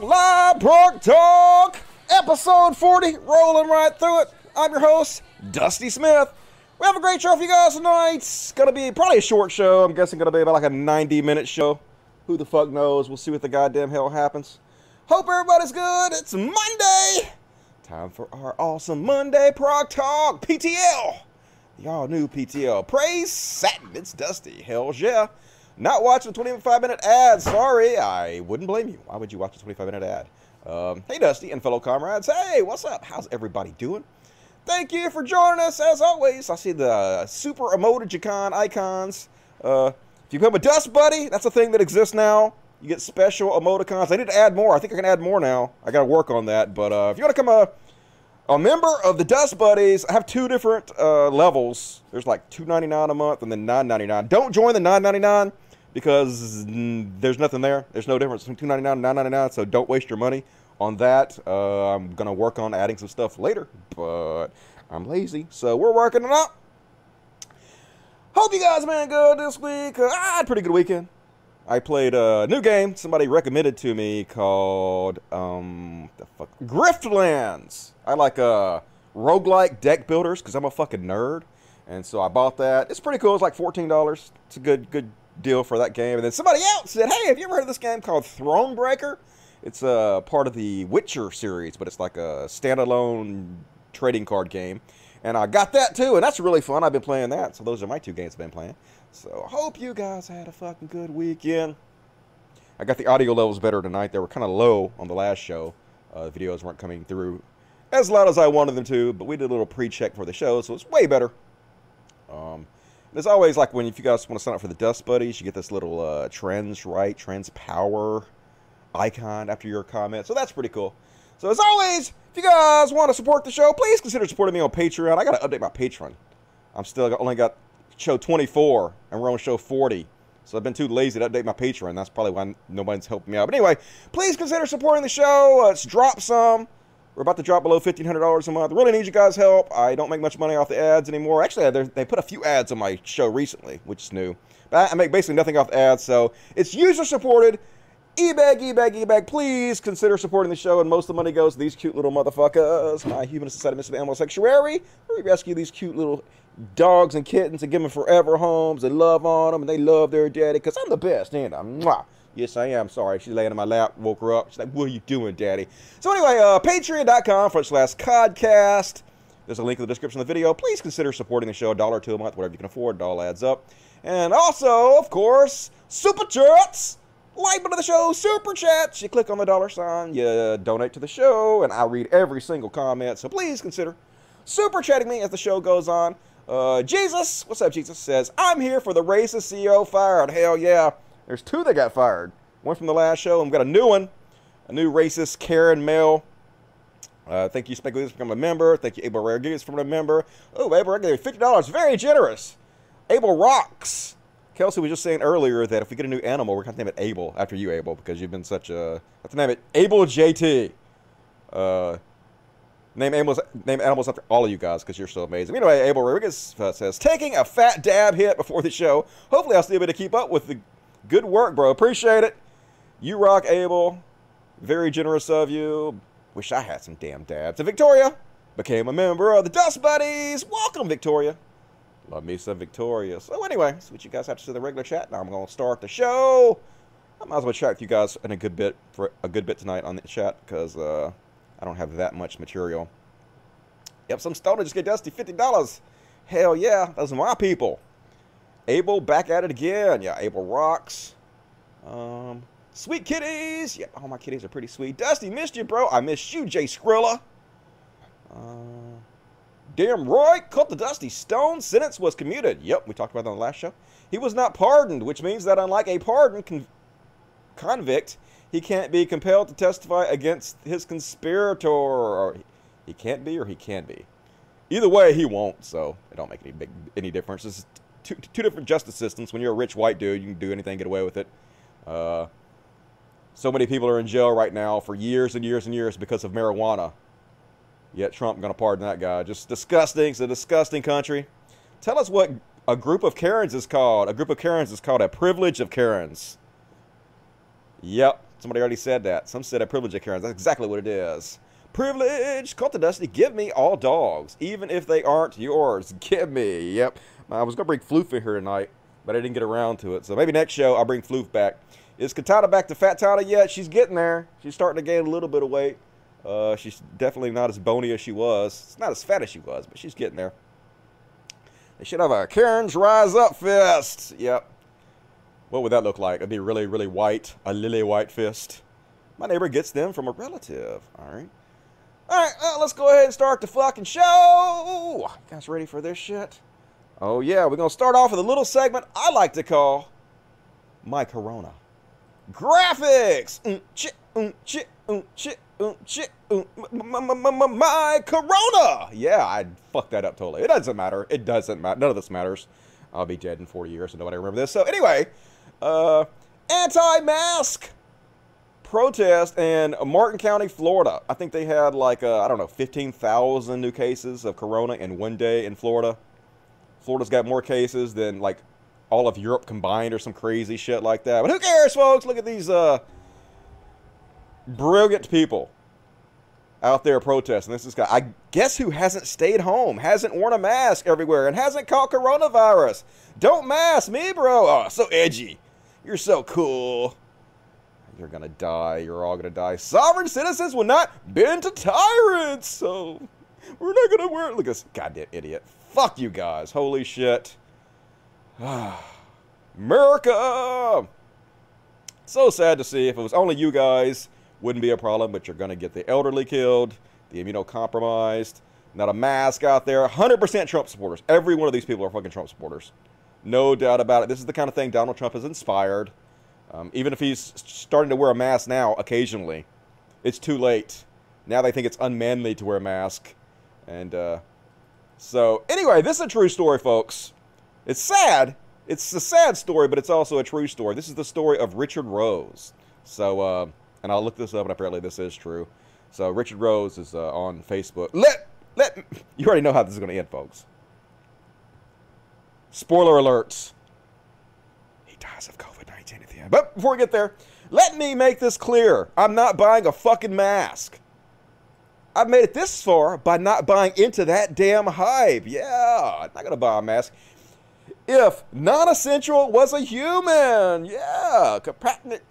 Live Prog Talk, episode 40, rolling right through it. I'm your host, Dusty Smith. We have a great show for you guys tonight. It's gonna be probably a short show. I'm guessing gonna be about like a 90 minute show. Who the fuck knows? We'll see what the goddamn hell happens. Hope everybody's good. It's Monday. Time for our awesome Monday Prog Talk PTL. Y'all new PTL. Praise Satin. It's Dusty. Hells yeah. Not watching 25 minute ad. Sorry, I wouldn't blame you. Why would you watch a 25 minute ad? Um, hey, Dusty and fellow comrades. Hey, what's up? How's everybody doing? Thank you for joining us as always. I see the super emoticon icons. Uh, if you become a Dust Buddy, that's a thing that exists now. You get special emoticons. I need to add more. I think I can add more now. I got to work on that. But uh, if you want to become a a member of the Dust Buddies, I have two different uh, levels. There's like two ninety nine a month and then nine ninety nine. Don't join the nine ninety nine because there's nothing there. There's no difference between two ninety nine and nine ninety nine. So don't waste your money on that. Uh, I'm gonna work on adding some stuff later, but I'm lazy, so we're working it out. Hope you guys been good this week. I had a pretty good weekend. I played a new game somebody recommended to me called um the fuck Griftlands. I like uh roguelike deck builders because I'm a fucking nerd. And so I bought that. It's pretty cool. It's like $14. It's a good good deal for that game. And then somebody else said, "Hey, have you ever heard of this game called Thronebreaker?" It's a uh, part of the Witcher series, but it's like a standalone trading card game. And I got that too, and that's really fun. I've been playing that. So those are my two games I've been playing. So hope you guys had a fucking good weekend. I got the audio levels better tonight. They were kind of low on the last show. Uh, the videos weren't coming through as loud as I wanted them to, but we did a little pre-check for the show, so it's way better. Um, there's always like when if you guys want to sign up for the Dust Buddies, you get this little uh, trends right, trends power icon after your comment, so that's pretty cool. So as always, if you guys want to support the show, please consider supporting me on Patreon. I got to update my Patreon. I'm still only got show 24 and we're on show 40. So I've been too lazy to update my Patreon. That's probably why nobody's helping me out. But anyway, please consider supporting the show. Let's drop some. We're about to drop below $1,500 a month. Really need you guys' help. I don't make much money off the ads anymore. Actually, they put a few ads on my show recently, which is new. But I make basically nothing off the ads, so it's user supported. E-bag, e-bag, e-bag, please consider supporting the show, and most of the money goes to these cute little motherfuckers. My Human Society Mission Animal Sanctuary, we rescue these cute little dogs and kittens and give them forever homes and love on them, and they love their daddy, because I'm the best, ain't I'm Mwah. Yes, I am. Sorry. She's laying in my lap. Woke her up. She's like, what are you doing, daddy? So anyway, uh, patreon.com forward slash codcast. There's a link in the description of the video. Please consider supporting the show. A dollar to a month, whatever you can afford. It all adds up. And also, of course, Super Chats. Like button of the show, Super Chats. You click on the dollar sign, you donate to the show, and I read every single comment. So please consider super chatting me as the show goes on. Uh, Jesus, what's up, Jesus? Says, I'm here for the racist CEO fired. Hell yeah. There's two that got fired. One from the last show, and we've got a new one. A new racist Karen Male. Uh, thank you, Speculators, for becoming a member. Thank you, Abel Rodriguez, for becoming a member. Oh, Abel Rodriguez, $50. Very generous. Abel rocks. Kelsey was just saying earlier that if we get a new animal, we're going to name it Abel after you, Abel, because you've been such a. Let's name it Abel JT. Uh, name animals, name animals after all of you guys because you're so amazing. Anyway, Abel Rodriguez uh, says taking a fat dab hit before the show. Hopefully, I'll still be able to keep up with the Good work, bro. Appreciate it. You rock, Abel. Very generous of you. Wish I had some damn dabs. And Victoria became a member of the Dust Buddies. Welcome, Victoria. Love me some Victoria. So anyway, that's what you guys have to say the regular chat. Now I'm going to start the show. I might as well chat with you guys in a good bit for a good bit tonight on the chat because uh, I don't have that much material. Yep, some stoner just get Dusty $50. Hell yeah, those are my people. Abel back at it again. Yeah, Abel rocks. Um, sweet kitties. Yeah, all my kitties are pretty sweet. Dusty, missed you, bro. I missed you, Jay Skrilla. Uh, damn, Roy cut the Dusty Stone. Sentence was commuted. Yep, we talked about that on the last show. He was not pardoned, which means that unlike a pardoned con convict, he can't be compelled to testify against his conspirator. Or he can't be or he can be. Either way, he won't, so it don't make any big any difference. It's two, two different justice systems. When you're a rich white dude, you can do anything, get away with it. Uh, so many people are in jail right now for years and years and years because of marijuana. Yet Trump going to pardon that guy. Just disgusting. It's a disgusting country. Tell us what a group of Karens is called. A group of Karens is called a privilege of Karens. Yep, somebody already said that. Some said a privilege of Karens. That's exactly what it is. Privilege! Cult of Dusty, give me all dogs, even if they aren't yours. Give me. Yep. I was going to bring Floof in here tonight, but I didn't get around to it. So maybe next show I'll bring Floof back. Is Katana back to Fat Tana yet? She's getting there. She's starting to gain a little bit of weight. Uh, she's definitely not as bony as she was. It's not as fat as she was, but she's getting there. They should have a Karen's Rise Up fist. Yep. What would that look like? It'd be really, really white. A lily white fist. My neighbor gets them from a relative. All right. All right, well, let's go ahead and start the fucking show. You guys ready for this shit? Oh, yeah, we're going to start off with a little segment I like to call My Corona. Graphics! My Corona! Yeah, I fucked that up totally. It doesn't matter. It doesn't matter. None of this matters. I'll be dead in 40 years, and nobody remember this. So, anyway, uh, anti mask protest in Martin County, Florida. I think they had like, uh, I don't know, 15,000 new cases of corona in one day in Florida. Florida's got more cases than like all of Europe combined or some crazy shit like that. But who cares, folks? Look at these uh, brilliant people out there protesting. This is guy. I guess who hasn't stayed home, hasn't worn a mask everywhere, and hasn't caught coronavirus. Don't mask me, bro. Oh, so edgy. You're so cool. You're gonna die. You're all gonna die. Sovereign citizens will not bend to tyrants. So we're not gonna wear. Look at this goddamn idiot. Fuck you guys. Holy shit. America. So sad to see. If it was only you guys, wouldn't be a problem. But you're gonna get the elderly killed, the immunocompromised. Not a mask out there. 100% Trump supporters. Every one of these people are fucking Trump supporters. No doubt about it. This is the kind of thing Donald Trump has inspired. Um, even if he's starting to wear a mask now, occasionally, it's too late. Now they think it's unmanly to wear a mask. And uh, so, anyway, this is a true story, folks. It's sad. It's a sad story, but it's also a true story. This is the story of Richard Rose. So, uh, and I'll look this up, and apparently this is true. So, Richard Rose is uh, on Facebook. Let, let, you already know how this is going to end, folks. Spoiler alerts. He dies of COVID 19 at the end. But before we get there, let me make this clear. I'm not buying a fucking mask. I've made it this far by not buying into that damn hype. Yeah, I'm not to buy a mask. If non essential was a human, yeah,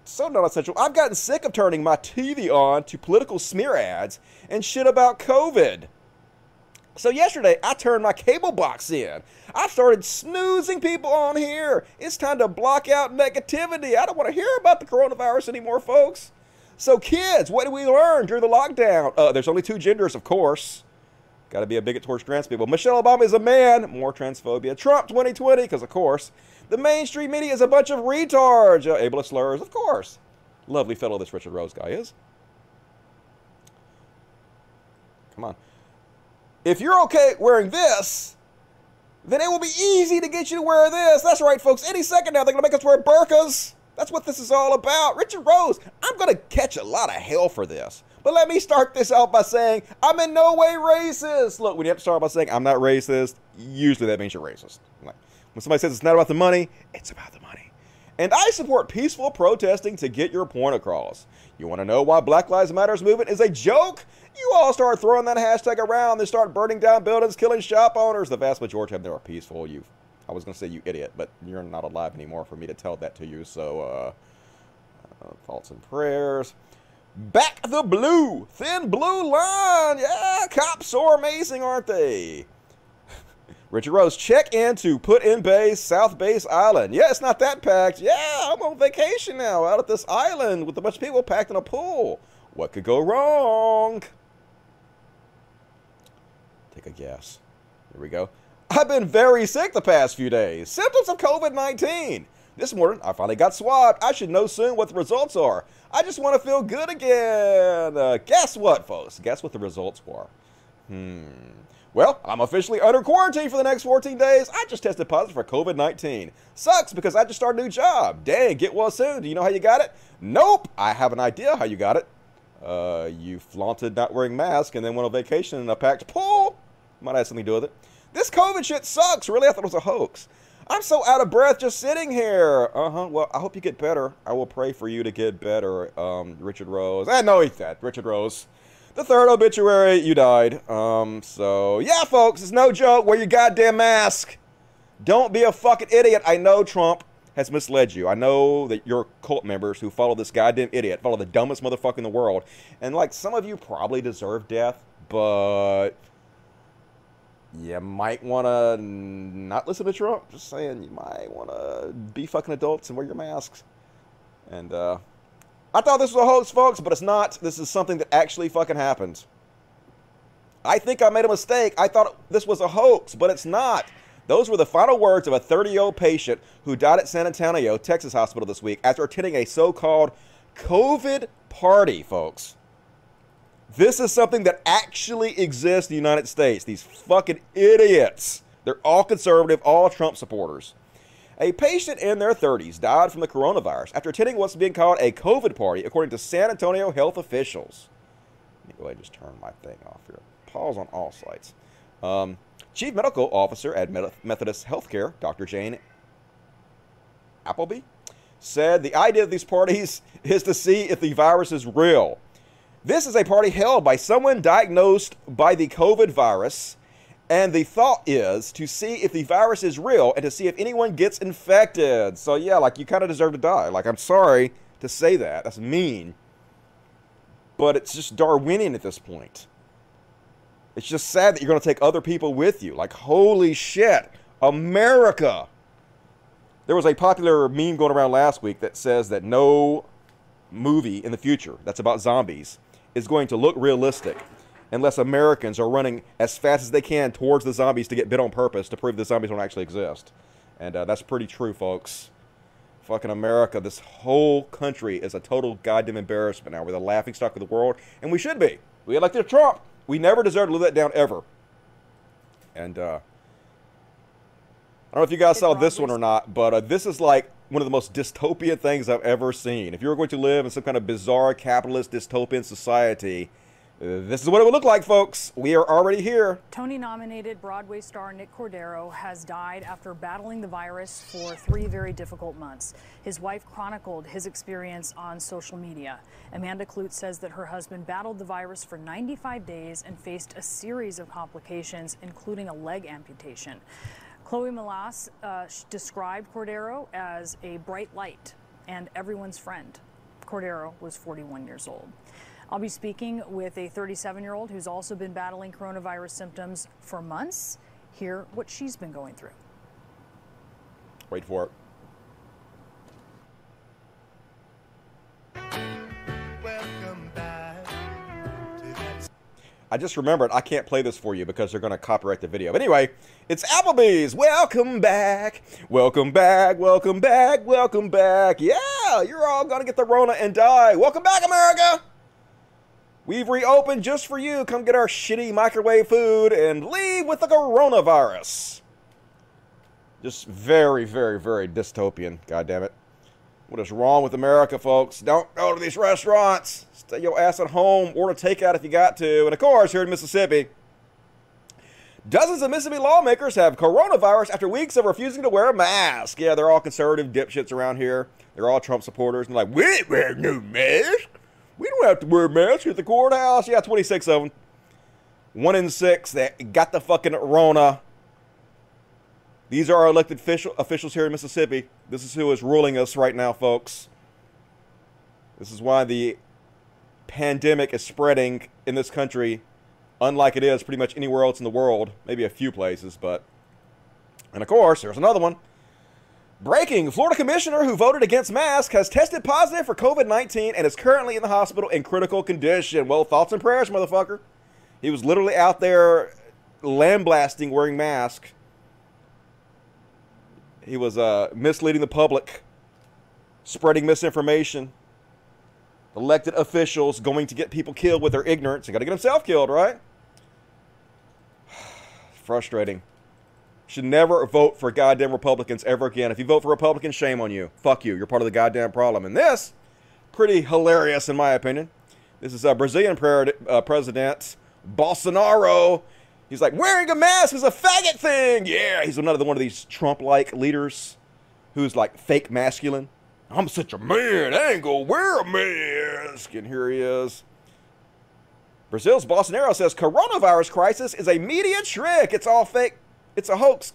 so non essential. I've gotten sick of turning my TV on to political smear ads and shit about COVID. So yesterday, I turned my cable box in. I started snoozing people on here. It's time to block out negativity. I don't want to hear about the coronavirus anymore, folks. So, kids, what did we learn during the lockdown? Uh, there's only two genders, of course. Got to be a bigot towards trans people. Michelle Obama is a man. More transphobia. Trump 2020, because of course. The mainstream media is a bunch of retards. Uh, ableist slurs, of course. Lovely fellow this Richard Rose guy is. Come on. If you're okay wearing this, then it will be easy to get you to wear this. That's right, folks. Any second now, they're going to make us wear burqas. That's what this is all about. Richard Rose, I'm going to catch a lot of hell for this. But let me start this out by saying I'm in no way racist. Look, when you have to start by saying I'm not racist, usually that means you're racist. Like, when somebody says it's not about the money, it's about the money. And I support peaceful protesting to get your point across. You want to know why Black Lives Matters movement is a joke? You all start throwing that hashtag around. They start burning down buildings, killing shop owners. The vast majority of them are peaceful. You, I was going to say you idiot, but you're not alive anymore for me to tell that to you. So, uh, uh, thoughts and prayers. Back the blue, thin blue line. Yeah, cops are amazing, aren't they? Richard Rose, check in to put in base, South Bass Island. Yeah, it's not that packed. Yeah, I'm on vacation now out at this island with a bunch of people packed in a pool. What could go wrong? Take a guess. Here we go. I've been very sick the past few days. Symptoms of COVID 19. This morning, I finally got swabbed. I should know soon what the results are. I just want to feel good again. Uh, guess what, folks? Guess what the results were? Hmm. Well, I'm officially under quarantine for the next 14 days. I just tested positive for COVID 19. Sucks because I just started a new job. Dang, get well soon. Do you know how you got it? Nope. I have an idea how you got it. Uh, you flaunted not wearing mask and then went on vacation in a packed pool. Might have something to do with it. This COVID shit sucks. Really, I thought it was a hoax. I'm so out of breath just sitting here. Uh huh. Well, I hope you get better. I will pray for you to get better, um, Richard Rose. I know he's dead. Richard Rose. The third obituary, you died. Um, so yeah, folks, it's no joke. Wear your goddamn mask. Don't be a fucking idiot. I know Trump has misled you. I know that you're cult members who follow this goddamn idiot, follow the dumbest motherfucker in the world. And like some of you probably deserve death, but you might want to not listen to Trump. Just saying, you might want to be fucking adults and wear your masks. And uh, I thought this was a hoax, folks, but it's not. This is something that actually fucking happened. I think I made a mistake. I thought this was a hoax, but it's not. Those were the final words of a 30 year old patient who died at San Antonio, Texas hospital this week after attending a so called COVID party, folks. This is something that actually exists in the United States. These fucking idiots. They're all conservative, all Trump supporters. A patient in their 30s died from the coronavirus after attending what's being called a COVID party, according to San Antonio health officials. Let me go ahead and just turn my thing off here. Pause on all sites. Um, Chief Medical Officer at Methodist Healthcare, Dr. Jane Appleby, said the idea of these parties is to see if the virus is real. This is a party held by someone diagnosed by the COVID virus, and the thought is to see if the virus is real and to see if anyone gets infected. So, yeah, like you kind of deserve to die. Like, I'm sorry to say that. That's mean. But it's just Darwinian at this point. It's just sad that you're going to take other people with you. Like, holy shit, America. There was a popular meme going around last week that says that no movie in the future that's about zombies is going to look realistic unless Americans are running as fast as they can towards the zombies to get bit on purpose to prove the zombies don't actually exist. And uh, that's pretty true, folks. Fucking America, this whole country is a total goddamn embarrassment now. We're the laughing stock of the world, and we should be. We elected Trump. We never deserve to live that down ever. And uh, I don't know if you guys saw this one or not, but uh, this is like one of the most dystopian things I've ever seen. If you were going to live in some kind of bizarre capitalist dystopian society, this is what it would look like, folks. We are already here. Tony nominated Broadway star Nick Cordero has died after battling the virus for three very difficult months. His wife chronicled his experience on social media. Amanda Kloots says that her husband battled the virus for 95 days and faced a series of complications, including a leg amputation. Chloe Melas uh, described Cordero as a bright light and everyone's friend. Cordero was 41 years old. I'll be speaking with a 37 year old who's also been battling coronavirus symptoms for months. Hear what she's been going through. Wait for it. I just remembered I can't play this for you because they're going to copyright the video. But anyway, it's Applebee's. Welcome back. Welcome back. Welcome back. Welcome back. Yeah, you're all going to get the Rona and die. Welcome back, America. We've reopened just for you. Come get our shitty microwave food and leave with the coronavirus. Just very, very, very dystopian. God damn it. What is wrong with America, folks? Don't go to these restaurants. Stay your ass at home. Order takeout if you got to. And of course, here in Mississippi, dozens of Mississippi lawmakers have coronavirus after weeks of refusing to wear a mask. Yeah, they're all conservative dipshits around here. They're all Trump supporters. And they're like, we wear no mask. We don't have to wear masks at the courthouse. Yeah, 26 of them. One in six that got the fucking Rona these are our elected official, officials here in Mississippi. This is who is ruling us right now, folks. This is why the pandemic is spreading in this country, unlike it is pretty much anywhere else in the world. Maybe a few places, but. And of course, there's another one. Breaking Florida commissioner who voted against masks has tested positive for COVID 19 and is currently in the hospital in critical condition. Well, thoughts and prayers, motherfucker. He was literally out there lambasting wearing masks he was uh, misleading the public, spreading misinformation. Elected officials going to get people killed with their ignorance. He got to get himself killed, right? Frustrating. Should never vote for goddamn Republicans ever again. If you vote for Republicans, shame on you. Fuck you. You're part of the goddamn problem. And this, pretty hilarious in my opinion. This is a Brazilian uh, president, Bolsonaro. He's like, wearing a mask is a faggot thing. Yeah, he's another one of these Trump-like leaders who's like fake masculine. I'm such a man, I ain't gonna wear a mask. And here he is. Brazil's Bolsonaro says coronavirus crisis is a media trick. It's all fake. It's a hoax.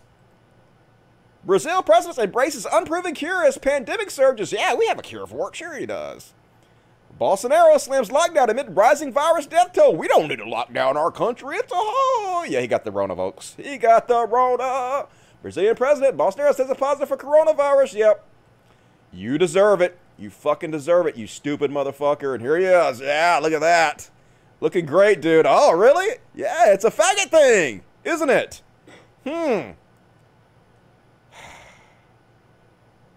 Brazil president embraces unproven cure as pandemic surges. Yeah, we have a cure for it. Sure he does. Bolsonaro slams lockdown amid rising virus death toll. We don't need to lock down our country. It's a oh yeah, he got the Rona, folks. He got the Rona. Brazilian president Bolsonaro says it's positive for coronavirus. Yep, you deserve it. You fucking deserve it, you stupid motherfucker. And here he is. Yeah, look at that. Looking great, dude. Oh, really? Yeah, it's a faggot thing, isn't it? Hmm.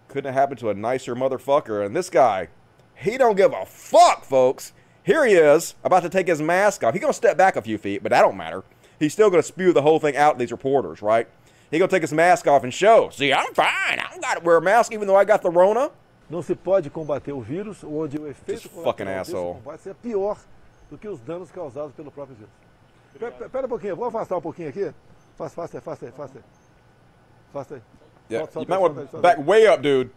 Couldn't have happened to a nicer motherfucker. And this guy, he don't give a fuck, folks. Here he is, about to take his mask off. He's going to step back a few feet, but that don't matter. He's still going to spew the whole thing out to these reporters, right? He going to take his mask off and show. See, I'm fine. I don't got to wear a mask even though I got the Rona. Não se pode combater o vírus onde o efeito This fucking colateral desse asshole. combate é pior do que os danos causados pelo próprio vírus. Pera, pera- pera um pouquinho, vou afastar um pouquinho aqui. Faça, faça aí, faça aí, faça aí. Faça aí. Yeah, Solta, you solta might aí, want solta aí, to solta back aí. way up, dude.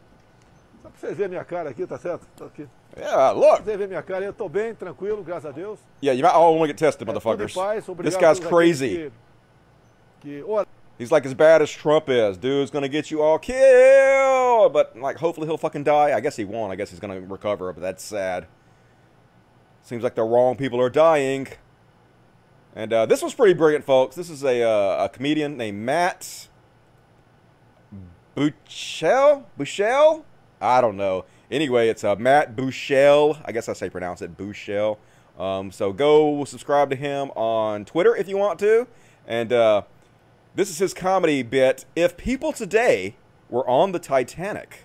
Só pra vocês verem minha cara aqui, tá certo? Tô aqui. Yeah, look. Vocês verem minha cara, eu tô bem, tranquilo, graças a Deus. Yeah, you might all want to get tested, É, motherfuckers. paz, This guy's a todos aqueles crazy. Que, que He's like as bad as Trump is. Dude's gonna get you all killed, but like hopefully he'll fucking die. I guess he won't. I guess he's gonna recover, but that's sad. Seems like the wrong people are dying. And uh, this was pretty brilliant, folks. This is a uh, a comedian named Matt Buechele. Buechele? I don't know. Anyway, it's uh, Matt Buechele. I guess I say pronounce it, Buechele. Um, so go subscribe to him on Twitter if you want to. And uh, this is his comedy bit. If people today were on the Titanic,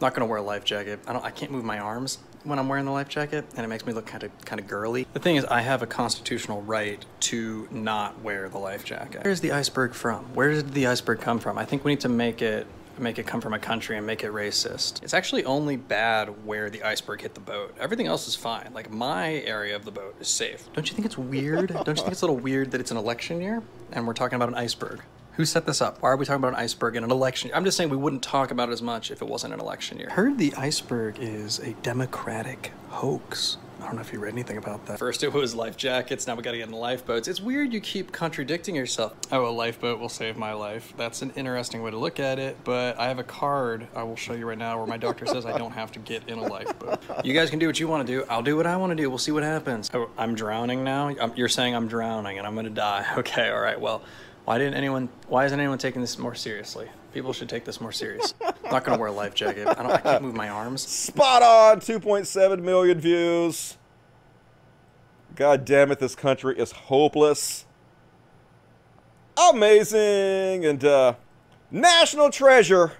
Not gonna wear a life jacket. I don't. I can't move my arms when I'm wearing the life jacket, and it makes me look kind of kind of girly. The thing is, I have a constitutional right to not wear the life jacket. Where's the iceberg from? Where did the iceberg come from? I think we need to make it make it come from a country and make it racist. It's actually only bad where the iceberg hit the boat. Everything else is fine. Like my area of the boat is safe. Don't you think it's weird? Don't you think it's a little weird that it's an election year and we're talking about an iceberg? Who set this up? Why are we talking about an iceberg in an election year? I'm just saying we wouldn't talk about it as much if it wasn't an election year. Heard the iceberg is a democratic hoax. I don't know if you read anything about that. First it was life jackets, now we gotta get into lifeboats. It's weird you keep contradicting yourself. Oh, a lifeboat will save my life. That's an interesting way to look at it, but I have a card I will show you right now where my doctor says I don't have to get in a lifeboat. You guys can do what you want to do. I'll do what I want to do. We'll see what happens. Oh, I'm drowning now? Um, You're saying I'm drowning and I'm gonna die. Okay, alright, well. Why didn't anyone? Why isn't anyone taking this more seriously? People should take this more serious. I'm not gonna wear a life jacket. I don't. I can't move my arms. spot on 2.7 million views. God damn it, this country is hopeless. Amazing. And uh, national treasure.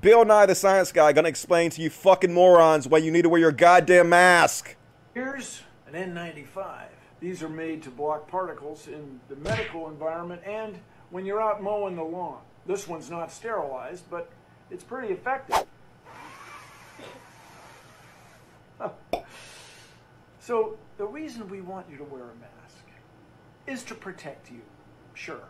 Bill Nye the Science Guy gonna explain to you fucking morons why you need to wear your goddamn mask. Here's an N95. These are made to block particles in the medical environment and when you're out mowing the lawn. This one's not sterilized, but it's pretty effective. So, the reason we want you to wear a mask is to protect you, sure.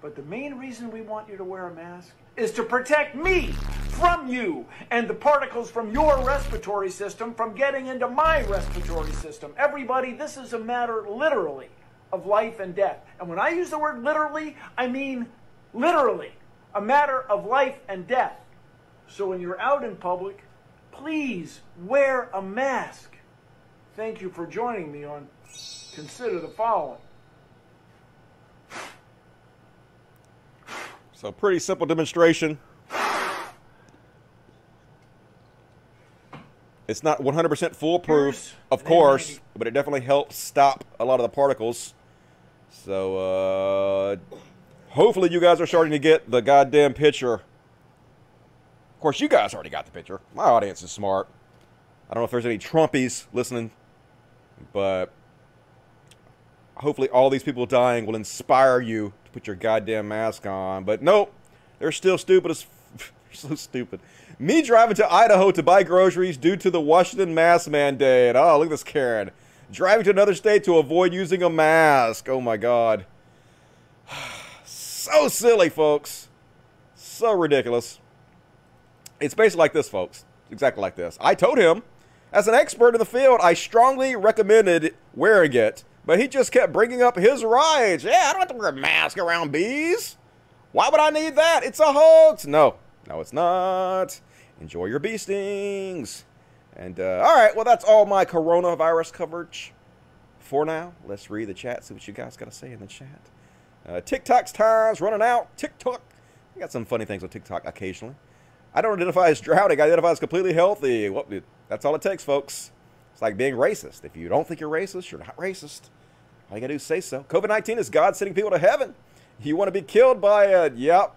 But the main reason we want you to wear a mask is to protect me from you and the particles from your respiratory system from getting into my respiratory system. Everybody, this is a matter literally of life and death. And when I use the word literally, I mean literally a matter of life and death. So when you're out in public, please wear a mask. Thank you for joining me on Consider the Following. So, pretty simple demonstration. It's not 100% foolproof, of course, but it definitely helps stop a lot of the particles. So, uh, hopefully, you guys are starting to get the goddamn picture. Of course, you guys already got the picture. My audience is smart. I don't know if there's any Trumpies listening, but hopefully all these people dying will inspire you to put your goddamn mask on. But nope, they're still stupid as they're so stupid. Me driving to Idaho to buy groceries due to the Washington mask mandate. Oh, look at this Karen. driving to another state to avoid using a mask. Oh my God. so silly, folks. So ridiculous. It's basically like this, folks. Exactly like this. I told him, as an expert in the field, I strongly recommended wearing it, but he just kept bringing up his rights. Yeah, I don't have to wear a mask around bees. Why would I need that? It's a hoax. No, no, it's not. Enjoy your bee stings. And, uh, all right, well, that's all my coronavirus coverage for now. Let's read the chat, see what you guys got to say in the chat. Uh, TikTok's time's running out. TikTok. I got some funny things on TikTok occasionally. I don't identify as drowning. I identify as completely healthy. Well, that's all it takes, folks. It's like being racist. If you don't think you're racist, you're not racist. All you gotta do is say so. COVID 19 is God sending people to heaven. You want to be killed by it. Yep.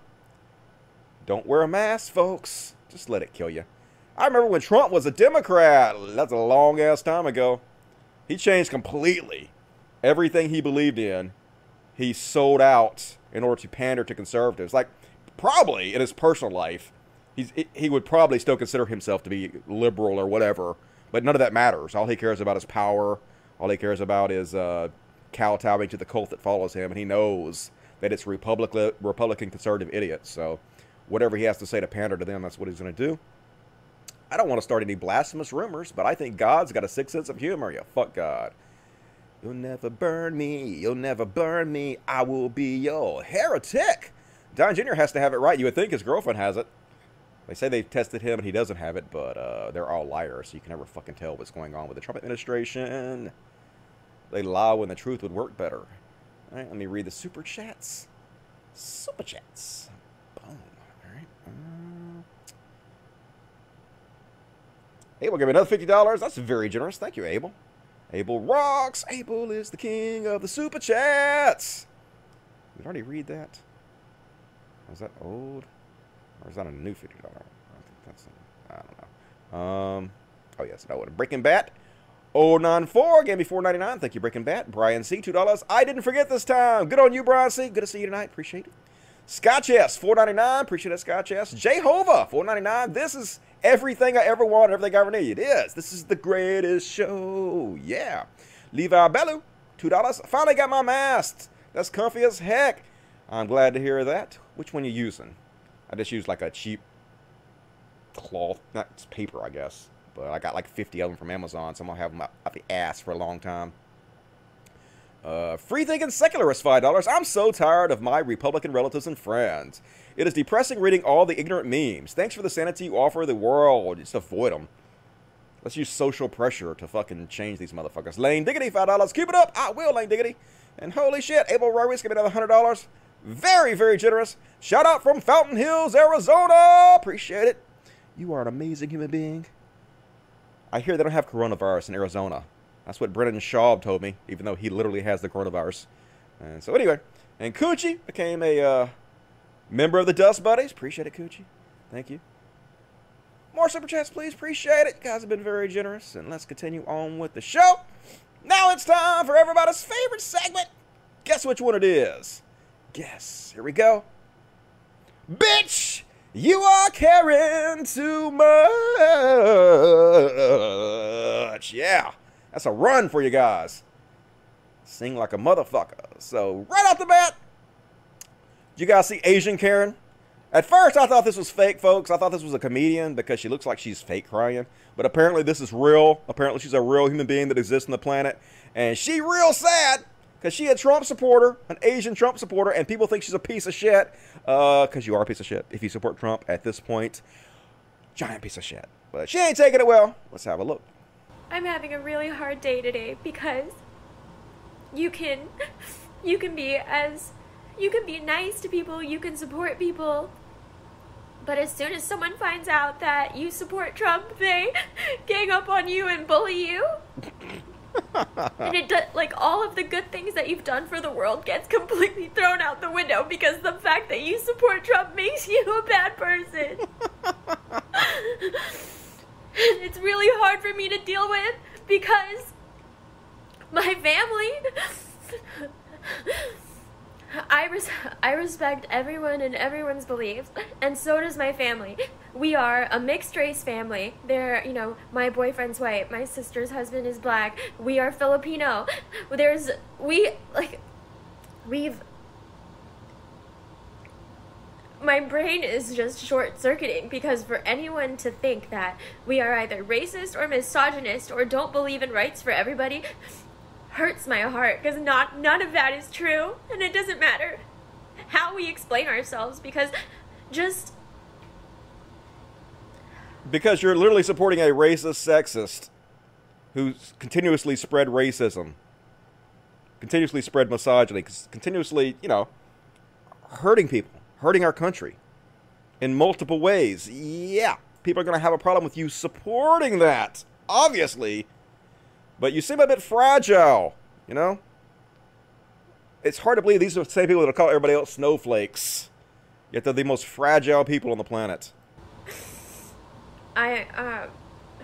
Don't wear a mask, folks. Just let it kill you. I remember when Trump was a Democrat. That's a long ass time ago. He changed completely. Everything he believed in, he sold out in order to pander to conservatives. Like, probably in his personal life, he's he would probably still consider himself to be liberal or whatever, but none of that matters. All he cares about is power. All he cares about is uh, kowtowing to the cult that follows him, and he knows that it's Republican Republican conservative idiots. So, whatever he has to say to pander to them, that's what he's going to do. I don't want to start any blasphemous rumors, but I think God's got a sick sense of humor. You fuck God. You'll never burn me. You'll never burn me. I will be your heretic. Don Jr. has to have it right. You would think his girlfriend has it. They say they've tested him and he doesn't have it, but uh, they're all liars, so you can never fucking tell what's going on with the Trump administration. They lie when the truth would work better. All right, let me read the super chats. Super chats. Boom. All right. Uh, Abel give me another $50. That's very generous. Thank you, Abel. Abel rocks. Abel is the king of the super chats. Did I already read that? Was that old? Or is that a new $50? I think that's, I don't know. Um, oh, yes, that one. Breaking Bat. 094 gave me 4.99. Thank you, Breaking Bat. Brian C, $2. I didn't forget this time. Good on you, Brian C. Good to see you tonight. Appreciate it. Scotch S, 4.99. Appreciate that, Scotch S. Jehovah, 4.99. This is everything I ever want, everything I ever need. It is. This is the greatest show. Yeah. Levi Bellu, $2. Finally got my mask. That's comfy as heck. I'm glad to hear that. Which one you using? I just use like a cheap cloth, not paper, I guess. But I got like 50 of them from Amazon, so I'm gonna have them out the ass for a long time. Uh, free thinking secularist $5. I'm so tired of my Republican relatives and friends. It is depressing reading all the ignorant memes. Thanks for the sanity you offer the world. Just avoid them. Let's use social pressure to fucking change these motherfuckers. Lane Diggity, $5. Keep it up. I will, Lane Diggity. And holy shit, Abel Rowis, give me another $100. Very, very generous. Shout out from Fountain Hills, Arizona. Appreciate it. You are an amazing human being. I hear they don't have coronavirus in Arizona. That's what Brendan Schaub told me, even though he literally has the coronavirus. And so anyway, and Coochie became a uh, member of the Dust Buddies. Appreciate it, Coochie. Thank you. More super chats, please. Appreciate it. You guys have been very generous. And let's continue on with the show. Now it's time for everybody's favorite segment. Guess which one it is? Guess. Here we go. Bitch, you are caring too much. Yeah, that's a run for you guys. Sing like a motherfucker. So, right off the bat, you guys see Asian Karen? At first, I thought this was fake, folks. I thought this was a comedian because she looks like she's fake crying. But apparently, this is real. Apparently, she's a real human being that exists on the planet. And she real sad because she a Trump supporter, an Asian Trump supporter, and people think she's a piece of shit. Uh, Because uh, you are a piece of shit if you support Trump at this point. Giant piece of shit. But she ain't taking it well. Let's have a look. I'm having a really hard day today because you can you can be as you can be nice to people, you can support people. But as soon as someone finds out that you support Trump, they gang up on you and bully you. and it does, like all of the good things that you've done for the world gets completely thrown out the window because the fact that you support Trump makes you a bad person. It's really hard for me to deal with because my family I res- I respect everyone and everyone's beliefs and so does my family. we are a mixed race family. There, you know, my boyfriend's white, my sister's husband is black. We are Filipino. There's we like we've my brain is just short circuiting because for anyone to think that we are either racist or misogynist or don't believe in rights for everybody hurts my heart because not none of that is true and it doesn't matter how we explain ourselves because just Because you're literally supporting a racist sexist who's continuously spread racism, continuously spread misogyny, continuously, you know, hurting people, hurting our country in multiple ways. Yeah, people are going to have a problem with you supporting that, obviously. But you seem a bit fragile, you know? It's hard to believe these are the same people that call everybody else snowflakes. Yet they're the most fragile people on the planet. I uh,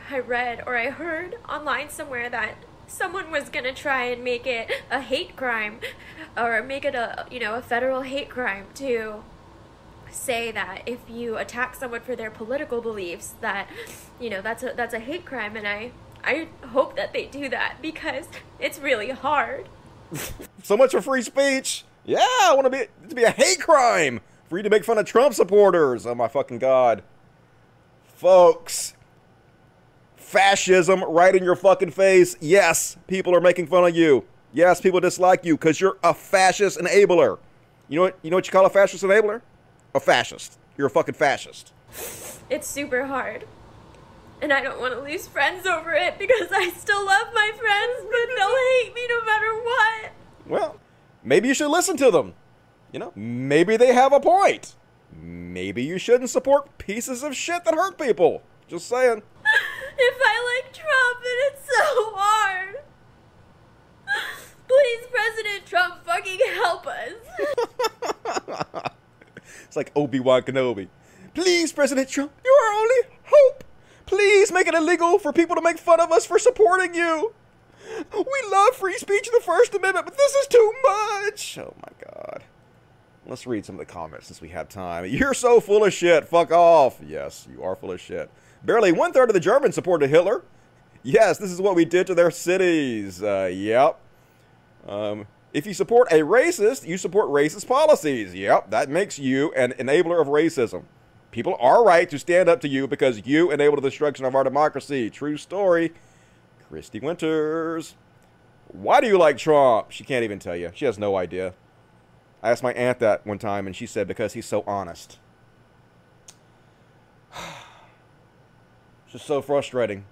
I read or I heard online somewhere that someone was gonna try and make it a hate crime, or make it a you know a federal hate crime to say that if you attack someone for their political beliefs that you know that's a that's a hate crime and I I hope that they do that because it's really hard. so much for free speech. Yeah, I want to be to be a hate crime for you to make fun of Trump supporters. Oh my fucking god. Folks, fascism right in your fucking face. Yes, people are making fun of you. Yes, people dislike you because you're a fascist enabler. You know what? You know what you call a fascist enabler? A fascist. You're a fucking fascist. It's super hard. And I don't want to lose friends over it because I still love my friends, but they'll hate me no matter what. Well, maybe you should listen to them. You know, maybe they have a point. Maybe you shouldn't support pieces of shit that hurt people. Just saying. If I like Trump, and it's so hard. Please, President Trump, fucking help us. It's like Obi Wan Kenobi. Please, President Trump, you are our only hope. Please make it illegal for people to make fun of us for supporting you. We love free speech and the First Amendment, but this is too much. Oh my god. Let's read some of the comments since we have time. You're so full of shit. Fuck off. Yes, you are full of shit. Barely one third of the Germans supported Hitler. Yes, this is what we did to their cities. Uh, yep. Um, if you support a racist, you support racist policies. Yep, that makes you an enabler of racism. People are right to stand up to you because you enable the destruction of our democracy. True story. Christy Winters. Why do you like Trump? She can't even tell you. She has no idea. I asked my aunt that one time, and she said because he's so honest. it's just so frustrating.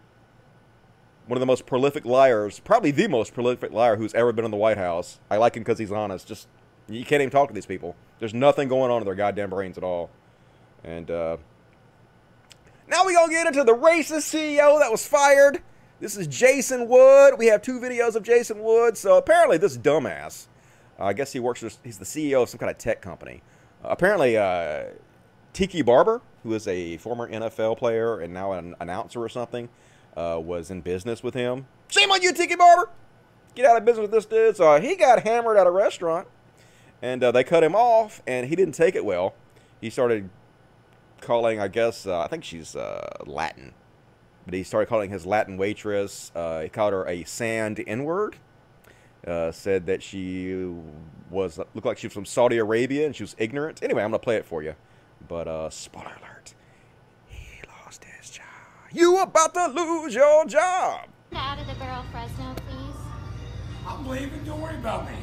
One of the most prolific liars, probably the most prolific liar who's ever been in the White House. I like him because he's honest. Just you can't even talk to these people. There's nothing going on in their goddamn brains at all. And uh, now we gonna get into the racist CEO that was fired. This is Jason Wood. We have two videos of Jason Wood. So apparently this dumbass uh, I guess he works. For, he's the CEO of some kind of tech company. Uh, apparently, uh, Tiki Barber, who is a former NFL player and now an announcer or something, uh, was in business with him. Shame on you, Tiki Barber! Get out of business with this dude. So he got hammered at a restaurant, and uh, they cut him off, and he didn't take it well. He started calling, I guess, uh, I think she's Latin, but he started calling his Latin waitress. he called her a sand N-word uh, said that she was looked like she was from Saudi Arabia and she was ignorant. Anyway, I'm gonna play it for you. But uh, spoiler alert: he lost his job. You about to lose your job. Out of the girl Fresno, please. I'm leaving. Don't worry about me.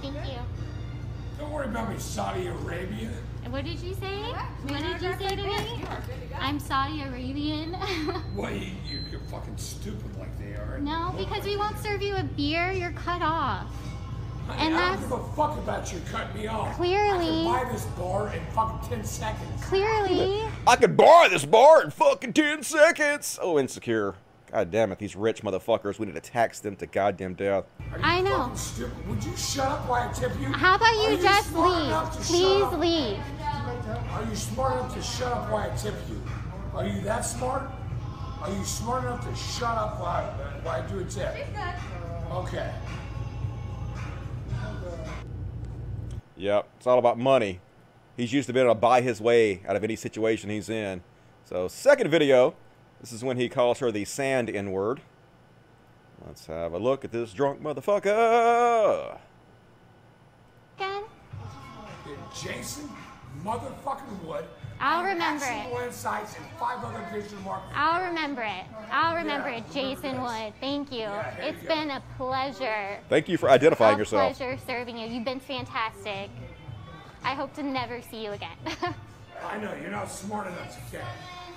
Thank you. Don't worry about me, Saudi Arabia. What did you say? What did you say to me? I'm Saudi Arabian. well, you, you're fucking stupid like they are. No, because we won't serve you a beer. You're cut off. Honey, and I don't give a fuck about you cutting me off. Clearly. I can buy this bar in fucking 10 seconds. Clearly. I could buy this bar in fucking 10 seconds. Oh, insecure. God damn it, these rich motherfuckers. We need to tax them to goddamn death. I know. Would you shut up while I tip you? How about you, you just leave? Please leave. Are you smart enough to shut up while I tip you? Are you that smart? Are you smart enough to shut up while I, while I do a tip? Okay. Yep, it's all about money. He's used to being able to buy his way out of any situation he's in. So, second video, this is when he calls her the sand N word. Let's have a look at this drunk motherfucker. Again? Jason motherfucking Wood. I'll remember it. insights and five other digital marketers. I'll remember it. I'll remember Yeah. it, Jason Wood. Thank you. Yeah, there It's you go. been a pleasure. Thank you for identifying a yourself. pleasure serving you. You've been fantastic. I hope to never see you again. I know you're not smart enough to get.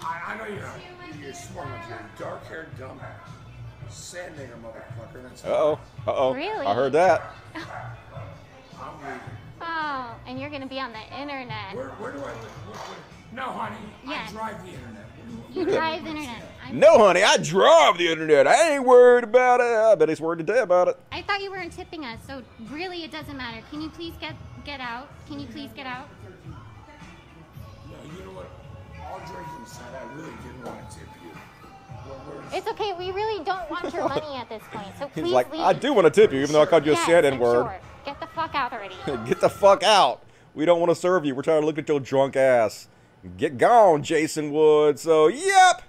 I, I know you're not. You're smart enough. You're a dark-haired dumbass. sand nigger motherfucker. That's Uh oh. Uh oh. Really? I heard that. I'm leaving. And you're gonna be on the internet. Where, where do I live? Where, where? No, honey. Yeah. I drive the internet. You drive the internet. I'm, No, honey, I drive the internet. I ain't worried about it. I bet he's worried today about it. I thought you weren't tipping us, so really it doesn't matter. Can you please get get out? Can you please get out? No, you know what? All joking aside, I really didn't want to tip you. It's okay. We really don't want your money at this point. So please He's like, leave. I do want to tip you, even though I called you a Yes, sand I'm N word. sure. Get the fuck out already. Get the fuck out. We don't want to serve you. We're trying to look at your drunk ass. Get gone, Jason Wood. So, yep.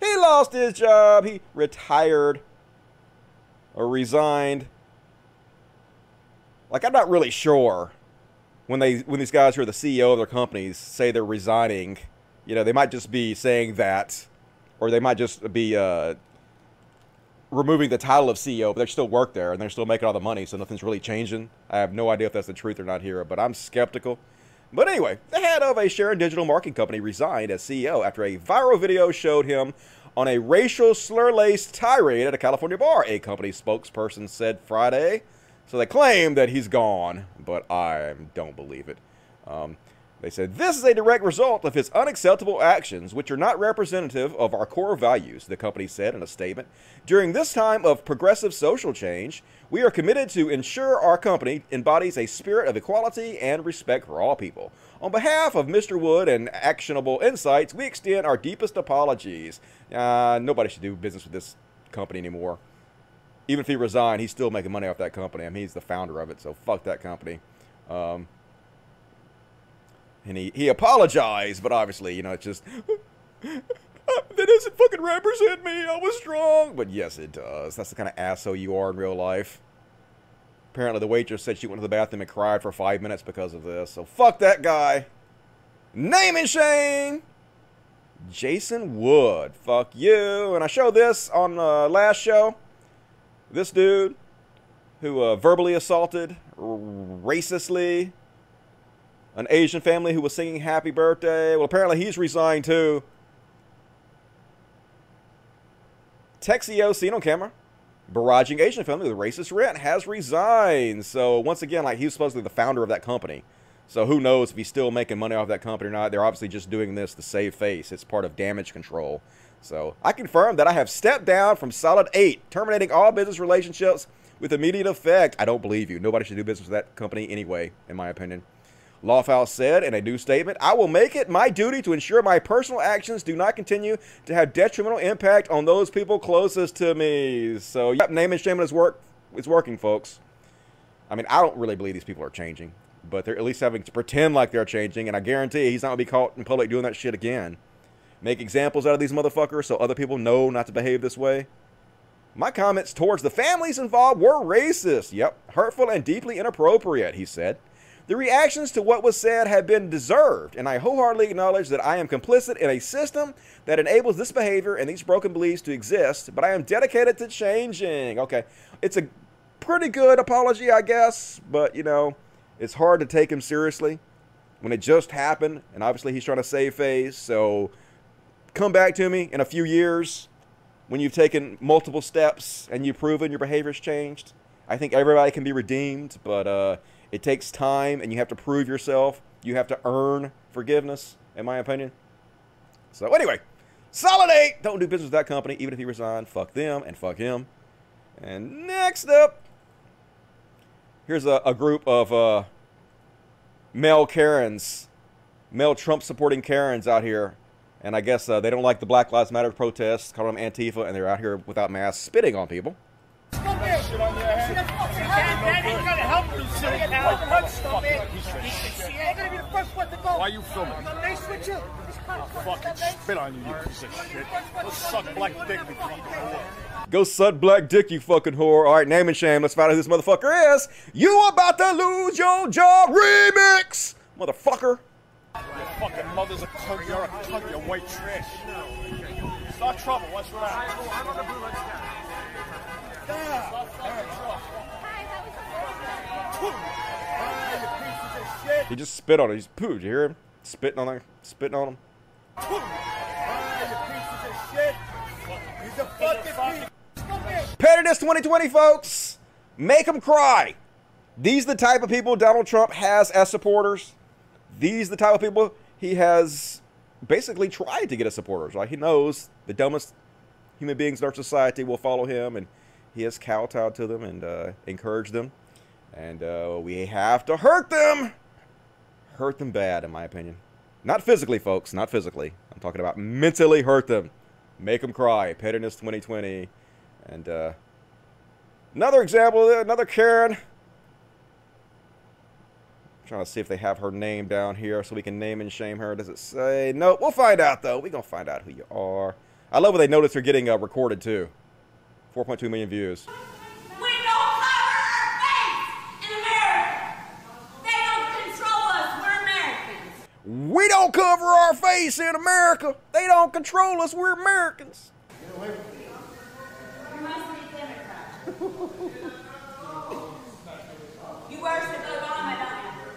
He lost his job. He retired or resigned. Like I'm not really sure when they when these guys who are the CEO of their companies say they're resigning. You know, they might just be saying that, or they might just be uh, removing the title of CEO, but they still work there and they're still making all the money, so nothing's really changing. I have no idea if that's the truth or not here, but I'm skeptical. But anyway, the head of a Sharon digital marketing company resigned as CEO after a viral video showed him on a racial slur-laced tirade at a California bar, a company spokesperson said Friday. So they claim that he's gone, but I don't believe it. Um, they said this is a direct result of his unacceptable actions, which are not representative of our core values, the company said in a statement. During this time of progressive social change, we are committed to ensure our company embodies a spirit of equality and respect for all people. On behalf of Mr. Wood and Actionable Insights, we extend our deepest apologies. Uh, nobody should do business with this company anymore. Even if he resigned, he's still making money off that company. I mean, he's the founder of it, so fuck that company. Um, and he, he apologized, but obviously, you know, it's just that doesn't fucking represent me. I was strong, but yes, it does. That's the kind of asshole you are in real life. Apparently, the waitress said she went to the bathroom and cried for five minutes because of this. So fuck that guy. Name and shame. Jason Wood. Fuck you. And I showed this on uh, last show. This dude who uh, verbally assaulted racistly an Asian family who was singing happy birthday. Well, apparently he's resigned too. Texio seen on camera. Barraging Asian family with racist rent has resigned. So once again, like he was supposedly the founder of that company. So who knows if he's still making money off that company or not? They're obviously just doing this to save face. It's part of damage control. So I confirm that I have stepped down from solid eight, terminating all business relationships with immediate effect. I don't believe you. Nobody should do business with that company anyway, in my opinion. Lofthouse said in a new statement, I will make it my duty to ensure my personal actions do not continue to have detrimental impact on those people closest to me. So, yep, name and shame is work is working, folks. I mean, I don't really believe these people are changing, but they're at least having to pretend like they're changing, and I guarantee he's not gonna be caught in public doing that shit again. Make examples out of these motherfuckers so other people know not to behave this way. My comments towards the families involved were racist. Yep, hurtful and deeply inappropriate, he said. The reactions to what was said have been deserved, and I wholeheartedly acknowledge that I am complicit in a system that enables this behavior and these broken beliefs to exist, but I am dedicated to changing. Okay, it's a pretty good apology, I guess, but you know, it's hard to take him seriously when it just happened, and obviously he's trying to save face, so come back to me in a few years when you've taken multiple steps and you've proven your behavior's changed. I think everybody can be redeemed, but uh, it takes time and you have to prove yourself. You have to earn forgiveness, in my opinion. So, anyway, solid eight. Don't do business with that company, even if he resigned. Fuck them and fuck him. And next up, here's a, a group of uh, male Karens, male Trump supporting Karens out here. And I guess uh, they don't like the Black Lives Matter protests, call them Antifa, and they're out here without masks spitting on people. Why are you filming? I'm nice with you. I'll fucking spit on you, you piece of shit. Go suck black dick, you fucking whore. Go suck black dick, you fucking whore. All right, name and shame. Let's find out who this motherfucker is. You about to lose your job remix, motherfucker. Your fucking mother's a cunt, you're a cunt, You're white trash. Start trouble, what's wrong? Yeah. Start fucking trouble. You pieces of shit. He just spit on it. He's pooed. You hear him? Spitting on him. Spitting on him. Pettiness 2020, folks. Make them cry. These the type of people Donald Trump has as supporters. These the type of people he has basically tried to get as supporters. Like he knows the dumbest human beings in our society will follow him, and he has kowtowed to them and uh, encouraged them. And uh, we have to hurt them. Hurt them bad, in my opinion. Not physically, folks. Not physically. I'm talking about mentally hurt them. Make them cry. Pettiness 2020. And uh, another example, another Karen. trying to see if they have her name down here so we can name and shame her. Does it say? No, we'll find out though. We're going to find out who you are. I love when they notice they're getting uh, recorded too. 4.2 million views. We don't cover our face in America. They don't control us. We're Americans. We don't cover our face in America. They don't control us. We're Americans. You must be Democrat. you worship Obama, don't you?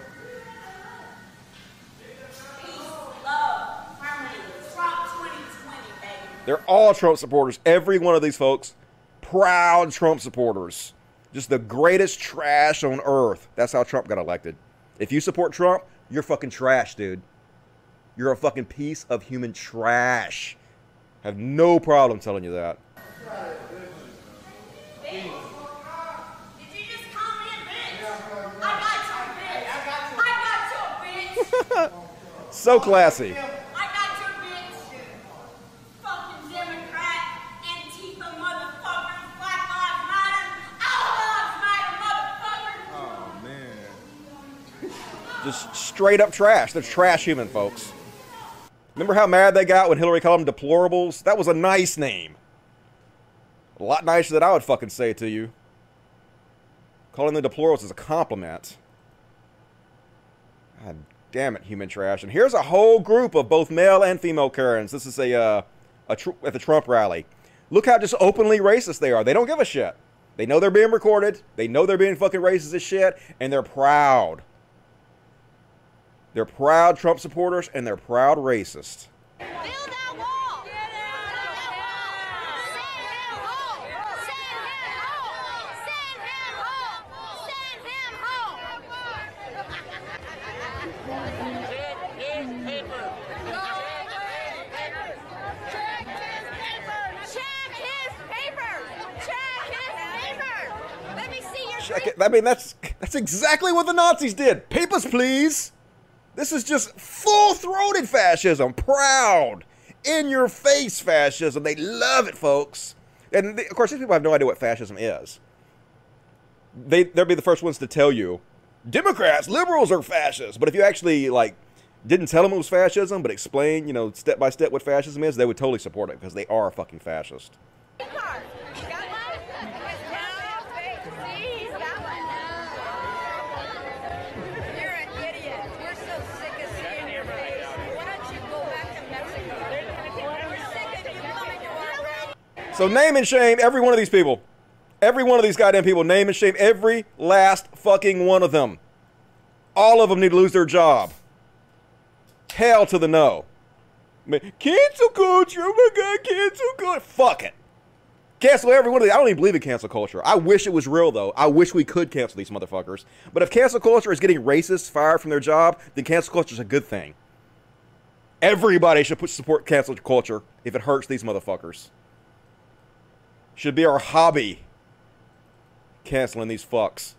Peace, love, harmony. Trump 2020, baby. They're all Trump supporters. Every one of these folks, proud Trump supporters. Just the greatest trash on earth. That's how Trump got elected. If you support Trump, you're fucking trash, dude. You're a fucking piece of human trash. Have no problem telling you that. Bitch. Did you just call me a bitch? I got you, bitch. I got you, bitch. So classy. I got your bitch. Fucking Democrat, Antifa motherfuckers, Black Lives Matter, all lives matter, motherfuckers. Just straight up trash. They're trash human folks. Remember how mad they got when Hillary called them deplorables? That was a nice name. A lot nicer than I would fucking say to you. Calling them deplorables is a compliment. God damn it, human trash. And here's a whole group of both male and female Karens. This is a, uh, a tr- at the Trump rally. Look how just openly racist they are. They don't give a shit. They know they're being recorded. They know they're being fucking racist as shit, and they're proud. They're proud Trump supporters, and they're proud racists. Check his paper! Check his paper! Check his paper! Let me see your paper! Check it. I mean, that's that's exactly what the Nazis did. Papers, please. This is just full-throated fascism. Proud, in-your-face fascism. They love it, folks. And of course, these people have no idea what fascism is. They they'll be the first ones to tell you, Democrats, liberals are fascists. But if you actually like didn't tell them it was fascism, but explain, you know, step by step what fascism is, they would totally support it because they are fucking fascist. So name and shame every one of these people. Every one of these goddamn people. Name and shame every last fucking one of them. All of them need to lose their job. Hell to the no. I mean, Cancel culture. Oh my god, cancel culture. Fuck it. Cancel every one of these. I don't even believe in cancel culture. I wish it was real though. I wish we could cancel these motherfuckers. But if cancel culture is getting racists fired from their job, then cancel culture is a good thing. Everybody should support cancel culture if it hurts these motherfuckers. Should be our hobby. Canceling these fucks.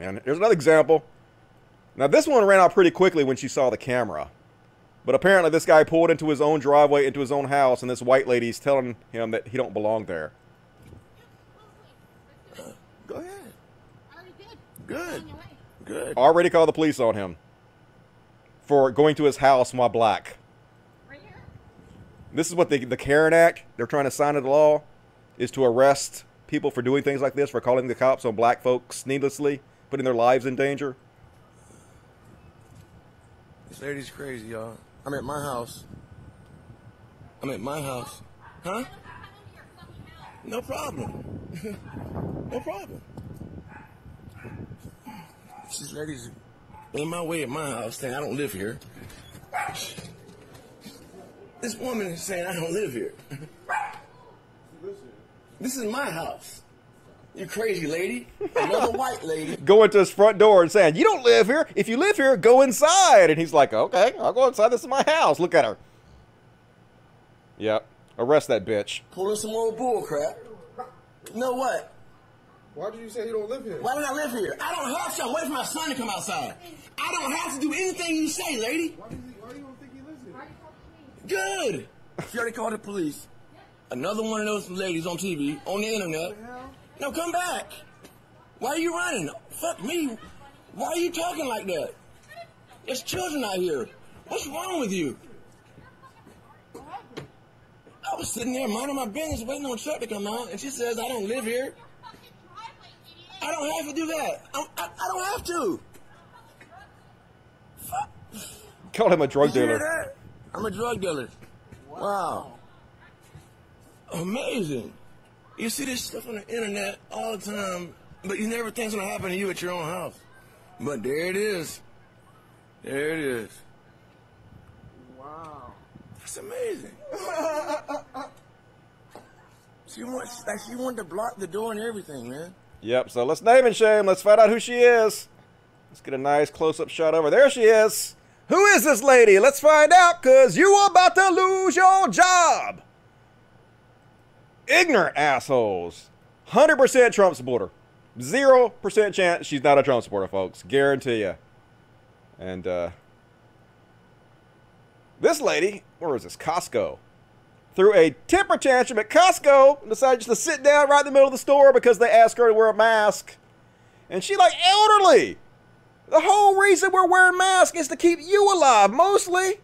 And here's another example. Now this one ran out pretty quickly when she saw the camera. But apparently this guy pulled into his own driveway, into his own house, and this white lady's telling him that he don't belong there. Go ahead. Good. Good. Already called the police on him for going to his house while black. This is what the the Karen Act they're trying to sign into law is to arrest people for doing things like this, for calling the cops on black folks needlessly, putting their lives in danger. This lady's crazy, y'all. I'm at my house. I'm at my house. Huh? No problem. no problem. This lady's in my way at my house saying I don't live here. This woman is saying I don't live here. This is my house. You crazy lady. Another white lady. Going to his front door and saying, "You don't live here. If you live here, go inside." And he's like, "Okay, I'll go inside. This is my house. Look at her." Yep. Arrest that bitch. Pulling some old bull crap. You know what? Why did you say you don't live here? Why don't I live here? I don't have to. I'm waiting for my son to come outside. I don't have to do anything you say, lady. Why do you, why do you don't think he lives here? Good. She already called the police. Another one of those ladies on TV, on the internet. No, come back. Why are you running? Fuck me. Why are you talking like that? There's children out here. What's wrong with you? I was sitting there minding my business, waiting on Chuck to come out, and she says I don't live here. I don't have to do that. I, I, I don't have to. Call him a drug Did you hear dealer. that? I'm a drug dealer. Wow. Amazing. You see this stuff on the internet all the time, but you never think it's gonna happen to you at your own house. But there it is. There it is. Wow. That's amazing. she wants like she wanted to block the door and everything, man. Yep. So let's name and shame. Let's find out who she is. Let's get a nice close-up shot over. There she is. Who is this lady? Let's find out, cause you are about to lose your job. Ignorant assholes. Hundred percent Trump supporter. Zero percent chance she's not a Trump supporter, folks. Guarantee you. And uh, this lady, where is this? Costco. Threw a temper tantrum at Costco and decided just to sit down right in the middle of the store because they asked her to wear a mask. And she like elderly. The whole reason we're wearing masks is to keep you alive, mostly.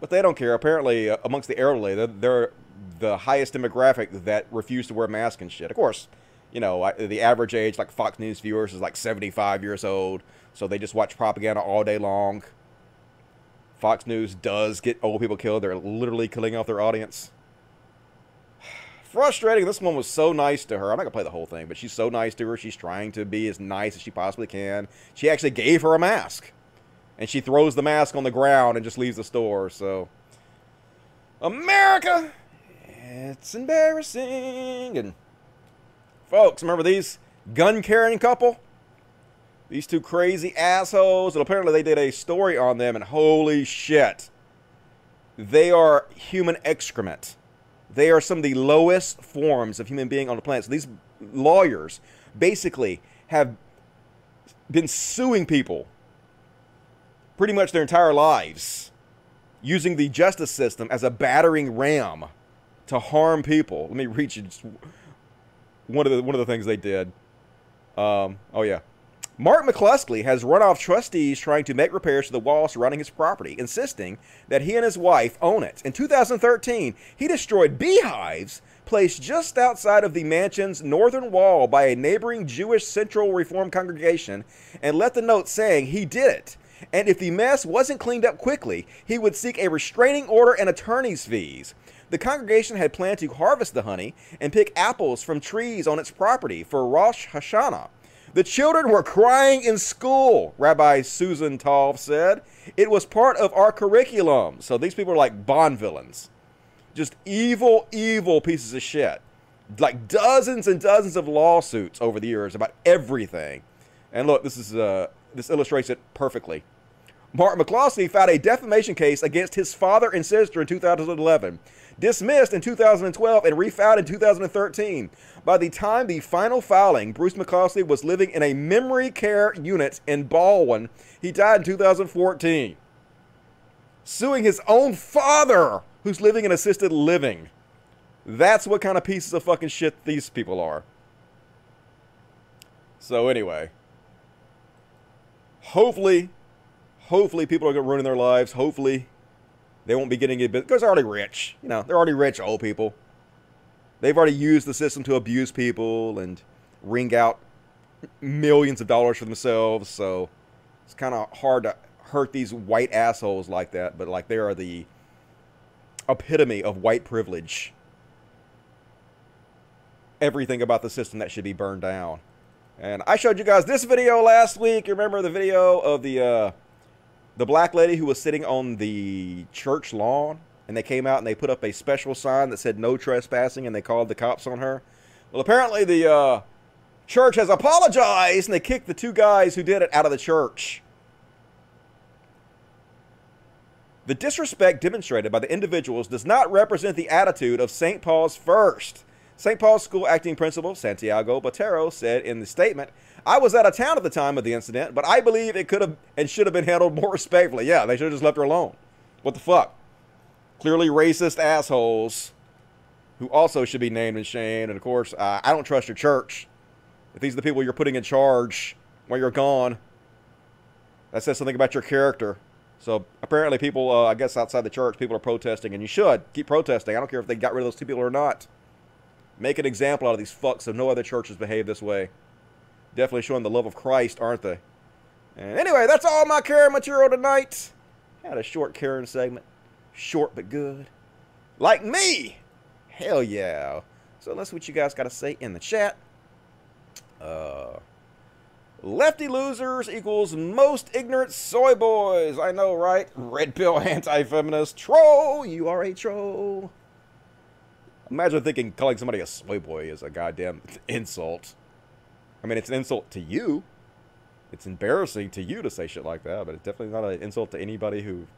But they don't care. Apparently, uh, amongst the elderly, they're, they're the highest demographic that refuse to wear masks and shit. Of course, you know, I- the average age, like Fox News viewers, is like 75 years old. So they just watch propaganda all day long. Fox News does get old people killed. They're literally killing off their audience. Frustrating. This one was so nice to her. I'm not going to play the whole thing, but she's so nice to her. She's trying to be as nice as she possibly can. She actually gave her a mask. And she throws the mask on the ground and just leaves the store. So, America, it's embarrassing. And, folks, remember these gun carrying couple? These two crazy assholes. And apparently they did a story on them, and holy shit. They are human excrement. They are some of the lowest forms of human being on the planet. So these lawyers basically have been suing people pretty much their entire lives using the justice system as a battering ram to harm people. Let me read you just one of the one of the things they did. Um, oh yeah. Mark McCloskey has run off trustees trying to make repairs to the wall surrounding his property, insisting that he and his wife own it. In 2013, he destroyed beehives placed just outside of the mansion's northern wall by a neighboring Jewish Central Reform congregation and left a note saying he did it. And if the mess wasn't cleaned up quickly, he would seek a restraining order and attorney's fees. The congregation had planned to harvest the honey and pick apples from trees on its property for Rosh Hashanah. The children were crying in school, Rabbi Susan Talve said. It was part of our curriculum. So these people are like Bond villains. Just evil, evil pieces of shit. Like dozens and dozens of lawsuits over the years about everything. And look, this is uh, this illustrates it perfectly. Mark McCloskey filed a defamation case against his father and sister in 2011, dismissed in 2012 and refiled in 2013. By the time the final filing, Bruce McCloskey was living in a memory care unit in Ballwin. He died in 2014. Suing his own father, who's living in assisted living. That's what kind of pieces of fucking shit these people are. So, anyway. Hopefully, hopefully people are going to ruin their lives. Hopefully, They won't be getting it because they're already rich. You know, they're already rich old people. They've already used the system to abuse people and wring out millions of dollars for themselves. So it's kind of hard to hurt these white assholes like that. But like they are the epitome of white privilege. Everything about the system that should be burned down. And I showed you guys this video last week. You remember the video of the uh, the black lady who was sitting on the church lawn, and they came out and they put up a special sign that said "No trespassing," and they called the cops on her. Well, apparently the uh, church has apologized, and they kicked the two guys who did it out of the church. The disrespect demonstrated by the individuals does not represent the attitude of St. Paul's First. St. Paul's School acting principal Santiago Botero said in the statement, I was out of town at the time of the incident, but I believe it could have and should have been handled more respectfully. Yeah, they should have just left her alone. What the fuck? Clearly racist assholes who also should be named and shamed. And of course, uh, I don't trust your church. If these are the people you're putting in charge while you're gone, that says something about your character. So apparently, people, uh, I guess outside the church, people are protesting, and you should keep protesting. I don't care if they got rid of those two people or not. Make an example out of these fucks so no other churches behave this way. Definitely showing the love of Christ, aren't they? And anyway, that's all my Karen material tonight. Had a short Karen segment. Short but good. Like me! Hell yeah. So let's see what you guys got to say in the chat. Uh, lefty losers equals most ignorant soy boys. I know, right? Red pill anti-feminist troll. You are a troll. Imagine thinking calling somebody a soy boy is a goddamn insult. I mean, it's an insult to you. It's embarrassing to you to say shit like that, but it's definitely not an insult to anybody who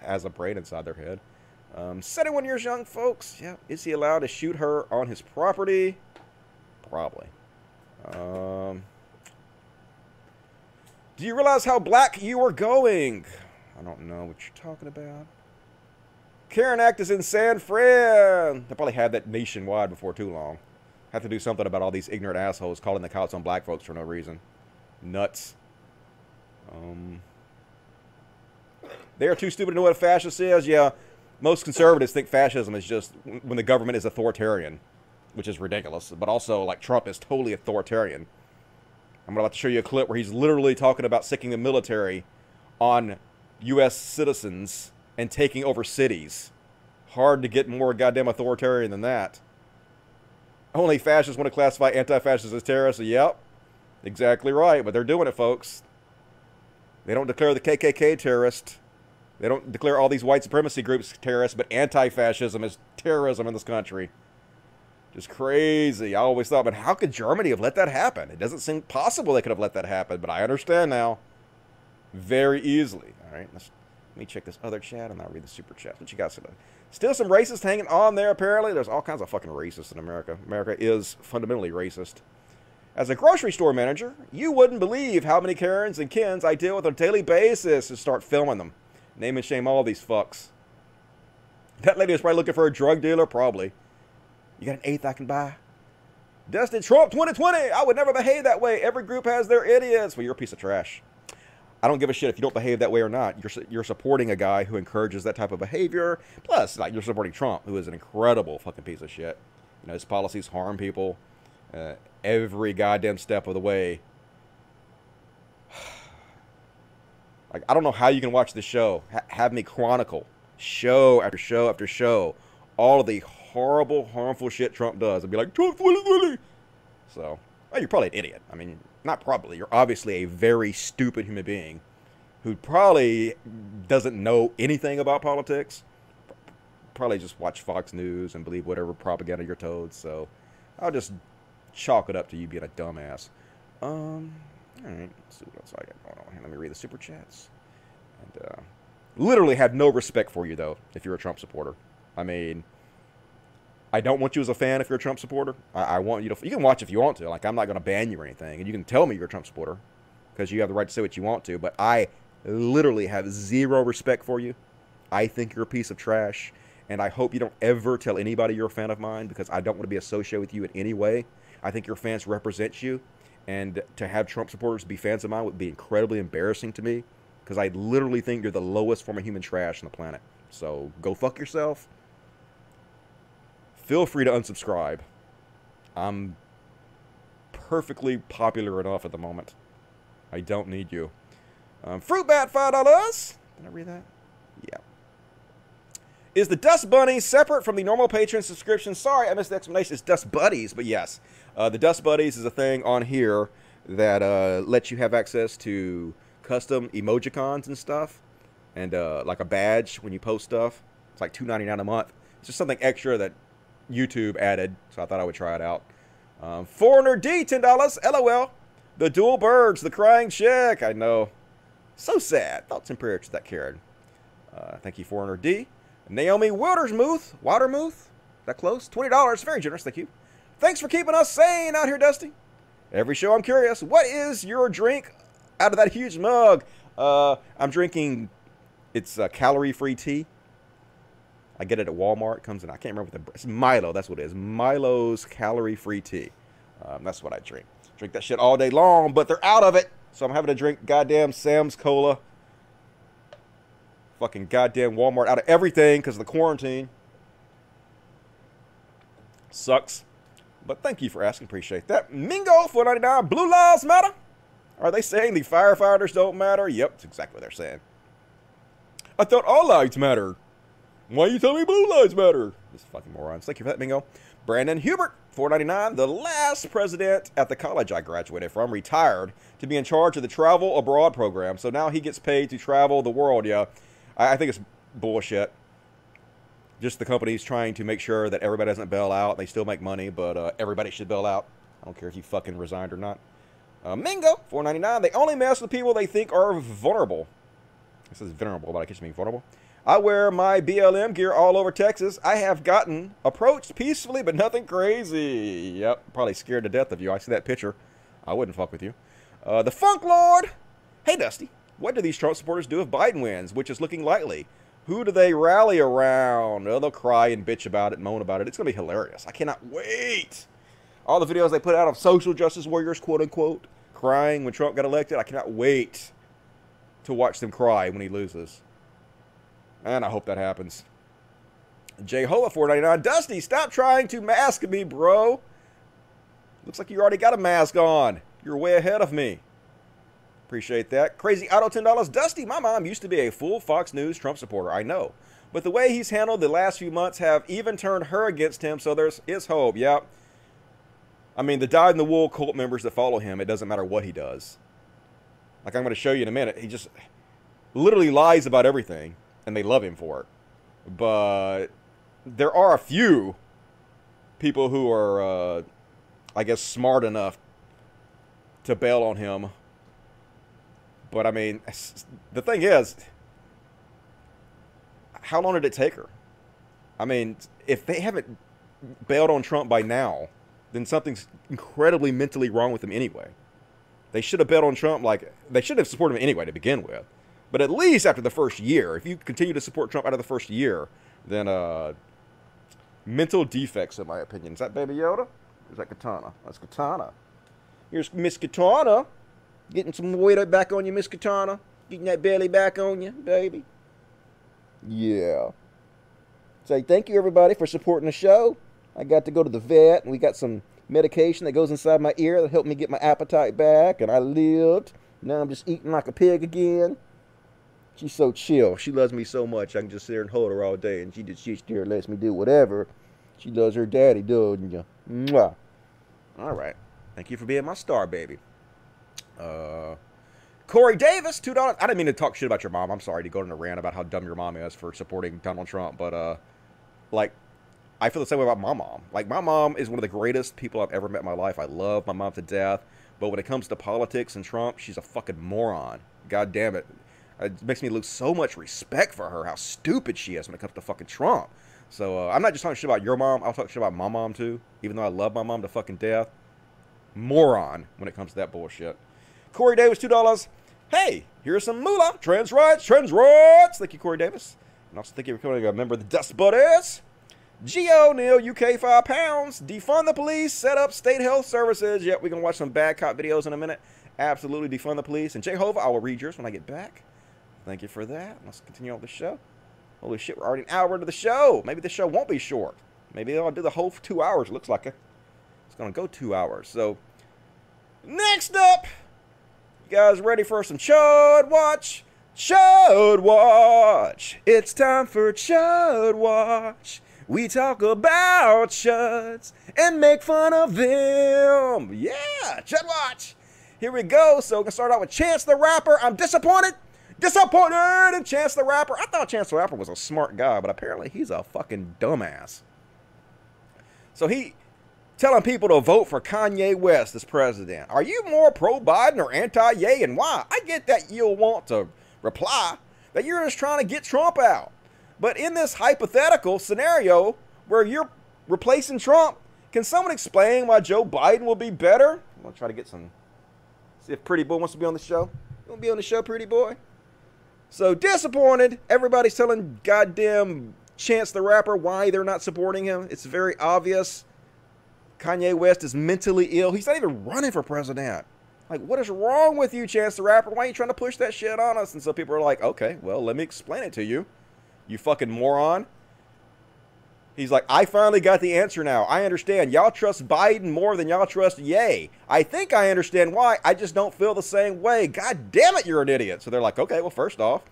has a brain inside their head. Um, 71 years young, folks. Yeah, is he allowed to shoot her on his property? Probably. Um, do you realize how black you are going? I don't know what you're talking about. Karen Act is in San Fran. They probably had that nationwide before too long. Have to do something about all these ignorant assholes calling the cops on black folks for no reason. Nuts. Um, they are too stupid to know what a fascist is. Yeah, most conservatives think fascism is just when the government is authoritarian, which is ridiculous. But also, like Trump is totally authoritarian. I'm about to show you a clip where he's literally talking about sicking the military on U.S. citizens and taking over cities. Hard to get more goddamn authoritarian than that. Only fascists want to classify anti-fascists as terrorists. Yep, exactly right. But they're doing it, folks. They don't declare the KKK terrorist. They don't declare all these white supremacy groups terrorists, but anti-fascism is terrorism in this country. Just crazy. I always thought, but how could Germany have let that happen? It doesn't seem possible they could have let that happen, but I understand now. Very easily. All right, let's let me check this other chat and I'll read the super chat. What you got? Still some racists hanging on there, apparently. There's all kinds of fucking racists in America. America is fundamentally racist. As a grocery store manager, you wouldn't believe how many Karens and Kens I deal with on a daily basis and start filming them. Name and shame all these fucks. That lady was probably looking for a drug dealer, probably. You got an eighth I can buy? Dustin Trump 2020! I would never behave that way. Every group has their idiots. Well, you're a piece of trash. I don't give a shit if you don't behave that way or not. You're you're supporting a guy who encourages that type of behavior. Plus, like you're supporting Trump, who is an incredible fucking piece of shit. You know, his policies harm people uh, every goddamn step of the way. like I don't know how you can watch the show, ha- have me chronicle show after show after show all of the horrible, harmful shit Trump does, and be like Trump, Willy, Willy. So, well, you're probably an idiot. I mean, not probably. You're obviously a very stupid human being who probably doesn't know anything about politics. Probably just watch Fox News and believe whatever propaganda you're told. So I'll just chalk it up to you being a dumbass. Um, all right. Let's see what else I got going on here. Let me read the super chats. And uh, literally have no respect for you though if you're a Trump supporter. I mean, I don't want you as a fan if you're a Trump supporter. I, I want you to. You can watch if you want to. Like I'm not going to ban you or anything, and you can tell me you're a Trump supporter because you have the right to say what you want to. But I literally have zero respect for you. I think you're a piece of trash, and I hope you don't ever tell anybody you're a fan of mine because I don't want to be associated with you in any way. I think your fans represent you, and to have Trump supporters be fans of mine would be incredibly embarrassing to me. because I literally think you're the lowest form of human trash on the planet. So go fuck yourself. Feel free to unsubscribe. I'm perfectly popular enough at the moment. I don't need you. Um, Fruit Bat, five dollars. Did I read that? Yeah. Is the Dust Bunny separate from the normal patron subscription? Sorry, I missed the explanation. It's Dust Buddies, but yes, uh, the Dust Buddies is a thing on here that uh, lets you have access to custom emojicons and stuff, and uh, like a badge when you post stuff. It's like two ninety nine a month. It's just something extra that YouTube added, so I thought I would try it out. Um, Foreigner D, ten dollars. LOL. The dual birds, the crying chick. I know. So sad. Thoughts and prayers to that Karen. Uh, thank you, Foreigner D. Naomi Wildersmuth. Watermuth. That close? Twenty dollars. Very generous. Thank you. Thanks for keeping us sane out here, Dusty. Every show, I'm curious. What is your drink out of that huge mug? Uh, I'm drinking. It's uh, calorie-free tea. I get it at Walmart. Comes in. I can't remember what the. Milo. That's what it is. Milo's calorie-free tea. Um, that's what I drink. Drink that shit all day long, but they're out of it. So I'm having to drink goddamn Sam's Cola. Fucking goddamn Walmart out of everything because of the quarantine. Sucks. But thank you for asking. Appreciate that. Mingo 499 Blue Lives Matter. Are they saying the firefighters don't matter? Yep, that's exactly what they're saying. I thought all lives matter. Why you tell me blue lives matter? This fucking morons. Thank you for that, Mingo. Brandon Hubert, 499, the last president at the college I graduated from, retired to be in charge of the travel abroad program. So now he gets paid to travel the world. Yeah, I, I think it's bullshit. Just the company's trying to make sure that everybody doesn't bail out. They still make money, but uh, everybody should bail out. I don't care if you fucking resigned or not. Uh, Mingo, 499. They only mess with people they think are vulnerable. This is vulnerable, but I guess you mean vulnerable. I wear my BLM gear all over Texas. I have gotten approached peacefully, but nothing crazy. Yep, probably scared to death of you. I see that picture. I wouldn't fuck with you. Uh, the Funk Lord. Hey, Dusty. What do these Trump supporters do if Biden wins, which is looking likely? Who do they rally around? Oh, they'll cry and bitch about it, moan about it. It's going to be hilarious. I cannot wait. All the videos they put out of social justice warriors, quote unquote, crying when Trump got elected. I cannot wait to watch them cry when he loses. And I hope that happens. Jehovah 499. Dusty, stop trying to mask me, bro. Looks like you already got a mask on. You're way ahead of me. Appreciate that. Crazy Auto $10. Dusty, my mom used to be a full Fox News Trump supporter. I know. But the way he's handled the last few months have even turned her against him, so there's is hope. Yep. I mean, the dyed in the wool cult members that follow him, it doesn't matter what he does. Like I'm going to show you in a minute. He just literally lies about everything and they love him for it. But there are a few people who are, uh, I guess, smart enough to bail on him. But I mean, the thing is, how long did it take her? I mean, if they haven't bailed on Trump by now, then something's incredibly mentally wrong with them anyway. They should have bailed on Trump like they should have supported him anyway to begin with. But at least after the first year, if you continue to support Trump out of the first year, then uh, mental defects, in my opinion. Is that Baby Yoda? Is that Katana? That's Katana. Here's Miss Katana. Getting some weight back on you, Miss Katana. Getting that belly back on you, baby. Yeah. Say thank you, everybody, for supporting the show. I got to go to the vet, and we got some medication that goes inside my ear that helped me get my appetite back, and I lived. Now I'm just eating like a pig again. She's so chill. She loves me so much. I can just sit there and hold her all day, and she just sits there and lets me do whatever. She loves her daddy, doesn't you? Mwah. All right. Thank you for being my star, baby. Uh, Corey Davis, two dollars. I didn't mean to talk shit about your mom. I'm sorry to go on a rant about how dumb your mom is for supporting Donald Trump, but uh, like, I feel the same way about my mom. Like, my mom is one of the greatest people I've ever met in my life. I love my mom to death, but when it comes to politics and Trump, she's a fucking moron. God damn it. It makes me lose so much respect for her, how stupid she is when it comes to fucking Trump. So uh, I'm not just talking shit about your mom. I'll talk shit about my mom too, even though I love my mom to fucking death. Moron when it comes to that bullshit. Corey Davis, two dollars. Hey, here's some moolah. Trans rights, trans rights. Thank you, Corey Davis. And also thank you for becoming a member of the Dust Buddies. Geo Neil UK five pounds. Defund the police. Set up state health services. Yep, we're gonna watch some bad cop videos in a minute. Absolutely defund the police. And Jehovah, I will read yours when I get back. Thank you for that. Let's continue on the show. Holy shit, we're already an hour into the show. Maybe the show won't be short. Maybe I'll do the whole two hours. Looks like it. It's going to go two hours. So, next up, you guys ready for some Chud Watch? Chud Watch. It's time for Chud Watch. We talk about chuds and make fun of them. Yeah, Chud Watch. Here we go. So, we're going to start out with Chance the Rapper. I'm disappointed. Disappointed in Chance the Rapper. I thought Chance the Rapper was a smart guy, but apparently he's a fucking dumbass. So he telling people to vote for Kanye West as president. Are you more pro Biden or anti Ye and why? I get that you'll want to reply that you're just trying to get Trump out. But in this hypothetical scenario where you're replacing Trump, can someone explain why Joe Biden will be better? I'm gonna try to get some. See if Pretty Boy wants to be on the show. You want to be on the show, Pretty Boy? So disappointed. Everybody's telling goddamn Chance the Rapper why they're not supporting him. It's very obvious. Kanye West is mentally ill. He's not even running for president. Like, what is wrong with you, Chance the Rapper? Why are you trying to push that shit on us? And so people are like, okay, well, let me explain it to you. You fucking moron. He's like, I finally got the answer now. I understand. Y'all trust Biden more than y'all trust Ye. I think I understand why. I just don't feel the same way. God damn it, you're an idiot. So they're like, okay, well, first off,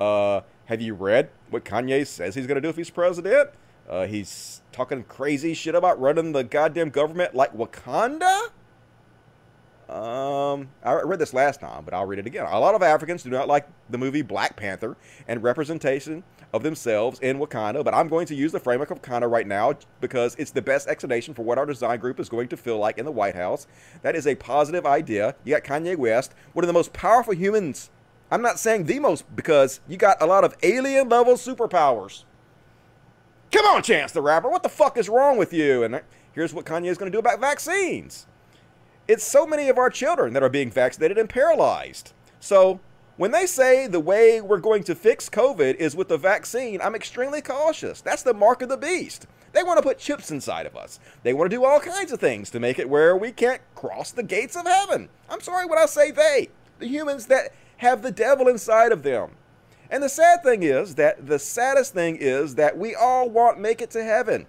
uh, have you read what Kanye says he's going to do if he's president? Uh, he's talking crazy shit about running the goddamn government like Wakanda. Um, I read this last time, but I'll read it again. A lot of Africans do not like the movie Black Panther and representation of themselves in Wakanda, but I'm going to use the framework of Wakanda right now because it's the best explanation for what our design group is going to feel like in the White House. That is a positive idea. You got Kanye West, one of the most powerful humans. I'm not saying the most because you got a lot of alien level superpowers. Come on, Chance the Rapper. What the fuck is wrong with you? And here's what Kanye is going to do about vaccines. It's so many of our children that are being vaccinated and paralyzed. So when they say the way we're going to fix COVID is with the vaccine, I'm extremely cautious. That's the mark of the beast. They want to put chips inside of us. They want to do all kinds of things to make it where we can't cross the gates of heaven. I'm sorry when I say they, the humans that have the devil inside of them. And the sad thing is that the saddest thing is that we all want make it to heaven.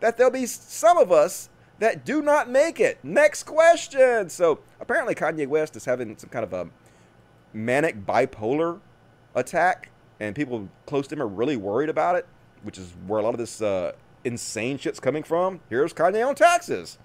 That there'll be some of us that do not make it. Next question. So apparently Kanye West is having some kind of a manic bipolar attack, and people close to him are really worried about it, which is where a lot of this uh, insane shit's coming from. Here's Kanye on taxes.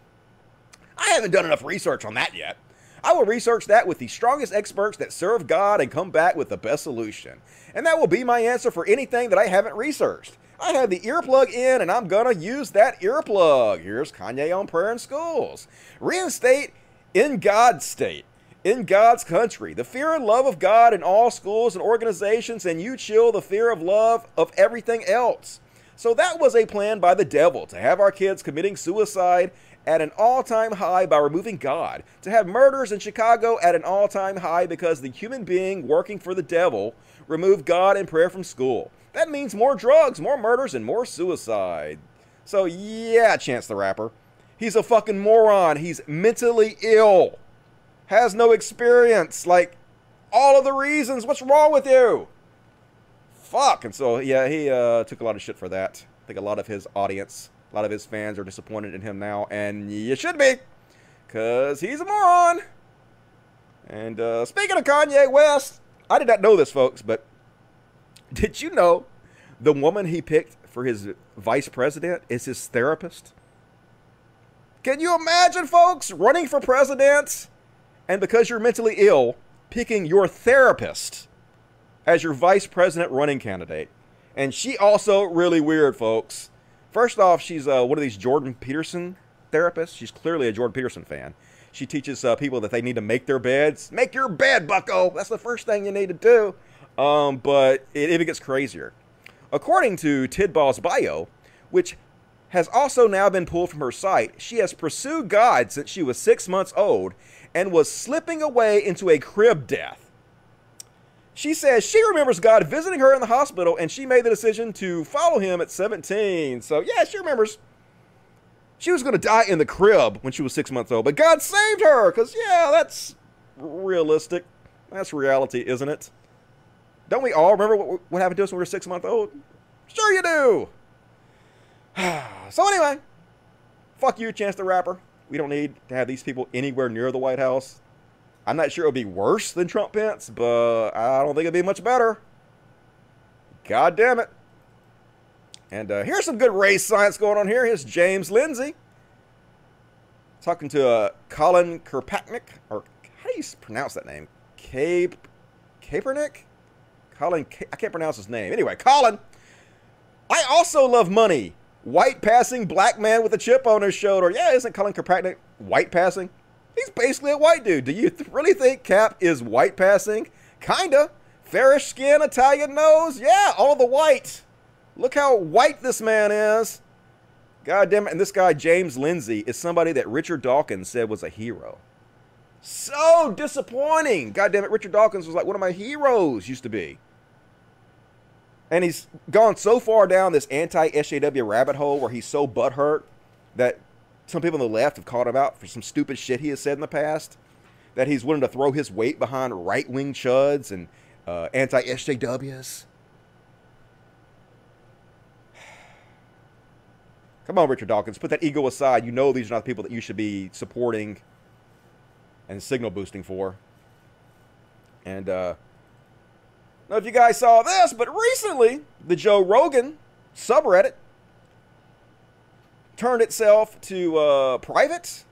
I haven't done enough research on that yet. I will research that with the strongest experts that serve God and come back with the best solution. And that will be my answer for anything that I haven't researched. I have the earplug in and I'm gonna use that earplug. Here's Kanye on prayer in schools. Reinstate in God's state, in God's country, the fear and love of God in all schools and organizations, and you chill the fear of love of everything else. So that was a plan by the devil to have our kids committing suicide at an all time high by removing God, to have murders in Chicago at an all time high because the human being working for the devil removed God and prayer from school. That means more drugs, more murders, and more suicide. So, yeah, Chance the Rapper. He's a fucking moron. He's mentally ill. Has no experience. Like, all of the reasons. What's wrong with you? Fuck. And so, yeah, he uh, took a lot of shit for that. I think a lot of his audience, a lot of his fans are disappointed in him now. And you should be. Because he's a moron. And uh, speaking of Kanye West, I did not know this, folks, but did you know the woman he picked for his vice president is his therapist? Can you imagine, folks, running for president and because you're mentally ill, picking your therapist as your vice president running candidate? And she also really weird, folks. First off, she's uh, one of these Jordan Peterson therapists. She's clearly a Jordan Peterson fan. She teaches uh, people that they need to make their beds. Make your bed, bucko. That's the first thing you need to do. Um, but it even gets crazier. According to Tidball's bio, which has also now been pulled from her site, she has pursued God since she was six months old and was slipping away into a crib death. She says she remembers God visiting her in the hospital and she made the decision to follow him at 17. So, yeah, she remembers. She was going to die in the crib when she was six months old, but God saved her because, yeah, that's realistic. That's reality, isn't it? Don't we all remember what, what happened to us when we were six months old? Sure you do. so anyway, fuck you, Chance the Rapper. We don't need to have these people anywhere near the White House. I'm not sure it'll be worse than Trump Pence, but I don't think it'll be much better. God damn it. And uh, here's some good race science going on here. Here's James Lindsay talking to uh, Colin Kirkpatrick, or how do you pronounce that name? Cape Kaepernick? Colin, I can't pronounce his name. Anyway, Colin, I also love money. White passing black man with a chip on his shoulder. Yeah, isn't Colin Kaepernick white passing? He's basically a white dude. Do you th- really think Cap is white passing? Kinda. Fairish skin, Italian nose. Yeah, all the white. Look how white this man is. God damn it. And this guy, James Lindsay, is somebody that Richard Dawkins said was a hero. So disappointing. God damn it. Richard Dawkins was like one of my heroes, used to be. And he's gone so far down this anti SJW rabbit hole where he's so butthurt that some people on the left have called him out for some stupid shit he has said in the past. That he's willing to throw his weight behind right wing chuds and uh, anti SJWs. Come on, Richard Dawkins. Put that ego aside. You know these are not the people that you should be supporting and signal boosting for. And uh, know if you guys saw this, but recently the Joe Rogan subreddit turned itself to uh, private.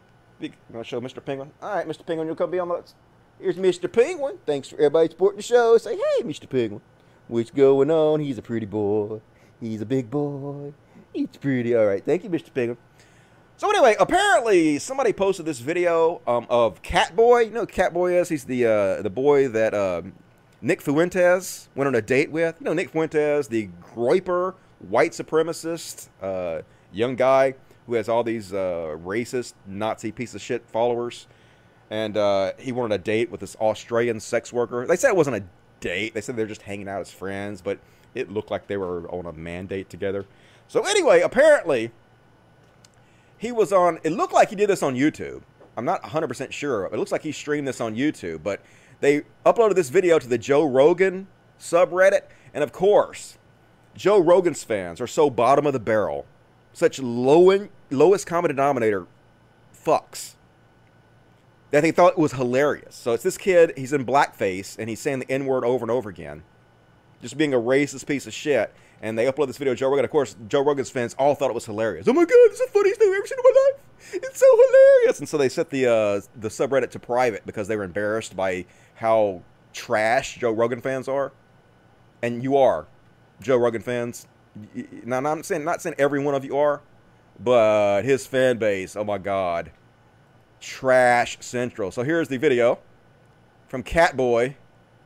I'm to show Mr. Penguin. All right, Mr. Penguin, you'll come be on the. Here's Mr. Penguin. Thanks for everybody supporting the show. Say, hey, Mr. Penguin. What's going on? He's a pretty boy. He's a big boy. He's pretty. All right. Thank you, Mr. Penguin. So anyway, apparently somebody posted this video um, of Catboy. You know who Catboy is? He's the uh, the boy that um, Nick Fuentes went on a date with. You know Nick Fuentes, the groyper, white supremacist, uh, young guy who has all these uh, racist Nazi piece of shit followers. And uh, he wanted a date with this Australian sex worker. They said it wasn't a date. They said they're just hanging out as friends, but it looked like they were on a mandate together. So anyway, apparently he was on. It looked like he did this on YouTube. I'm not 100% sure. It looks like he streamed this on YouTube, but they uploaded this video to the Joe Rogan subreddit, and of course, Joe Rogan's fans are so bottom of the barrel, such low lowest common denominator fucks that they thought it was hilarious. So it's this kid, he's in blackface, and he's saying the N word over and over again, just being a racist piece of shit and they upload this video to Joe Rogan. Of course, Joe Rogan's fans all thought it was hilarious. Oh my god, it's the funniest thing I've ever seen in my life. It's so hilarious. And so they set the uh, the subreddit to private because they were embarrassed by how trash Joe Rogan fans are. And you are, Joe Rogan fans. Now, I'm saying not saying every one of you are, but his fan base. Oh my god, trash central. So here's the video from Catboy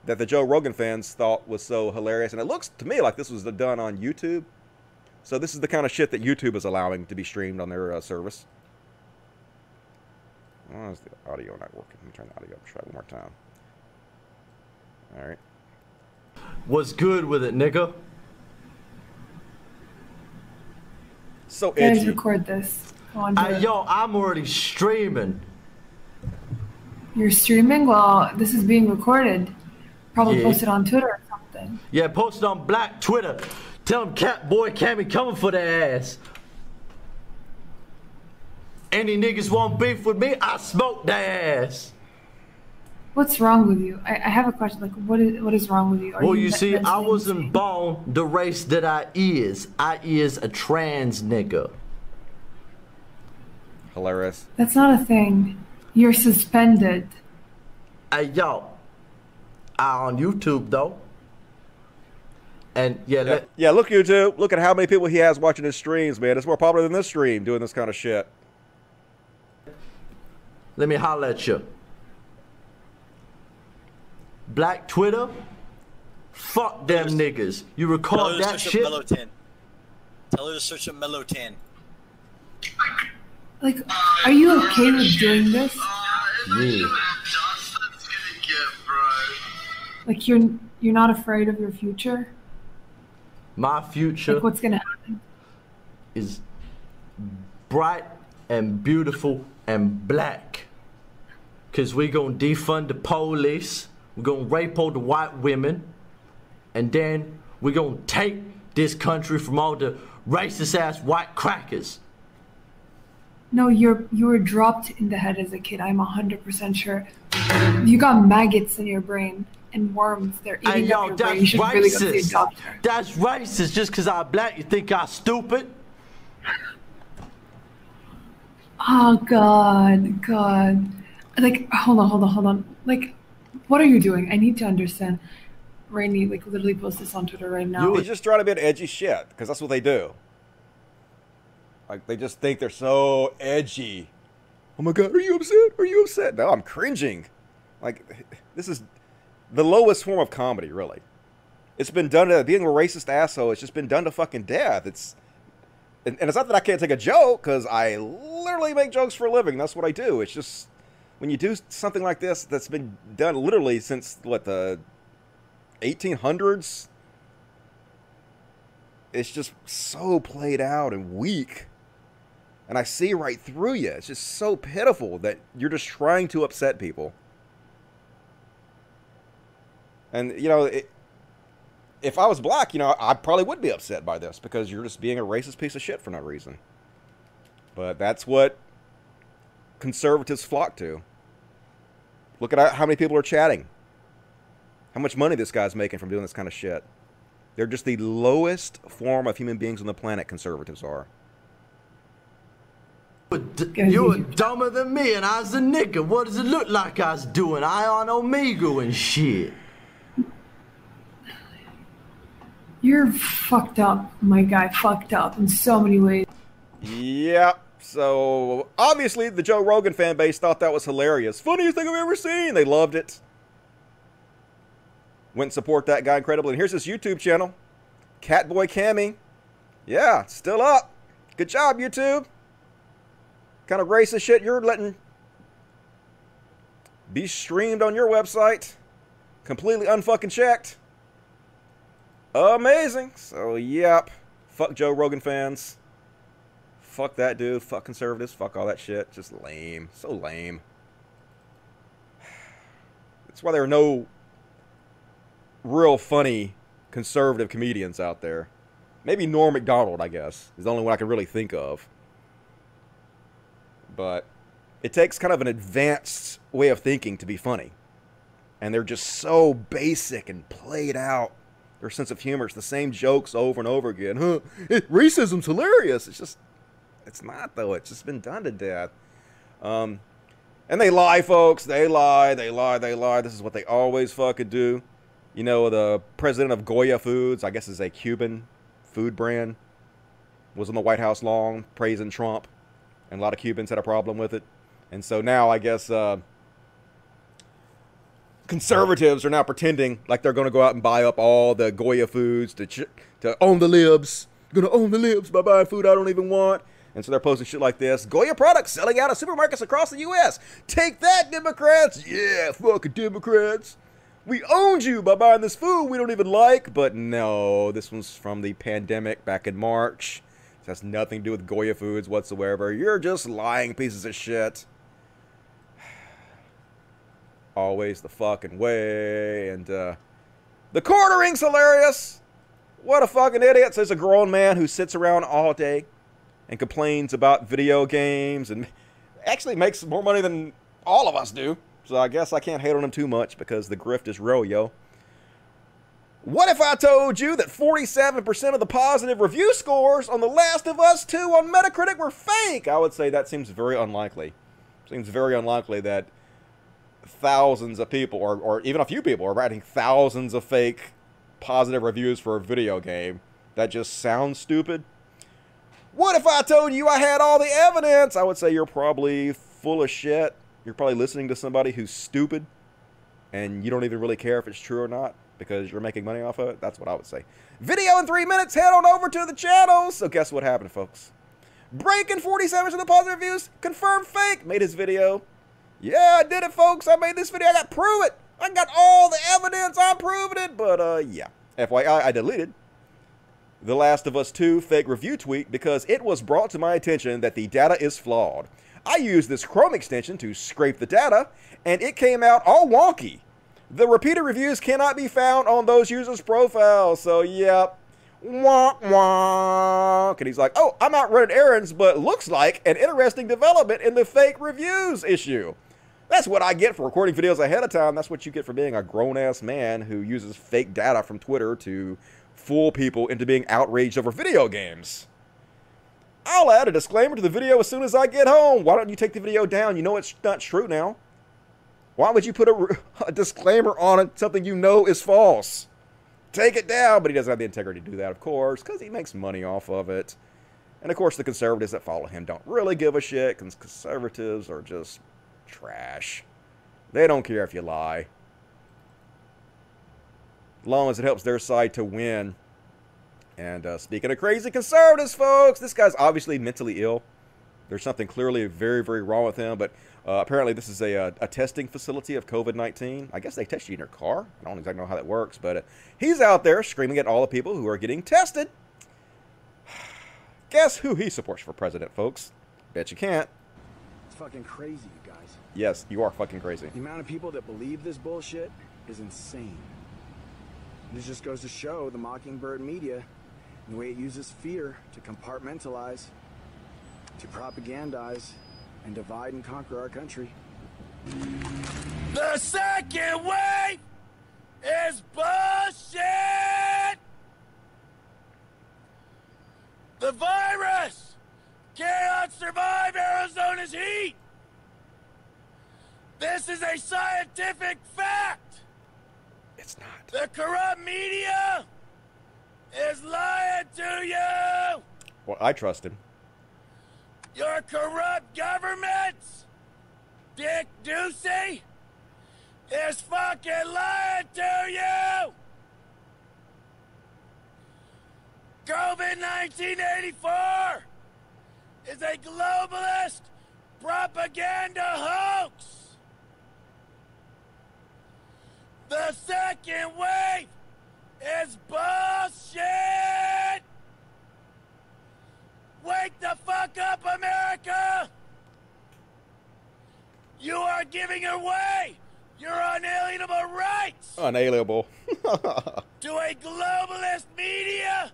that the Joe Rogan fans thought was so hilarious. And it looks to me like this was done on YouTube. So this is the kind of shit that YouTube is allowing to be streamed on their uh, service. Why is the audio not working? Let me turn the audio up. Try one more time. All right. What's good with it, nigga? So edgy. Guys, edgy. record this. Go on, do Hey, it. yo, I'm already streaming. You're streaming? Well, this is being recorded. Probably Yeah. posted on Twitter or something. Yeah, posted on Black Twitter. Tell them Cat Boy Cammy coming for their ass. Any niggas want beef with me, I smoke their ass. What's wrong with you? I, I have a question. Like, what is what is wrong with you? Are well, you me- see, I wasn't insane? born the race that I is. I is a trans nigga. Hilarious. That's not a thing. You're suspended. Hey, yo, I on YouTube though. And yeah, Yeah, let, yeah, look YouTube. Look at how many people he has watching his streams, man. It's more popular than this stream doing this kind of shit. Let me holler at you. Black Twitter, fuck them niggas. You Tell record that search shit? Mellow 10. Tell her to search up Mellow 10. Like, are you okay with doing this? Yeah. Like, you're you're not afraid of your future? My future Like, what's gonna happen? is bright and beautiful and black. Cause we gonna defund the police. We're gonna rape all the white women. And then we're gonna take this country from all the racist ass white crackers. No, you're you were dropped in the head as a kid. I'm hundred percent sure. You got maggots in your brain and worms. They're Hey eating yo, up your brain. You that's should really go see a doctor. That's racist. Just cause I'm black, you think I'm stupid? Oh God, God. Like, hold on, hold on, hold on. Like, what are you doing? I need to understand. Rainy, like, literally post this on Twitter right now. He's just trying to be an edgy shit because that's what they do. Like they just think they're so edgy. Oh my god, are you upset? Are you upset? No, I'm cringing. Like this is the lowest form of comedy, really. It's been done to being a racist asshole. It's just been done to fucking death. It's and, and it's not that I can't take a joke because I literally make jokes for a living. That's what I do. It's just when you do something like this that's been done literally since what the 1800s it's just so played out and weak. And I see right through you. It's just so pitiful that you're just trying to upset people. And, you know, it, if I was black, you know, I probably would be upset by this because you're just being a racist piece of shit for no reason. But that's what conservatives flock to. Look at how many people are chatting. How much money this guy's making from doing this kind of shit. They're just the lowest form of human beings on the planet, conservatives are. You were dumber than me and I was a nigga. What does it look like I was doing? I on Omegle and shit. You're fucked up, my guy. Fucked up in so many ways. Yep. So obviously, the Joe Rogan fan base thought that was hilarious. Funniest thing I've ever seen. They loved it. Went and support that guy incredibly. And here's his YouTube channel, Catboy Cammy. Yeah, still up. Good job, YouTube. Kind of racist shit you're letting be streamed on your website, completely unfucking checked. Amazing. So, yep. Fuck Joe Rogan fans. Fuck that dude. Fuck conservatives. Fuck all that shit. Just lame. So lame. That's why there are no real funny conservative comedians out there. Maybe Norm Macdonald, I guess, is the only one I can really think of. But it takes kind of an advanced way of thinking to be funny. And they're just so basic and played out. Their sense of humor is the same jokes over and over again. Huh? Racism's hilarious. It's just, it's not though. It's just been done to death. Um, and they lie, folks. They lie. They lie. They lie. This is what they always fucking do. You know, the president of Goya Foods, I guess is a Cuban food brand, was in the White House long, praising Trump. And a lot of Cubans had a problem with it. And so now I guess uh, conservatives are now pretending like they're going to go out and buy up all the Goya foods to ch- to own the libs. Going to own the libs by buying food I don't even want. And so they're posting shit like this. Goya products selling out of supermarkets across the U.S. Take that, Democrats. Yeah, fucking Democrats. We owned you by buying this food we don't even like. But no, this one's from the pandemic back in March. This has nothing to do with Goya foods whatsoever. You're just lying pieces of shit. Always the fucking way. And uh, the cornering's hilarious. What a fucking idiot. Says a grown man who sits around all day and complains about video games and actually makes more money than all of us do. So I guess I can't hate on him too much because the grift is real, yo. What if I told you that 47% of the positive review scores on The Last of Us 2 on Metacritic were fake? I would say that seems very unlikely. Seems very unlikely that thousands of people, or, or even a few people, are writing thousands of fake positive reviews for a video game. That just sounds stupid. What if I told you I had all the evidence? I would say you're probably full of shit. You're probably listening to somebody who's stupid and you don't even really care if it's true or not because you're making money off of it. That's what I would say. Video in three minutes. Head on over to the channel. So guess what happened, folks? Breaking 47 of the positive reviews. Confirmed fake. Made his video. Yeah, I did it, folks. I made this video. I got prove it. I got all the evidence. I'm proving it. But uh, yeah. FYI, I deleted the Last of Us 2 fake review tweet because it was brought to my attention that the data is flawed. I used this Chrome extension to scrape the data, and it came out all wonky. The repeated reviews cannot be found on those users' profiles. So, yep. Wonk wonk. And he's like, oh, I'm out running errands, but looks like an interesting development in the fake reviews issue. That's what I get for recording videos ahead of time. That's what you get for being a grown ass man who uses fake data from Twitter to fool people into being outraged over video games. I'll add a disclaimer to the video as soon as I get home. Why don't you take the video down? You know it's not true now. Why would you put a, a disclaimer on it, something you know is false? Take it down, but he doesn't have the integrity to do that, of course, because he makes money off of it. And of course, the conservatives that follow him don't really give a shit, because conservatives are just trash. They don't care if you lie. As long as it helps their side to win. And uh, speaking of crazy conservatives, folks, this guy's obviously mentally ill. There's something clearly very, very wrong with him. But uh, apparently, this is a, a, a testing facility of COVID 19. I guess they test you in your car. I don't exactly know how that works. But uh, he's out there screaming at all the people who are getting tested. Guess who he supports for president, folks? Bet you can't. It's fucking crazy. Yes, you are fucking crazy. The amount of people that believe this bullshit is insane. This just goes to show the Mockingbird media and the way it uses fear to compartmentalize, to propagandize, and divide and conquer our country. The second wave is bullshit! The virus cannot survive Arizona's heat! This is a scientific fact! It's not. The corrupt media is lying to you! Well, I trust him. Your corrupt governments, Dick Ducey, is fucking lying to you! COVID 1984 is a globalist propaganda hoax! The second wave is bullshit! Wake the fuck up, America! You are giving away your unalienable rights Unalienable. to a globalist media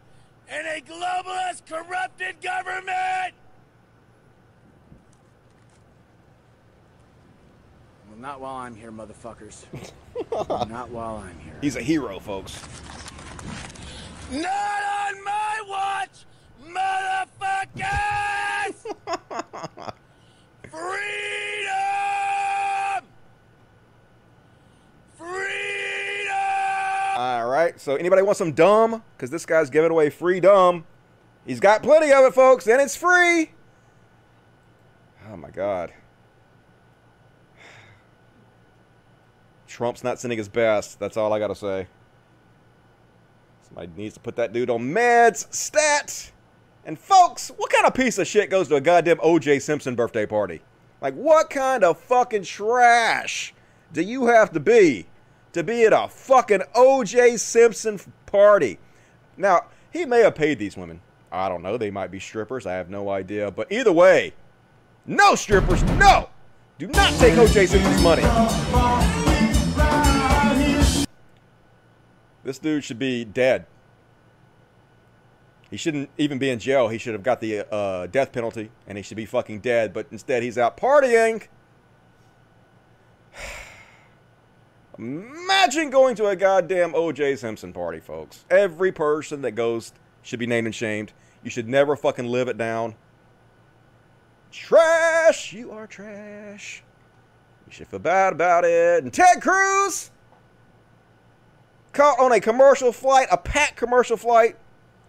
and a globalist corrupted government! Not while I'm here, motherfuckers. not while I'm here. He's a hero, folks. Not on my watch, motherfuckers! Freedom! Freedom! All right. So anybody want some dumb? Because this guy's giving away free dumb. He's got plenty of it, folks, and it's free. Oh my God. Trump's not sending his best. That's all I gotta say. Somebody needs to put that dude on meds. Stat. And folks, what kind of piece of shit goes to a goddamn O.J. Simpson birthday party? Like, what kind of fucking trash do you have to be to be at a fucking O.J. Simpson party? Now, he may have paid these women. I don't know. They might be strippers. I have no idea. But either way, no strippers. No! Do not take O.J. Simpson's money. This dude should be dead. He shouldn't even be in jail. He should have got the uh, death penalty, and he should be fucking dead. But instead, he's out partying. Imagine going to a goddamn O.J. Simpson party, folks. Every person that goes should be named and shamed. You should never fucking live it down. Trash! You are trash. You should feel bad about it. And Ted Cruz caught on a commercial flight, a packed commercial flight,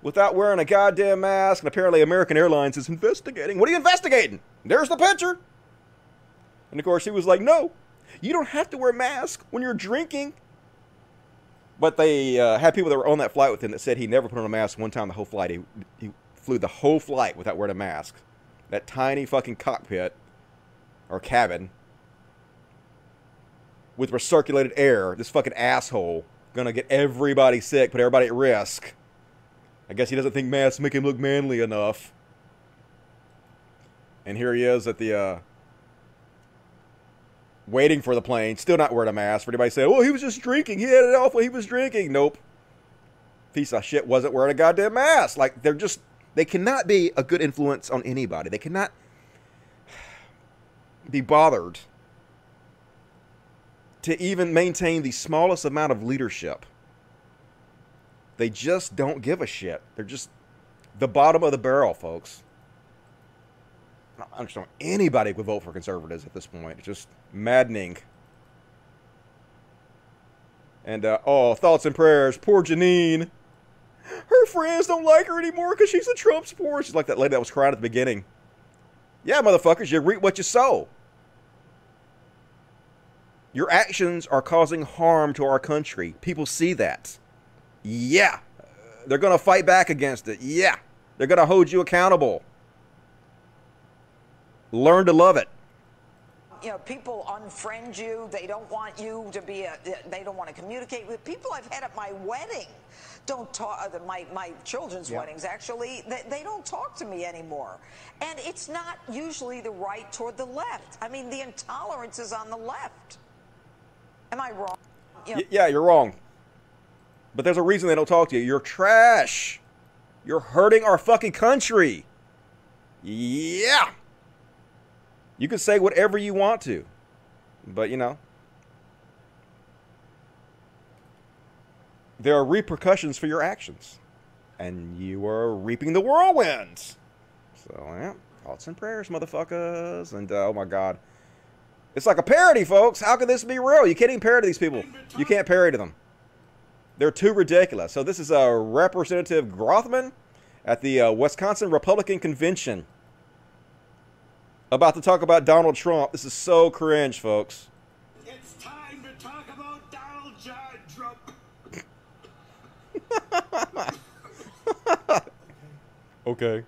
without wearing a goddamn mask. And apparently, American Airlines is investigating. What are you investigating? There's the picture. And of course, he was like, no, you don't have to wear a mask when you're drinking. But they uh, had people that were on that flight with him that said he never put on a mask one time the whole flight. He, he flew the whole flight without wearing a mask. That tiny fucking cockpit or cabin with recirculated air. This fucking asshole gonna get everybody sick, put everybody at risk. I guess he doesn't think masks make him look manly enough. And here he is at the uh, waiting for the plane, still not wearing a mask. For anybody saying, "Oh, he was just drinking. He had it off when he was drinking." Nope. Piece of shit wasn't wearing a goddamn mask. Like they're just they cannot be a good influence on anybody. They cannot be bothered to even maintain the smallest amount of leadership. They just don't give a shit. They're just the bottom of the barrel, folks. I don't understand anybody would vote for conservatives at this point. It's just maddening. And, uh, oh, thoughts and prayers. Poor Janine. Her friends don't like her anymore because she's a Trump supporter. She's like that lady that was crying at the beginning. Yeah, motherfuckers, you reap what you sow. Your actions are causing harm to our country. People see that. Yeah. They're going to fight back against it. Yeah. They're going to hold you accountable. Learn to love it. you know, people unfriend you. They don't want you to be a, they don't want to communicate with people I've had at my wedding. Don't talk, uh, my, my children's Yeah. weddings actually, they, they don't talk to me anymore. And it's not usually the right toward the left. I mean, the intolerance is on the left. Am I wrong? You know, Y- yeah, you're wrong. But there's a reason they don't talk to you. You're trash. You're hurting our fucking country. Yeah. You can say whatever you want to. But, you know, there are repercussions for your actions. And you are reaping the whirlwinds. So, yeah, thoughts and prayers, motherfuckers. And, uh, oh my God. It's like a parody, folks. How can this be real? You can't even parody these people. You can't parody them. They're too ridiculous. So this is uh, Representative Grothman at the uh, Wisconsin Republican Convention about to talk about Donald Trump. This is so cringe, folks. It's time to talk about Donald John Trump. Okay.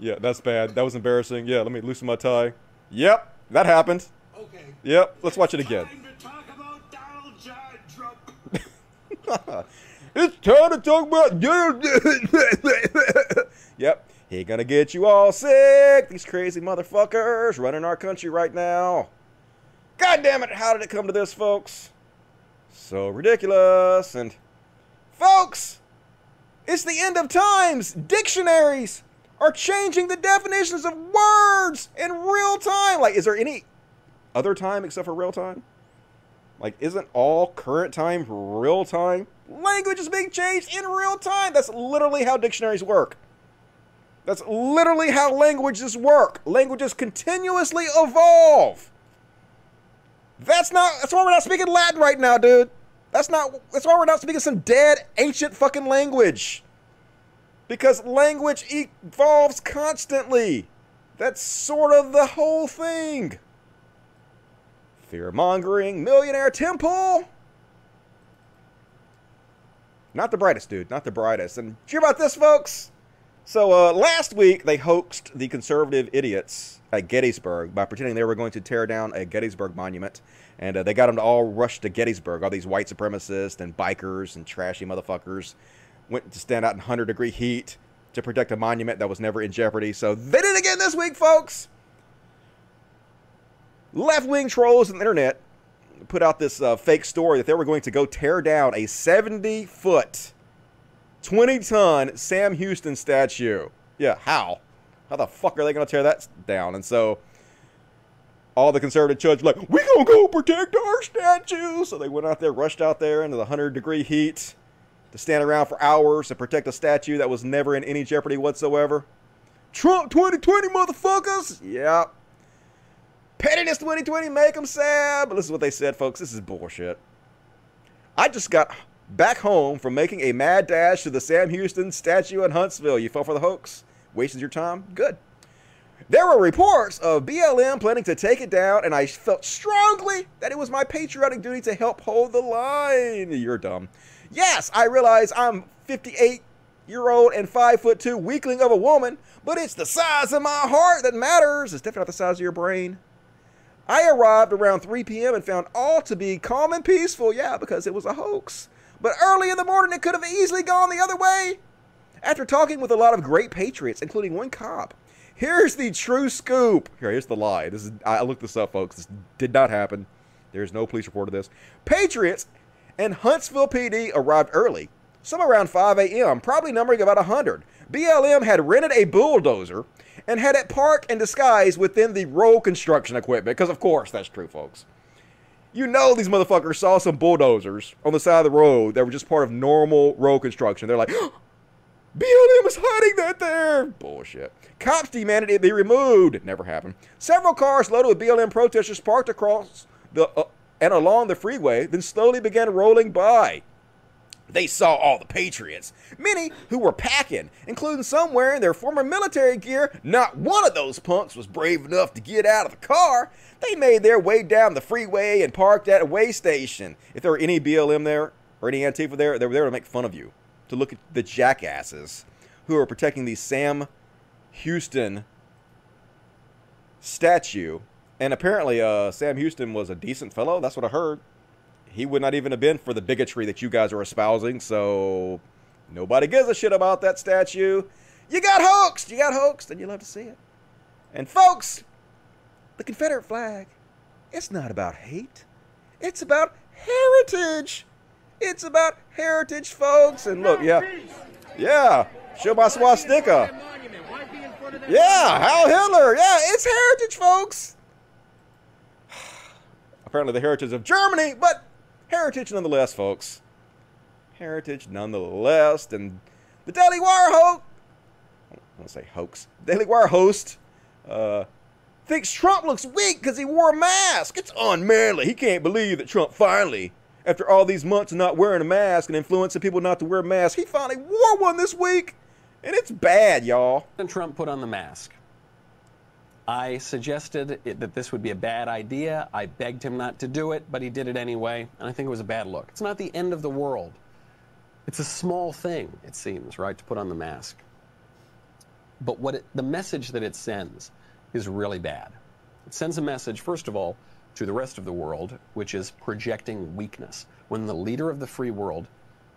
Yeah, that's bad. That was embarrassing. Yeah, let me loosen my tie. Yep, that happened. Okay. Yep, let's watch it again. Talk about Donald John Trump. it's time to talk about. yep, he gonna get you all sick. These crazy motherfuckers running our country right now. God damn it! How did it come to this, folks? So ridiculous. And folks, it's the end of times. Dictionaries are changing the definitions of words in real time. Like, is there any other time except for real time? Like, isn't all current time real time? Language is being changed in real time. That's literally how dictionaries work. That's literally how languages work. Languages continuously evolve. That's not. That's why we're not speaking Latin right now, dude. That's not. That's why we're not speaking some dead ancient fucking language. Because language evolves constantly. That's sort of the whole thing. Fear mongering, millionaire temple. Not the brightest, dude. Not the brightest. And hear about this, folks? So uh, last week they hoaxed the conservative idiots at Gettysburg by pretending they were going to tear down a Gettysburg monument, and uh, they got them to all rush to Gettysburg. All these white supremacists and bikers and trashy motherfuckers went to stand out in hundred degree heat to protect a monument that was never in jeopardy. So they did it again this week, folks. Left wing trolls on the internet put out this uh, fake story that they were going to go tear down a 70 foot 20 ton Sam Houston statue. Yeah, how? How the fuck are they going to tear that down? And so all the conservative church were like, we going to go protect our statue. So they went out there, rushed out there into the 100 degree heat to stand around for hours to protect a statue that was never in any jeopardy whatsoever. Trump 2020, motherfuckers! Yeah. Pettiness 2020, make them sad. But this is what they said, folks. This is bullshit. I just got back home from making a mad dash to the Sam Houston statue in Huntsville. You fell for the hoax? Wasted your time? Good. There were reports of BLM planning to take it down, and I felt strongly that it was my patriotic duty to help hold the line. You're dumb. Yes, I realize I'm 58 year old and 5 foot 2 weakling of a woman, but it's the size of my heart that matters. It's definitely not the size of your brain. I arrived around 3 p.m. and found all to be calm and peaceful. Yeah, because it was a hoax. But early in the morning, it could have easily gone the other way. After talking with a lot of great patriots, including one cop, Here's the true scoop. Here, here's the lie. This is I looked this up, folks. This did not happen. There's no police report of this. Patriots and Huntsville PD arrived early, some around 5 a.m., probably numbering about 100. BLM had rented a bulldozer and had it parked and disguise within the road construction equipment, because of course that's true, folks. You know these motherfuckers saw some bulldozers on the side of the road that were just part of normal road construction. They're like, BLM is hiding that there. Bullshit. Cops demanded it be removed. Never happened. Several cars loaded with BLM protesters parked across the uh, and along the freeway, then slowly began rolling by. They saw all the patriots, many who were packing, including some wearing their former military gear. Not one of those punks was brave enough to get out of the car. They made their way down the freeway and parked at a way station. If there were any BLM there or any Antifa there, they were there to make fun of you, to look at the jackasses who are protecting the Sam Houston statue. And apparently, uh, Sam Houston was a decent fellow. That's what I heard. He would not even have been for the bigotry that you guys are espousing. So nobody gives a shit about that statue. You got hoaxed. You got hoaxed, and you love to see it. And folks, the Confederate flag, it's not about hate. It's about heritage. It's about heritage, folks. And look, yeah, yeah, show my swastika. Yeah, Hal Hitler. Yeah, it's heritage, folks. Apparently, the heritage of Germany, but heritage nonetheless, folks. Heritage nonetheless. And the Daily Wire host, I want to say hoax, Daily Wire host, uh, thinks Trump looks weak because he wore a mask. It's unmanly. He can't believe that Trump finally, after all these months of not wearing a mask and influencing people not to wear masks, he finally wore one this week. And it's bad, y'all. And Trump put on the mask. I suggested it, that this would be a bad idea. I begged him not to do it, but he did it anyway, and I think it was a bad look. It's not the end of the world. It's a small thing, it seems, right, to put on the mask. But what it, the message that it sends is really bad. It sends a message, first of all, to the rest of the world, which is projecting weakness. When the leader of the free world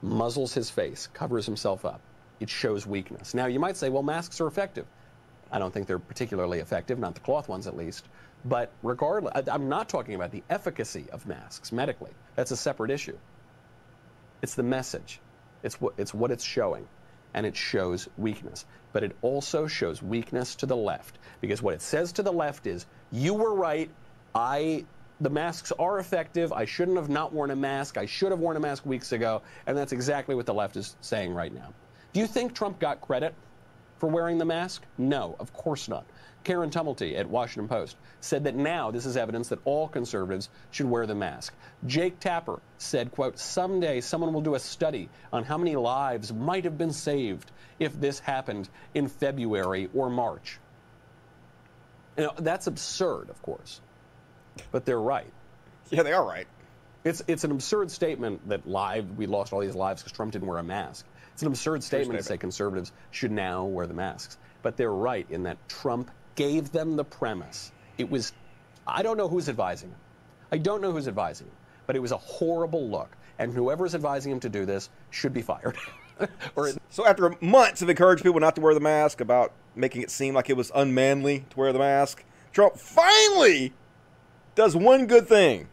muzzles his face, covers himself up, it shows weakness. Now, you might say, well, masks are effective. I don't think they're particularly effective, not the cloth ones at least. But regardless, I'm not talking about the efficacy of masks medically. That's a separate issue. It's the message. It's what it's what it's showing. And it shows weakness. But it also shows weakness to the left. Because what it says to the left is, you were right. I the masks are effective. I shouldn't have not worn a mask. I should have worn a mask weeks ago. And that's exactly what the left is saying right now. Do you think Trump got credit for wearing the mask? No, of course not. Karen Tumulty at Washington Post said that now this is evidence that all conservatives should wear the mask. Jake Tapper said, quote, someday someone will do a study on how many lives might have been saved if this happened in February or March. You know, that's absurd, of course. But they're right. Yeah, they are right. It's it's an absurd statement that live we lost all these lives because Trump didn't wear a mask. It's an absurd statement, to say conservatives should now wear the masks. But they're right in that Trump gave them the premise. It was I don't know who's advising him. I don't know who's advising him, but it was a horrible look. And whoever's advising him to do this should be fired. or So after months of encouraging people not to wear the mask, about making it seem like it was unmanly to wear the mask, Trump finally does one good thing.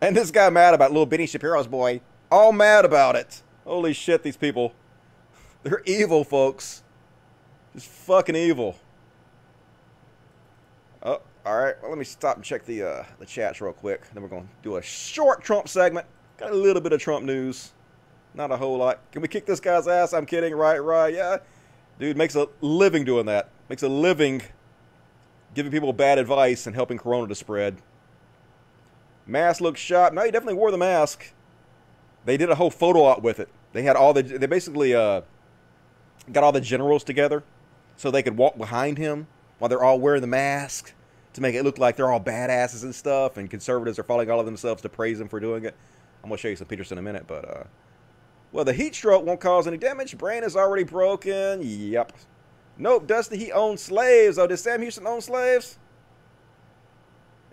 And this guy mad about little Benny Shapiro's boy. All mad about it. Holy shit, these people. They're evil, folks. Just fucking evil. Oh, all right. Well, let me stop and check the uh, the chats real quick. Then we're going to do a short Trump segment. Got a little bit of Trump news. Not a whole lot. Can we kick this guy's ass? I'm kidding. Right, right. Yeah. Dude makes a living doing that. Makes a living giving people bad advice and helping Corona to spread. Mask looks sharp. No, he definitely wore the mask. They did a whole photo op with it. They had all the. They basically uh, got all the generals together so they could walk behind him while they're all wearing the mask to make it look like they're all badasses and stuff. And conservatives are falling all of themselves to praise him for doing it. I'm gonna show you some pictures in a minute, but uh, well, the heat stroke won't cause any damage. Brain is already broken. Yep. Nope, Dusty, he owns slaves. Oh, did Sam Houston own slaves?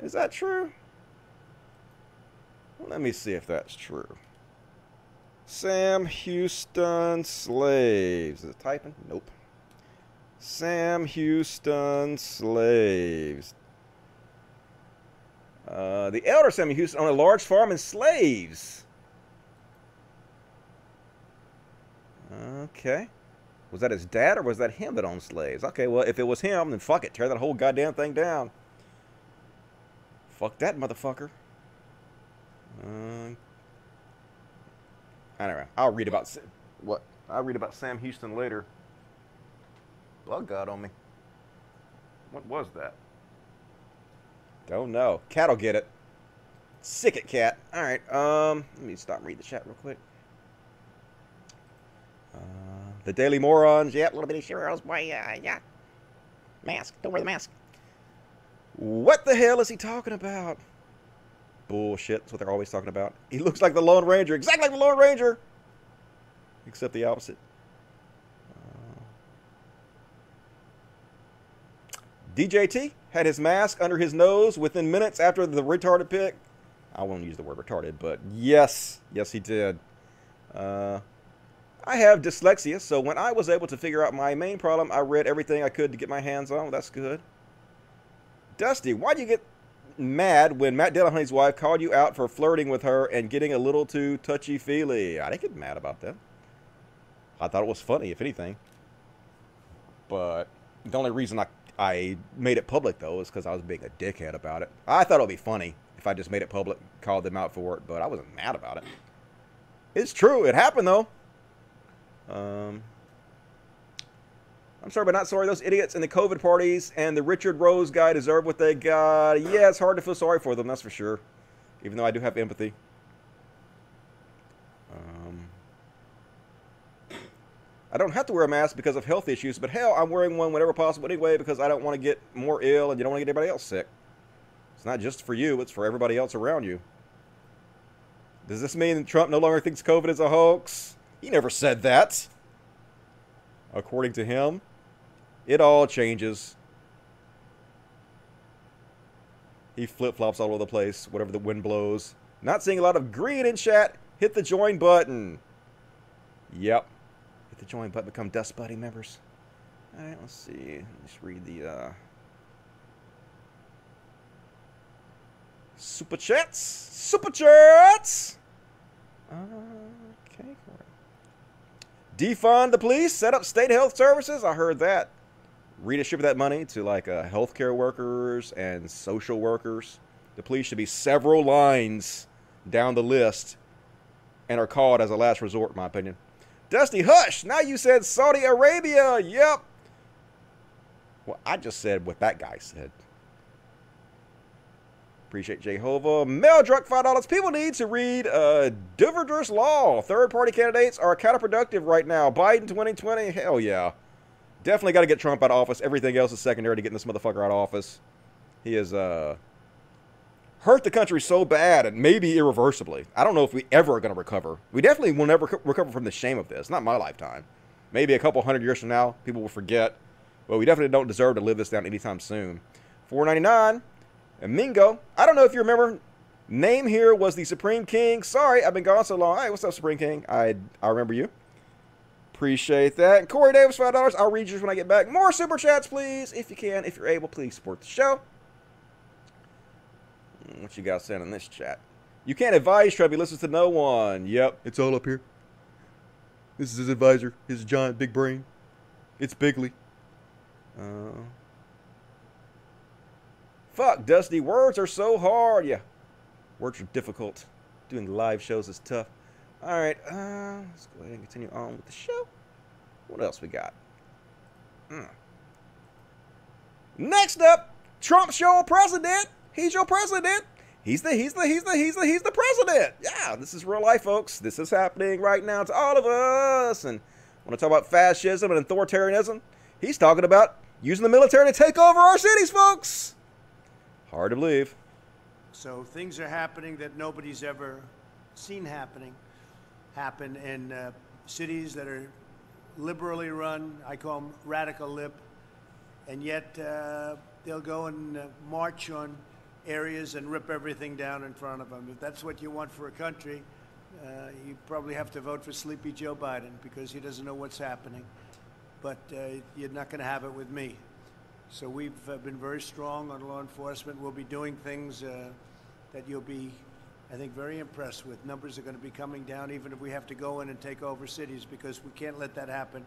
Is that true? Let me see if that's true. Sam Houston slaves. Is it typing? Nope. Sam Houston slaves. Uh, the elder Sam Houston owned a large farm and slaves. Okay. Was that his dad or was that him that owned slaves? Okay, well, if it was him, then fuck it. Tear that whole goddamn thing down. Fuck that motherfucker. Uh, anyway, I'll read about what I'll read about Sam Houston later. Bug got on me. What was that? Don't know. Cat'll get it. Sick it, cat. All right. Um, let me stop and read the chat real quick. Uh, the Daily Morons. Yep, little bitty heroes. Boy, yeah, yeah. Mask. Don't wear the mask. What the hell is he talking about? Bullshit. That's what they're always talking about. He looks like the Lone Ranger. Exactly like the Lone Ranger. Except the opposite. DJT had his mask under his nose within minutes after the retarded pick. I won't use the word retarded, but yes, yes, he did. Uh, I have dyslexia, so when I was able to figure out my main problem, I read everything I could to get my hands on. That's good. Dusty, why do you get mad when Matt Dillahunty's wife called you out for flirting with her and getting a little too touchy feely? I didn't get mad about that. I thought it was funny, if anything. But the only reason I I made it public though is because I was being a dickhead about it. I thought it would be funny if I just made it public, called them out for it, but I wasn't mad about it. It's true. It happened though. Um, I'm sorry, but not sorry. Those idiots in the COVID parties and the Richard Rose guy deserve what they got. Yeah, it's hard to feel sorry for them, that's for sure. Even though I do have empathy. Um, I don't have to wear a mask because of health issues, but hell, I'm wearing one whenever possible anyway because I don't want to get more ill and you don't want to get anybody else sick. It's not just for you, it's for everybody else around you. Does this mean Trump no longer thinks COVID is a hoax? He never said that. According to him, it all changes. He flip flops all over the place, whatever the wind blows. Not seeing a lot of green in chat. Hit the join button. Yep. Hit the join button, become Dust Buddy members. Alright, let's see. Let's read the uh Super chats! Super chats! Okay, Defund the police, set up state health services. I heard that. Redistribute that money to like uh, healthcare workers and social workers. The police should be several lines down the list and are called as a last resort, in my opinion. Dusty, hush! Now you said Saudi Arabia. Yep. Well, I just said what that guy said. Appreciate Jehovah. Mel Druck, $5. People need to read uh, Duverger's Law. Third party candidates are counterproductive right now. Biden 2020, hell yeah. Definitely got to get Trump out of office. Everything else is secondary to getting this motherfucker out of office. He has uh, hurt the country so bad and maybe irreversibly. I don't know if we ever are going to recover. We definitely will never co- recover from the shame of this. Not my lifetime. Maybe a couple hundred years from now, people will forget. But we definitely don't deserve to live this down anytime soon. 499 and Mingo, I don't know if you remember, name here was the Supreme King. Sorry, I've been gone so long. Hey, what's up, Supreme King? I I remember you. Appreciate that. And Corey Davis, five dollars. I'll read yours when I get back. More super chats, please, if you can, if you're able. Please support the show. Hmm, What you got saying in this chat? You can't advise. He listens to no one. Yep, it's all up here. This is his advisor. His giant big brain. It's Bigley. Uh, Fuck, Dusty. Words are so hard. Yeah, words are difficult. Doing live shows is tough. All right, uh, let's go ahead and continue on with the show. What else we got? Hmm. Next up, Trump's your president. He's your president. He's the he's the he's the he's the he's the president. Yeah, this is real life, folks. This is happening right now to all of us. And when I talk about fascism and authoritarianism, he's talking about using the military to take over our cities, folks. Hard to believe. So things are happening that nobody's ever seen happening happen in uh, cities that are liberally run. I call them radical lib. And yet uh, they'll go and uh, march on areas and rip everything down in front of them. If that's what you want for a country, uh, you probably have to vote for Sleepy Joe Biden because he doesn't know what's happening. but uh, you're not going to have it with me. So we've uh, been very strong on law enforcement. We'll be doing things that you'll be, I think, very impressed with. Numbers are going to be coming down, even if we have to go in and take over cities, because we can't let that happen.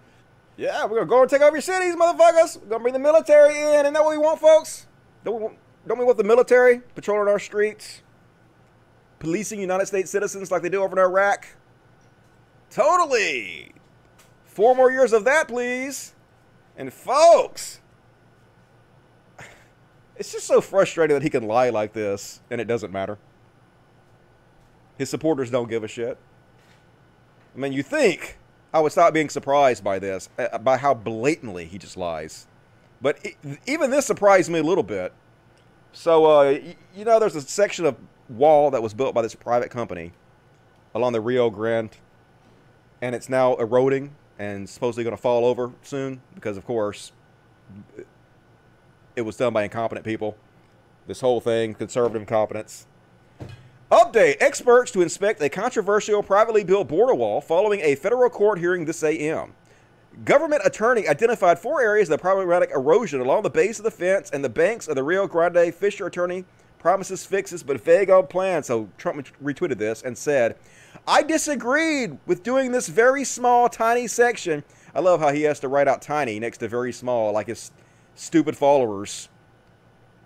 Yeah, we're gonna go and take over your cities, motherfuckers. We're gonna bring the military in. Isn't that what we want, folks? Don't we want, don't we want the military patrolling our streets, policing United States citizens like they do over in Iraq? Totally. Four more years of that, please. And folks, it's just so frustrating that he can lie like this and it doesn't matter. His supporters don't give a shit. I mean, you think I would stop being surprised by this, uh, by how blatantly he just lies. But it, even this surprised me a little bit. So, uh, you know, there's a section of wall that was built by this private company along the Rio Grande, and it's now eroding and supposedly going to fall over soon because, of course, it was done by incompetent people. This whole thing, conservative incompetence. Update experts to inspect a controversial privately built border wall following a federal court hearing this AM. Government attorney identified four areas of problematic erosion along the base of the fence and the banks of the Rio Grande. Fisher attorney promises fixes but vague on plans. So Trump retweeted this and said, I disagreed with doing this very small, tiny section. I love how he has to write out tiny next to very small, like his stupid followers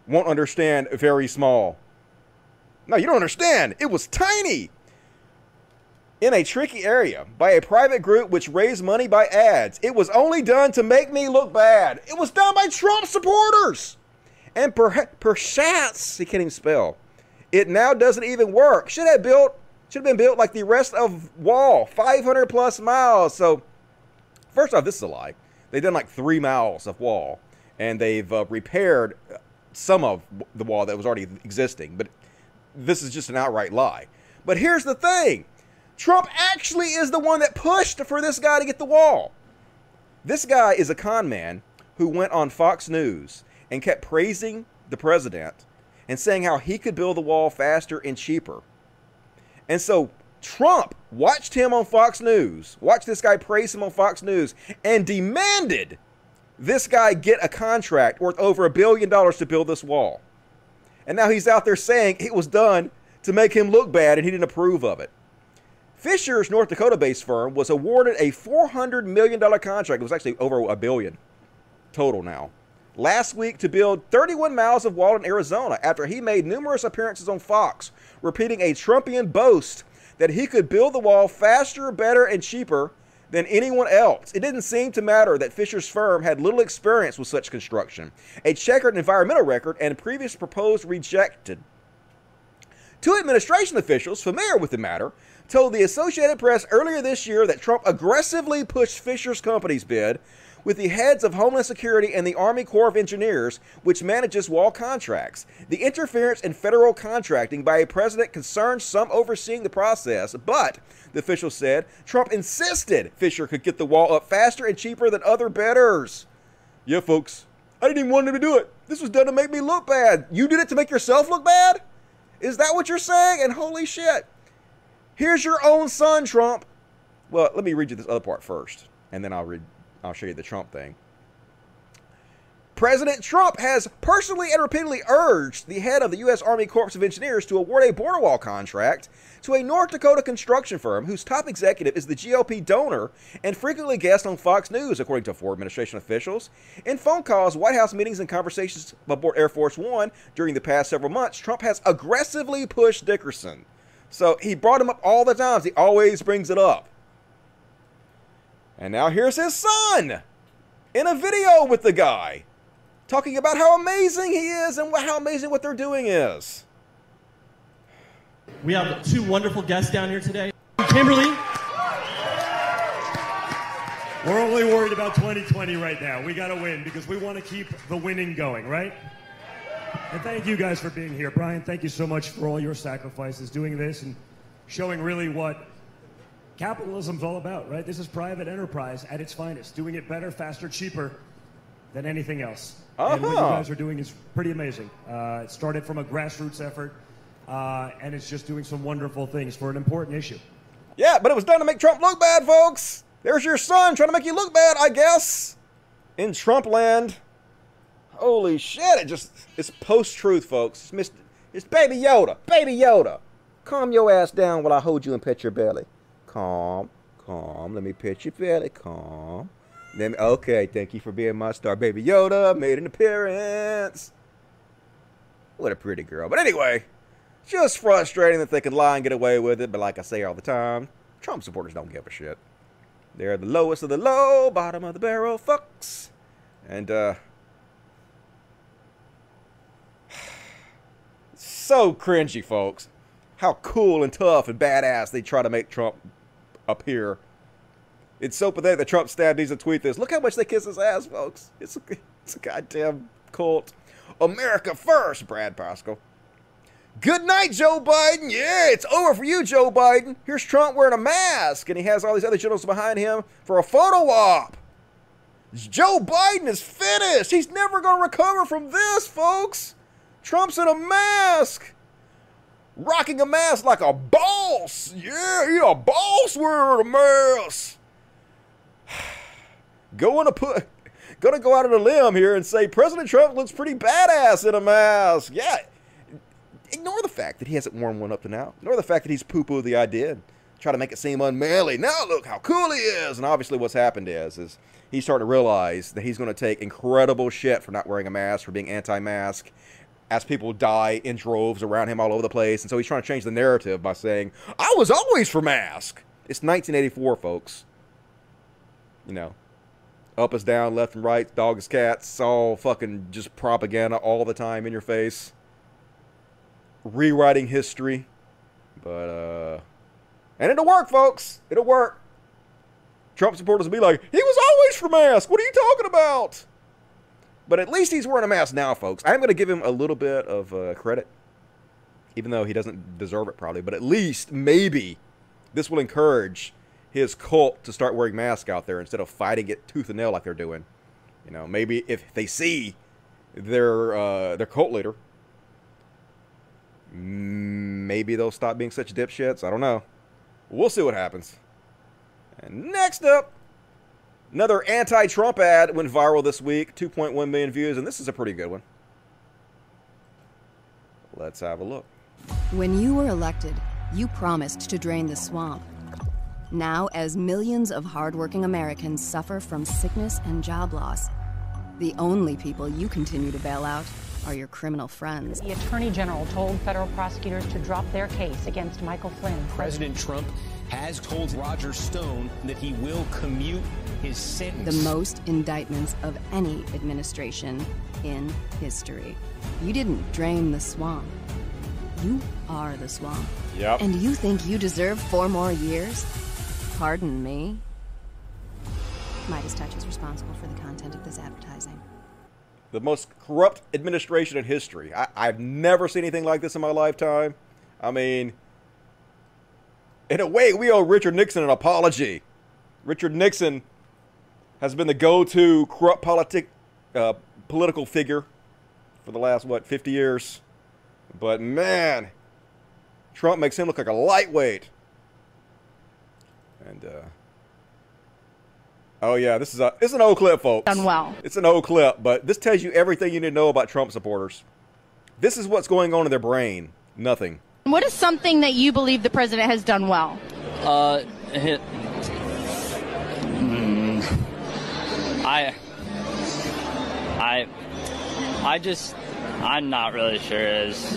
won't understand very small. No, you don't understand. It was tiny. In a tricky area by a private group which raised money by ads. It was only done to make me look bad. It was done by Trump supporters. And per- perchance, he can't even spell. It now doesn't even work. Should have built, should have been built like the rest of Wall, 500 plus miles. So, first off, this is a lie. They've done like three miles of wall, and they've uh, repaired some of the wall that was already existing. But this is just an outright lie. But here's the thing Trump actually is the one that pushed for this guy to get the wall. This guy is a con man who went on Fox News and kept praising the president and saying how he could build the wall faster and cheaper. And so Trump watched him on Fox News, watched this guy praise him on Fox News, and demanded this guy get a contract worth over a billion dollars to build this wall. And now he's out there saying it was done to make him look bad and he didn't approve of it. Fisher's North Dakota based firm was awarded a $400 million contract. It was actually over a billion total now. Last week to build 31 miles of wall in Arizona after he made numerous appearances on Fox, repeating a Trumpian boast that he could build the wall faster, better, and cheaper than anyone else. It didn't seem to matter that Fisher's firm had little experience with such construction, a checkered environmental record, and previous proposed rejected. Two administration officials familiar with the matter told the Associated Press earlier this year that Trump aggressively pushed Fisher's company's bid with the heads of Homeland Security and the Army Corps of Engineers, which manages wall contracts. The interference in federal contracting by a president concerns some overseeing the process, but, the official said, Trump insisted Fisher could get the wall up faster and cheaper than other bidders. Yeah, folks, I didn't even want him to do it. This was done to make me look bad. You did it to make yourself look bad? Is that what you're saying? And holy shit. Here's your own son, Trump. Well, let me read you this other part first, and then I'll read I'll show you the Trump thing. President Trump has personally and repeatedly urged the head of the U.S. Army Corps of Engineers to award a border wall contract to a North Dakota construction firm whose top executive is the GOP donor and frequently guest on Fox News, according to four administration officials. In phone calls, White House meetings, and conversations aboard Air Force One during the past several months, Trump has aggressively pushed Dickerson. So he brought him up all the times. He always brings it up. And now here's his son in a video with the guy talking about how amazing he is and how amazing what they're doing is. We have two wonderful guests down here today. Kimberly. We're only worried about 2020 right now. We got to win because we want to keep the winning going, right? And thank you guys for being here. Brian, thank you so much for all your sacrifices doing this and showing really what capitalism's all about, right? This is private enterprise at its finest, doing it better, faster, cheaper than anything else. And what you Uh-huh. guys are doing is pretty amazing. Uh, it started from a grassroots effort, uh, and it's just doing some wonderful things for an important issue. Yeah, but it was done to make Trump look bad, folks. There's your son trying to make you look bad, I guess. in Trump land. Holy shit! It just it's post truth, folks. It's, Mr. it's Baby Yoda. Baby Yoda. Calm your ass down while I hold you and pet your belly. Calm, calm. Let me your belly. Calm. Me, okay, thank you for being my star. Baby Yoda made an appearance. What a pretty girl. But anyway, just frustrating that they can lie and get away with it. But like I say all the time, Trump supporters don't give a shit. They're the lowest of the low, bottom of the barrel fucks. And, uh, so cringy, folks. How cool and tough and badass they try to make Trump appear. It's so pathetic that Trump stabbed needs to tweet this. Look how much they kiss his ass, folks. It's a, it's a goddamn cult. America first, Brad Parscale. Good night, Joe Biden. Yeah, it's over for you, Joe Biden. Here's Trump wearing a mask, and he has all these other generals behind him for a photo op. Joe Biden is finished. He's never going to recover from this, folks. Trump's in a mask. Rocking a mask like a boss. Yeah, he's a boss wearing a mask. Going to put, gonna go out on a limb here and say President Trump looks pretty badass in a mask. Yeah, ignore the fact that he hasn't worn one up to now. Ignore the fact that he's poo-pooed the idea. and Try to make it seem unmanly. Now look how cool he is. And obviously, what's happened is, is he's starting to realize that he's going to take incredible shit for not wearing a mask, for being anti-mask, as people die in droves around him all over the place. And so he's trying to change the narrative by saying, I was always for mask. It's 1984, folks. You know, up is down, left and right, dog is cats, all fucking just propaganda all the time in your face. Rewriting history. But, uh, and it'll work, folks. It'll work. Trump supporters will be like, he was always for mask. What are you talking about? But at least he's wearing a mask now, folks. I'm going to give him a little bit of uh, credit, even though he doesn't deserve it probably. But at least, maybe, this will encourage his cult to start wearing masks out there instead of fighting it tooth and nail like they're doing. You know, maybe if they see their uh, their cult leader, maybe they'll stop being such dipshits. I don't know. We'll see what happens. And next up, another anti-Trump ad went viral this week, 2.1 million views, and this is a pretty good one. Let's have a look. When you were elected, you promised to drain the swamp. Now, as millions of hardworking Americans suffer from sickness and job loss, the only people you continue to bail out are your criminal friends. The Attorney General told federal prosecutors to drop their case against Michael Flynn. President Trump has told Roger Stone that he will commute his sentence. The most indictments of any administration in history. You didn't drain the swamp. You are the swamp. Yep. And you think you deserve four more years? Pardon me? Midas Touch is responsible for the content of this advertising. The most corrupt administration in history. I, I've never seen anything like this in my lifetime. I mean, in a way, we owe Richard Nixon an apology. Richard Nixon has been the go-to corrupt politic, uh, political figure for the last, what, 50 years. But man, Trump makes him look like a lightweight. And, uh, oh yeah, this is a, it's an old clip, folks. Done well. It's an old clip, but this tells you everything you need to know about Trump supporters. This is what's going on in their brain. Nothing. What is something that you believe the president has done well? Uh, I. I. I just. I'm not really sure. Is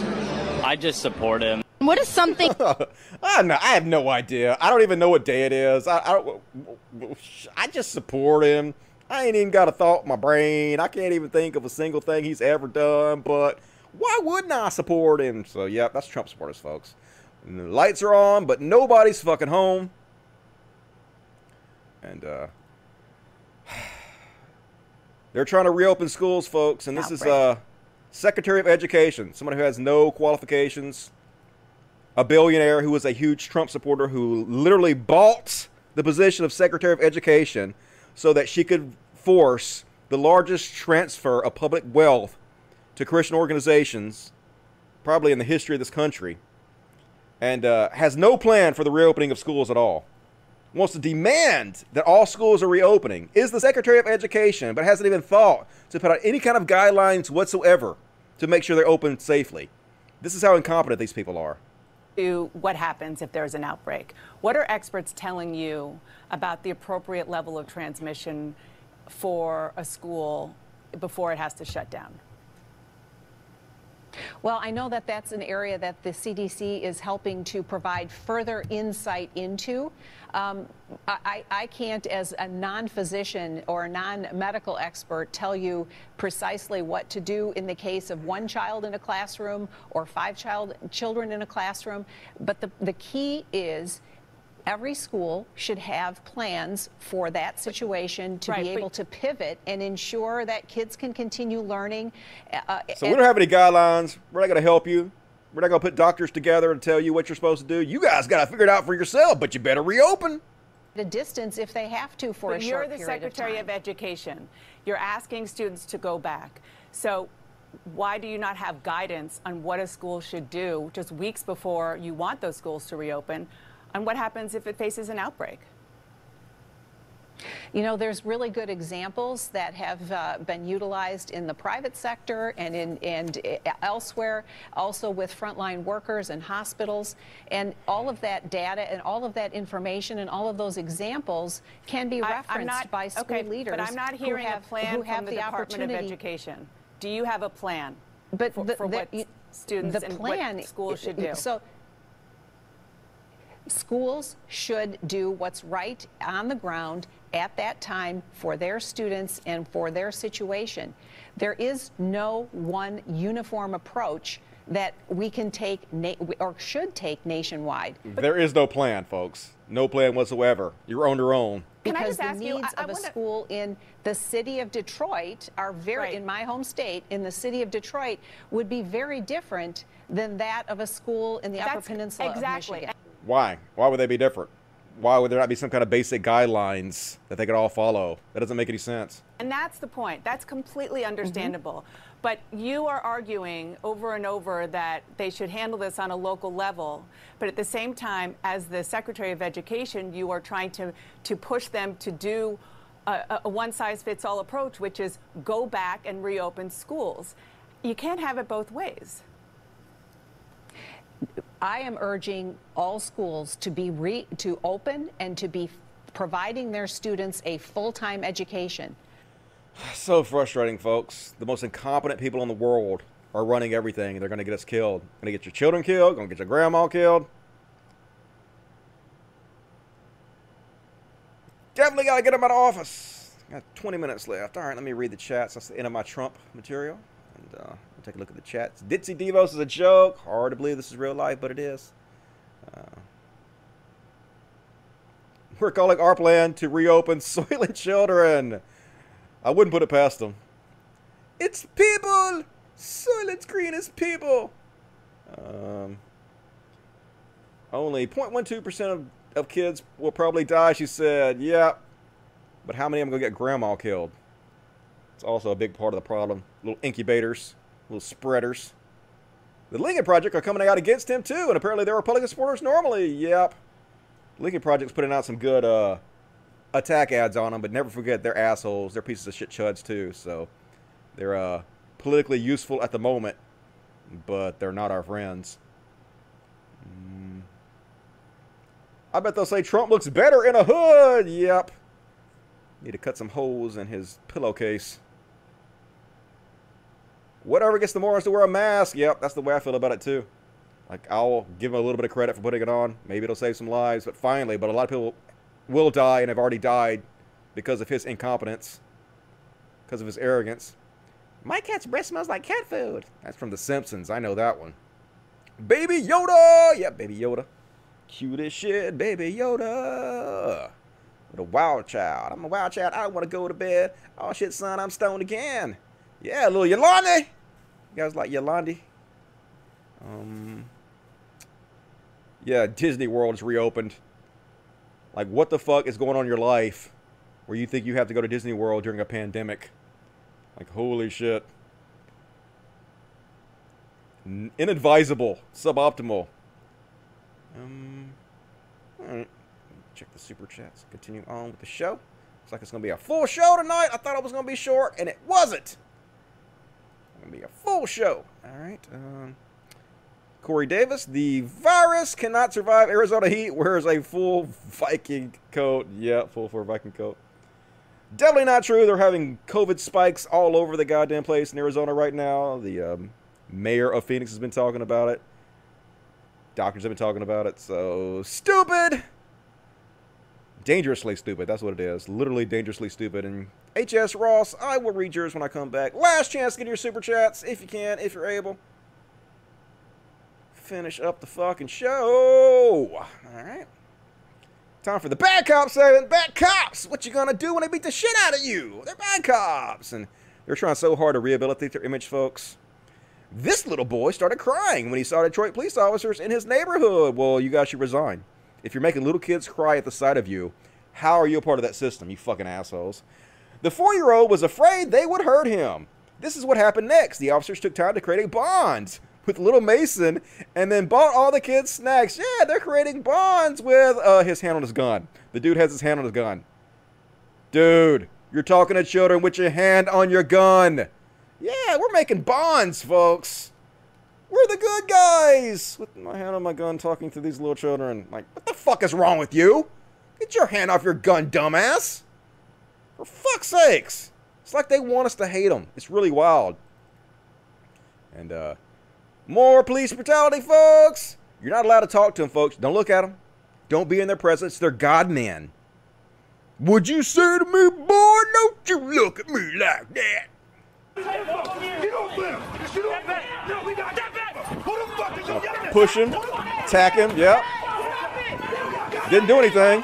I just support him. What is something? I, know, I have no idea. I don't even know what day it is. I, I, I just support him. I ain't even got a thought in my brain. I can't even think of a single thing he's ever done. But why wouldn't I support him? So, yeah, that's Trump supporters, folks. And the lights are on, but nobody's fucking home. And, uh, they're trying to reopen schools, folks. And this is, uh, Secretary of Education, someone who has no qualifications, a billionaire who was a huge Trump supporter who literally bought the position of Secretary of Education so that she could force the largest transfer of public wealth to Christian organizations, probably in the history of this country, and uh, has no plan for the reopening of schools at all. Wants to demand that all schools are reopening, is the Secretary of Education, but hasn't even thought to put out any kind of guidelines whatsoever to make sure they're open safely. This is how incompetent these people are. What happens if there's an outbreak? What are experts telling you about the appropriate level of transmission for a school before it has to shut down? Well, I know that that's an area that the CDC is helping to provide further insight into. Um, I, I can't, as a non physician or a non medical expert, tell you precisely what to do in the case of one child in a classroom or five child, children in a classroom. But the, the key is every school should have plans for that situation to Right, be but- able to pivot and ensure that kids can continue learning. Uh, So we don't have any guidelines. We're not going to help you. We're not going to put doctors together and tell you what you're supposed to do. You guys got to figure it out for yourself, but you better reopen. at a distance if they have to for But a you're the period Secretary of of. Education. You're asking students to go back. So why do you not have guidance on what a school should do just weeks before you want those schools to reopen? And what happens if it faces an outbreak? You know, there's really good examples that have uh, been utilized in the private sector and in and uh, elsewhere, also with frontline workers and hospitals, and all of that data and all of that information and all of those examples can be referenced not- by school okay, leaders. But I'm not who hearing have, a plan who have from the, the Department of. Education. Do you have a plan? But for, the, for the- what you- students the and plan what schools should do? So schools should do what's right on the ground at that time for their students and for their situation. There is no one uniform approach that we can take na- or should take nationwide. There is no plan, folks. No plan whatsoever. You're on your own. Can I because just the ask you, needs I- I of a wanna- school in the city of Detroit are very, Right. in my home state, in the city of Detroit, would be very different than that of a school in the Upper Peninsula exactly. of Michigan. Why? Why would they be different? Why would there not be some kind of basic guidelines that they could all follow? That doesn't make any sense. And that's the point. That's completely mm-hmm. understandable. But you are arguing over and over that they should handle this on a local level. But at the same time, as the Secretary of Education, you are trying to, to push them to do a, a one size fits all approach, which is go back and reopen schools. You can't have it both ways. I am urging all schools to be re- to open and to be providing their students a full-time education. So frustrating, folks. The most incompetent people in the world are running everything. They're going to get us killed. Going to get your children killed. Going to get your grandma killed. Definitely got to get them out of office. Got 20 minutes left. All right, let me read the chats. That's the end of my Trump material. And uh, we'll take a look at the chats. Ditzy DeVos is a joke. Hard to believe this is real life, but it is. Uh, we're calling our plan to reopen Soylent Children. I wouldn't put it past them. It's people! Soylent Green is people! Um, only 0.12% of, of kids will probably die, she said. Yeah. But how many of them going to get grandma killed? It's also a big part of the problem. Little incubators, little spreaders. The Lincoln Project are coming out against him, too, and apparently they're Republican supporters normally. Yep. Lincoln Project's putting out some good uh, attack ads on them, but never forget they're assholes. They're pieces of shit chuds too. So they're uh, politically useful at the moment, but they're not our friends. Mm. I bet they'll say Trump looks better in a hood. Yep. Need to cut some holes in his pillowcase. Whatever gets the morons to wear a mask. Yep, that's the way I feel about it too. Like I'll give him a little bit of credit for putting it on. Maybe it'll save some lives, but finally, but a lot of people will die and have already died because of his incompetence, because of his arrogance. My cat's breath smells like cat food. That's from The Simpsons. I know that one. Baby Yoda! Yep, Baby Yoda. Cute as shit, Baby Yoda. What a wild child. I'm a wild child. I want to go to bed. Oh shit, son, I'm stoned again. Yeah, little Yolandi. You guys like Yolandi? Um. Yeah, Disney World reopened. Like, what the fuck is going on in your life where you think you have to go to Disney World during a pandemic? Like, holy shit. Inadvisable. Suboptimal. Um. Alright. check the super chats. Continue on with the show. Looks like it's going to be a full show tonight. I thought it was going to be short, and it wasn't. To be a full show. All right. Um, Corey Davis, the virus cannot survive Arizona heat. Wears a full Viking coat. Yeah, full for Viking coat. Definitely not true. They're having COVID spikes all over the goddamn place in Arizona right now. The um, mayor of Phoenix has been talking about it. Doctors have been talking about it. So stupid. Dangerously stupid. That's what it is. Literally dangerously stupid. And HS Ross, I will read yours when I come back. Last chance to get your super chats if you can, if you're able. Finish up the fucking show. All right. Time for the bad cops segment. Bad cops. What you gonna do when they beat the shit out of you? They're bad cops, and they're trying so hard to rehabilitate their image, folks. This little boy started crying when he saw Detroit police officers in his neighborhood. Well, you guys should resign. If you're making little kids cry at the sight of you, how are you a part of that system, you fucking assholes? The four year old was afraid they would hurt him. This is what happened next. The officers took time to create a bond with little Mason and then bought all the kids snacks. Yeah, they're creating bonds with uh, his hand on his gun. The dude has his hand on his gun. Dude, you're talking to children with your hand on your gun. Yeah, we're making bonds, folks. We're the good guys. With my hand on my gun talking to these little children. Like, what the fuck is wrong with you? Get your hand off your gun, dumbass. For fuck's sakes. It's like they want us to hate them. It's really wild. And, uh, more police brutality, folks. You're not allowed to talk to them, folks. Don't look at them. Don't be in their presence. They're godmen. Would you say to me, boy, don't you look at me like that? Push him, attack him, yep. Didn't do anything.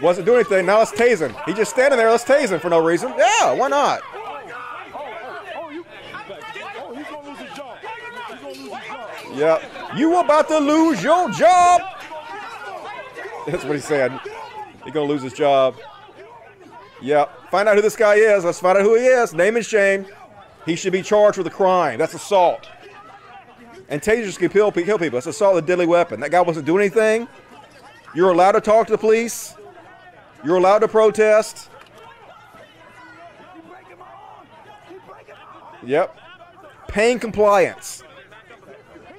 Wasn't doing anything. Now let's tase him. He just standing there. Let's tase him for no reason. Yeah, why not? Yep. You about to lose your job. That's what he said. He gonna lose his job. Yep. Find out who this guy is. Let's find out who he is. Name and shame. He should be charged with a crime. That's assault. And tasers can kill, kill people. That's assault with a deadly weapon. That guy wasn't doing anything. You're allowed to talk to the police. You're allowed to protest. Yep. Paying compliance.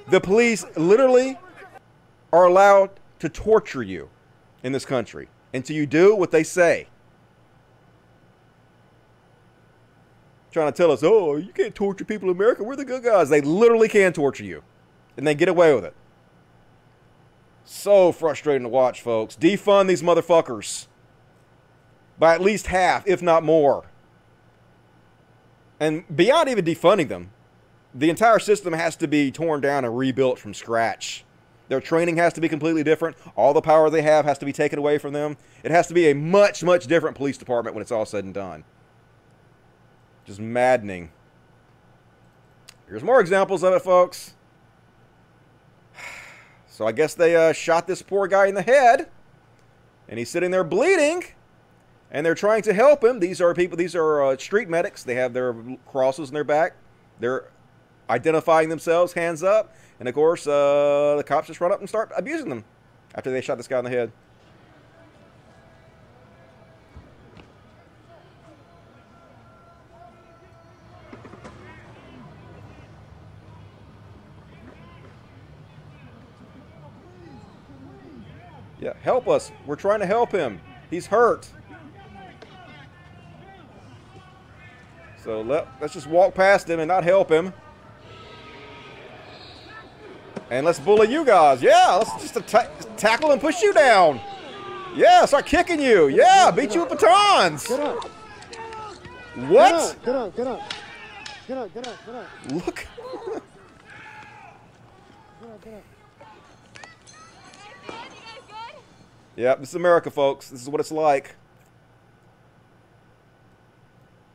The police literally are allowed to torture you in this country until you do what they say. Trying to tell us, oh, you can't torture people in America. We're the good guys. They literally can torture you, and they get away with it. So frustrating to watch, folks. Defund these motherfuckers by at least half, if not more. And beyond even defunding them, the entire system has to be torn down and rebuilt from scratch. Their training has to be completely different. All the power they have has to be taken away from them. It has to be a much, much different police department when it's all said and done. Just maddening. Here's more examples of it, folks. So I guess they uh, shot this poor guy in the head, and he's sitting there bleeding, and they're trying to help him. These are people. These are uh, street medics. They have their crosses in their back. They're identifying themselves, hands up, and of course, uh, the cops just run up and start abusing them after they shot this guy in the head. Yeah, help us. We're trying to help him. He's hurt. So let, let's just walk past him and not help him. And let's bully you guys. Yeah, let's just tackle and push you down. Yeah, start kicking you. Yeah, beat you with batons. Get up. What? Get up, get up. Get up, get up, get up. Look. Get up, get up. Yep, this is America, folks. This is what it's like.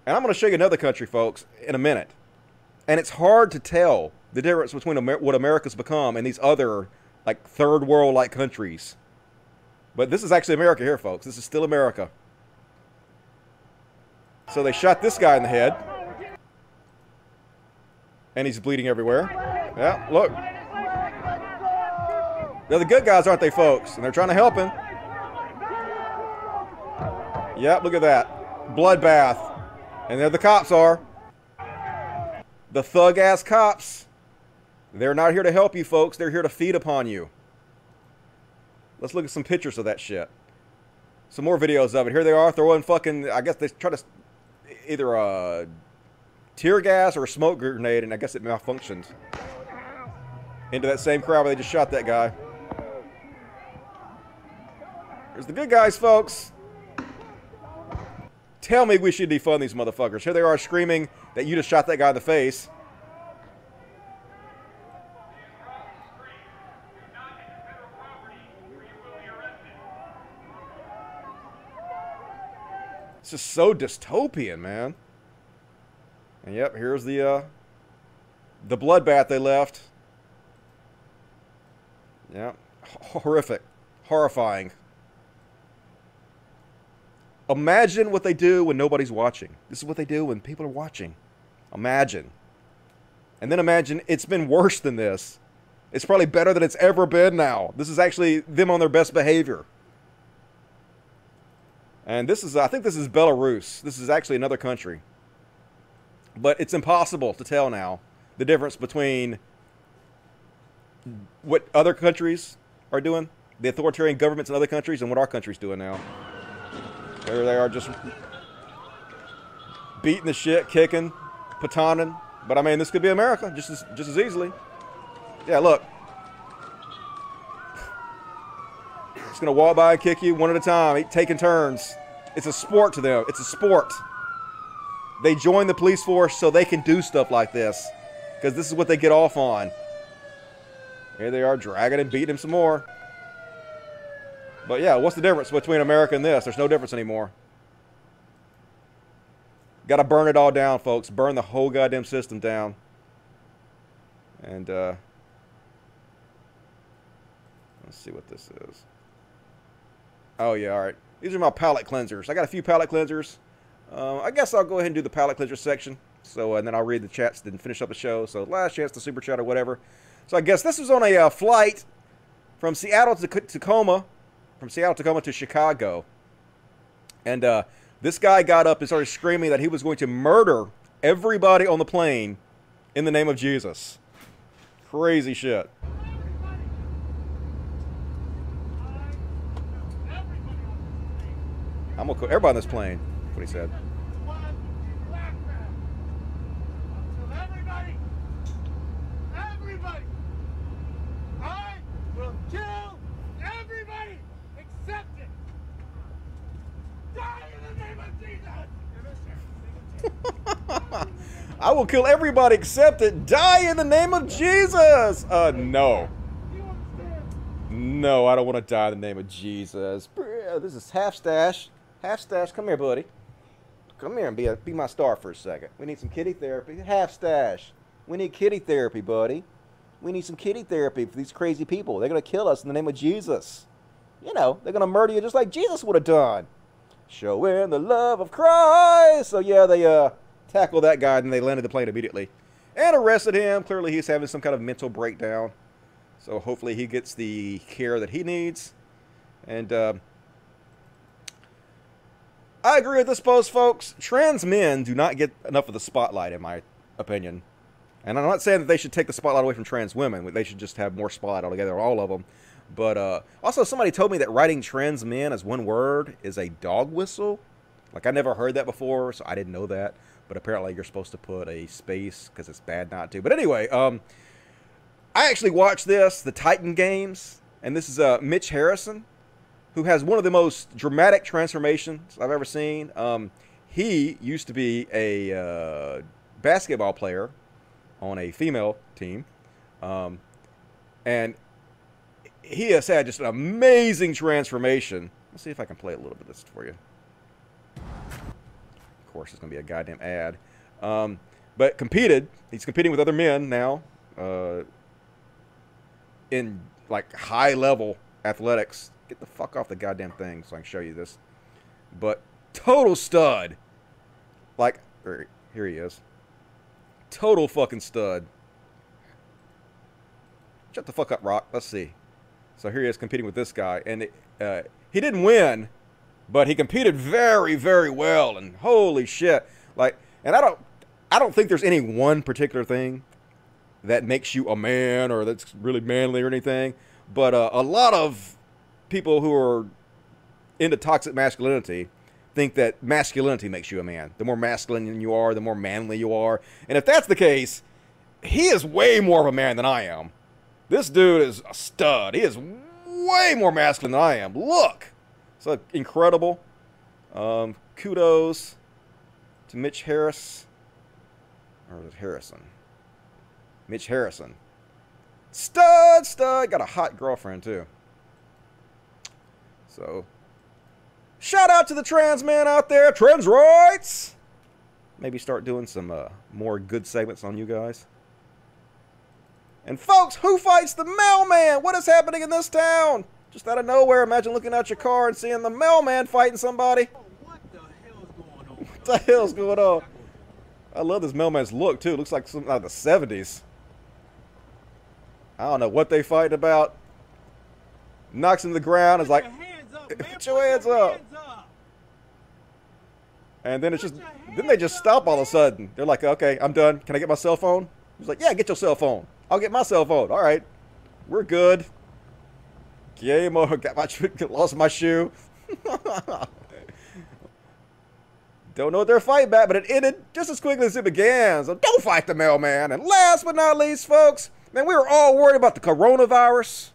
And I'm going to show you another country, folks, in a minute. And it's hard to tell the difference between Amer what America's become and these other, like, third world-like countries. But this is actually America here, folks. This is still America. So they shot this guy in the head. And he's bleeding everywhere. Yeah, look. They're the good guys, aren't they, folks? And they're trying to help him. Yep, look at that. Bloodbath. And there the cops are. The thug ass cops. They're not here to help you, folks. They're here to feed upon you. Let's look at some pictures of that shit. Some more videos of it. Here they are throwing fucking. I guess they try to either a tear gas or a smoke grenade, and I guess it malfunctioned into that same crowd where they just shot that guy. Here's the good guys, folks. Tell me we should defund these motherfuckers. Here they are screaming that you just shot that guy in the face. This is so dystopian, man. And yep, here's the uh, the bloodbath they left. Yeah, horrific, horrifying. Imagine what they do when nobody's watching. This is what they do when people are watching. Imagine. And then imagine it's been worse than this. It's probably better than it's ever been now. This is actually them on their best behavior. And this is, I think this is Belarus. This is actually another country. But it's impossible to tell now the difference between what other countries are doing, the authoritarian governments in other countries, and what our country's doing now. There they are just beating the shit, kicking, patoning. But I mean, this could be America just as, just as easily. Yeah, look. Just gonna walk by and kick you one at a time, taking turns. It's a sport to them. It's a sport. They join the police force so they can do stuff like this. Because this is what they get off on. Here they are dragging and beating him some more. But yeah, what's the difference between America and this? There's no difference anymore. Got to burn it all down, folks. Burn the whole goddamn system down. And, uh, let's see what this is. Oh, yeah, all right. These are my palate cleansers. I got a few palate cleansers. Uh, I guess I'll go ahead and do the palate cleanser section. So, and then I'll read the chats, then finish up the show. So, last chance to super chat or whatever. So, I guess this was on a uh, flight from Seattle to Tacoma, from Seattle, Tacoma to Chicago. And uh, this guy got up and started screaming that he was going to murder everybody on the plane in the name of Jesus. Crazy shit. I'm gonna kill everybody on this plane. What he said. Everybody! Everybody! I will kill everybody except it! Die in the name of Jesus! I will kill everybody except it. Die in the name of Jesus. Uh, no. No, I don't want to die in the name of Jesus. This is half stash. Half stash, come here, buddy. Come here and be a, be my star for a second. We need some kitty therapy. Half stash. We need kitty therapy, buddy. We need some kitty therapy for these crazy people. They're gonna kill us in the name of Jesus. You know, they're gonna murder you just like Jesus would have done. Showing the love of Christ. So yeah, they uh tackled that guy and they landed the plane immediately and arrested him. Clearly, he's having some kind of mental breakdown. So hopefully, he gets the care that he needs. And uh, I agree with this post, folks. Trans men do not get enough of the spotlight, in my opinion. And I'm not saying that they should take the spotlight away from trans women. They should just have more spotlight altogether, all of them. But uh, also, somebody told me that writing trans men as one word is a dog whistle. Like, I never heard that before, so I didn't know that. But apparently, you're supposed to put a space because it's bad not to. But anyway, um, I actually watched this, the Titan Games, and this is uh, Mitch Harrison who has one of the most dramatic transformations I've ever seen. Um, he used to be a uh, basketball player on a female team, um, and he has had just an amazing transformation. Let's see if I can play a little bit of this for you. Course, it's going to be a goddamn ad. Um, but competed. He's competing with other men now uh, in like high level athletics Get the fuck off the goddamn thing so I can show you this. But total stud. Like, er, here he is. Total fucking stud. Shut the fuck up, Rock. Let's see. So here he is competing with this guy, and uh, he didn't win, but he competed very, very well. And holy shit, like, and I don't, I don't think there's any one particular thing that makes you a man or that's really manly or anything. But uh, a lot of people who are into toxic masculinity think that masculinity makes you a man. The more masculine you are, the more manly you are. And if that's the case, he is way more of a man than I am. This dude is a stud. He is way more masculine than I am. Look. So incredible. Um, kudos to Mitch Harris. Or is it Harrison? Mitch Harrison. Stud, stud. Got a hot girlfriend, too. So, shout out to the trans man out there. Trans rights. Maybe start doing some uh, more good segments on you guys. And folks, who fights the mailman? What is happening in this town? Just out of nowhere, imagine looking out your car and seeing the mailman fighting somebody. Oh, what the hell's going on? What the hell's going on? I love this mailman's look too. It looks like something out of the 70s. I don't know what they fight about. Knocks him to the ground. Is like, hands up put your hands up. And then it's just, then they just stop all of a sudden. They're like, okay, I'm done. Can I get my cell phone? He's like, yeah, get your cell phone. I'll get my cell phone. All right, we're good. Game over. Got my lost my shoe. Don't know what they're fighting but it ended just as quickly as it began. So don't fight the mailman. And last but not least, folks, man, we were all worried about the coronavirus.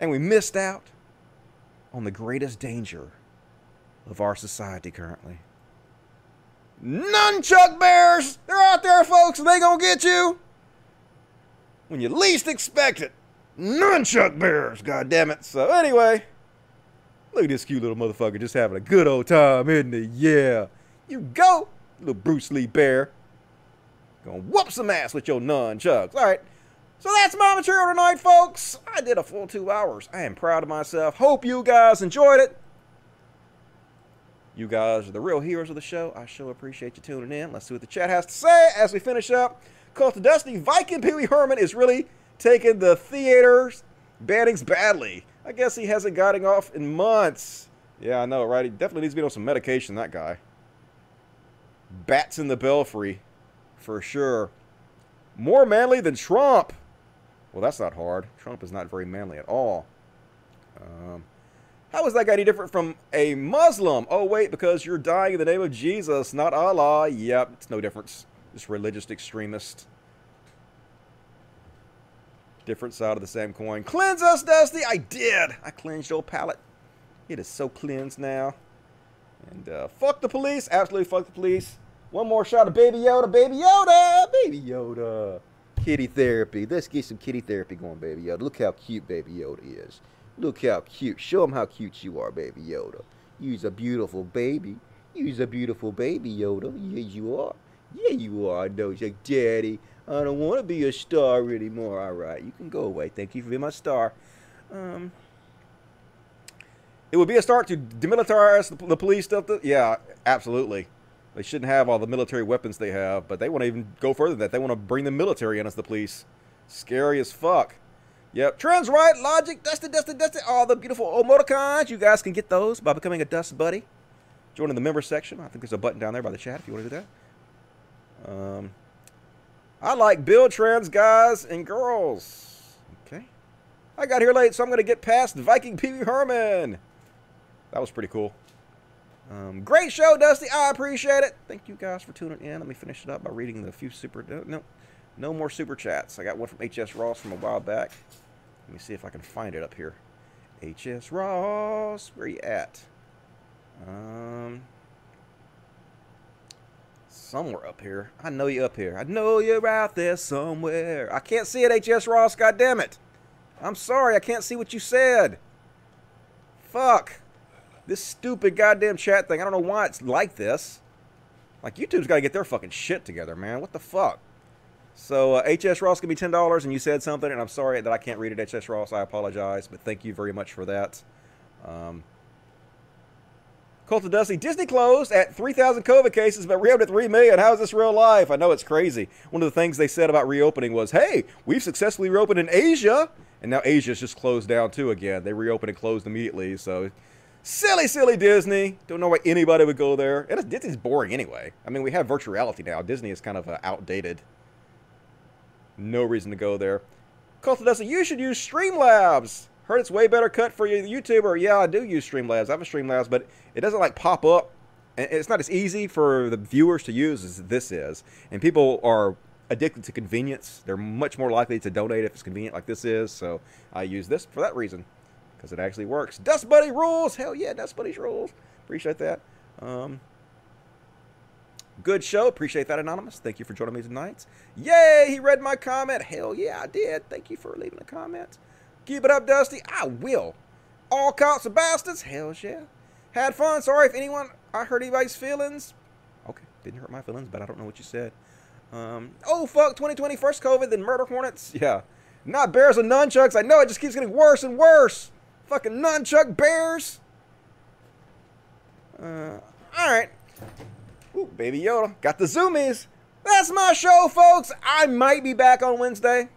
And we missed out on the greatest danger of our society currently. Nunchuck bears! They're out there, folks, and they gonna get you when you least expect it. Nunchuck bears, god damn it. So anyway, look at this cute little motherfucker just having a good old time, isn't he? Yeah. You go, little Bruce Lee bear. Gonna whoop some ass with your nunchucks. Alright. So that's my material tonight, folks. I did a full two hours. I am proud of myself. Hope you guys enjoyed it. You guys are the real heroes of the show. I sure appreciate you tuning in. Let's see what the chat has to say as we finish up. To Dusty, Viking Pee Wee Herman is really taking the theaters bannings badly. I guess he hasn't gotten off in months. Yeah, I know, right? He definitely needs to be on some medication, that guy. Bats in the belfry, for sure. More manly than Trump. Well, that's not hard. Trump is not very manly at all. Um, how is that guy any different from a Muslim? Oh, wait, because you're dying in the name of Jesus, not Allah. Yep, it's no difference. Just religious extremist. Different side of the same coin. Cleanse us, Dusty! I did! I cleansed your palate. It is so cleansed now. And uh, fuck the police. Absolutely fuck the police. One more shot of Baby Yoda. Baby Yoda! Baby Yoda. Kitty therapy. Let's get some kitty therapy going, Baby Yoda. Look how cute Baby Yoda is. Look how cute. Show them how cute you are, Baby Yoda. You's a beautiful baby. You's a beautiful baby, Yoda. Yeah, you are. Yeah, you are. No, like, Daddy, I don't want to be a star anymore. All right, you can go away. Thank you for being my star. Um, it would be a start to demilitarize the, the police stuff. Yeah, absolutely. They shouldn't have all the military weapons they have, but they want to even go further than that. They want to bring the military in as the police. Scary as fuck. Yep. Trends right, logic, dusted, dusted, dusted. All the beautiful emoticons. You guys can get those by becoming a Dust Buddy. Joining the member section. I think there's a button down there by the chat if you want to do that. Um, I like Bill trans guys and girls. Okay. I got here late, so I'm going to get past Viking Pee Wee Herman. That was pretty cool. Um, great show, Dusty. I appreciate it. Thank you guys for tuning in. Let me finish it up by reading the few super. No, no more super chats. I got one from HS Ross from a while back. Let me see if I can find it up here. HS Ross, where you at? Um, somewhere up here. I know you up here. I know you're out there somewhere. I can't see it, HS Ross. God damn it! I'm sorry. I can't see what you said. Fuck. This stupid goddamn chat thing. I don't know why it's like this. Like, YouTube's got to get their fucking shit together, man. What the fuck? So, uh, HS Ross can be $10, and you said something, and I'm sorry that I can't read it, HS Ross. I apologize, but thank you very much for that. Um, Cult of Dusty, Disney closed at 3,000 COVID cases, but reopened at 3 million. How is this real life? I know it's crazy. One of the things they said about reopening was, hey, we've successfully reopened in Asia. And now Asia's just closed down too again. They reopened and closed immediately. So silly, silly Disney. Don't know why anybody would go there. And Disney's boring anyway. I mean, we have virtual reality now. Disney is kind of uh, outdated. No reason to go there. Cult of Dusty, you should use Streamlabs. Heard it's way better cut for you, YouTuber. Yeah, I do use Streamlabs. I have a Streamlabs, but it doesn't like pop up. And it's not as easy for the viewers to use as this is. And people are addicted to convenience. They're much more likely to donate if it's convenient like this is. So I use this for that reason because it actually works. Dust Buddy rules. Hell yeah, Dust Buddies rules. Appreciate that. Um, good show. Appreciate that, Anonymous. Thank you for joining me tonight. Yay, he read my comment. Hell yeah, I did. Thank you for leaving a comment. Keep it up, Dusty. I will. All cops are bastards. Hell yeah. Had fun. Sorry if anyone I hurt anybody's feelings. Okay, didn't hurt my feelings, but I don't know what you said. Um, oh fuck, 2020 first COVID, then murder hornets. Yeah, not bears and nunchucks. I know it just keeps getting worse and worse. Fucking nunchuck bears. Uh, all right. Ooh, baby Yoda got the zoomies. That's my show, folks. I might be back on Wednesday.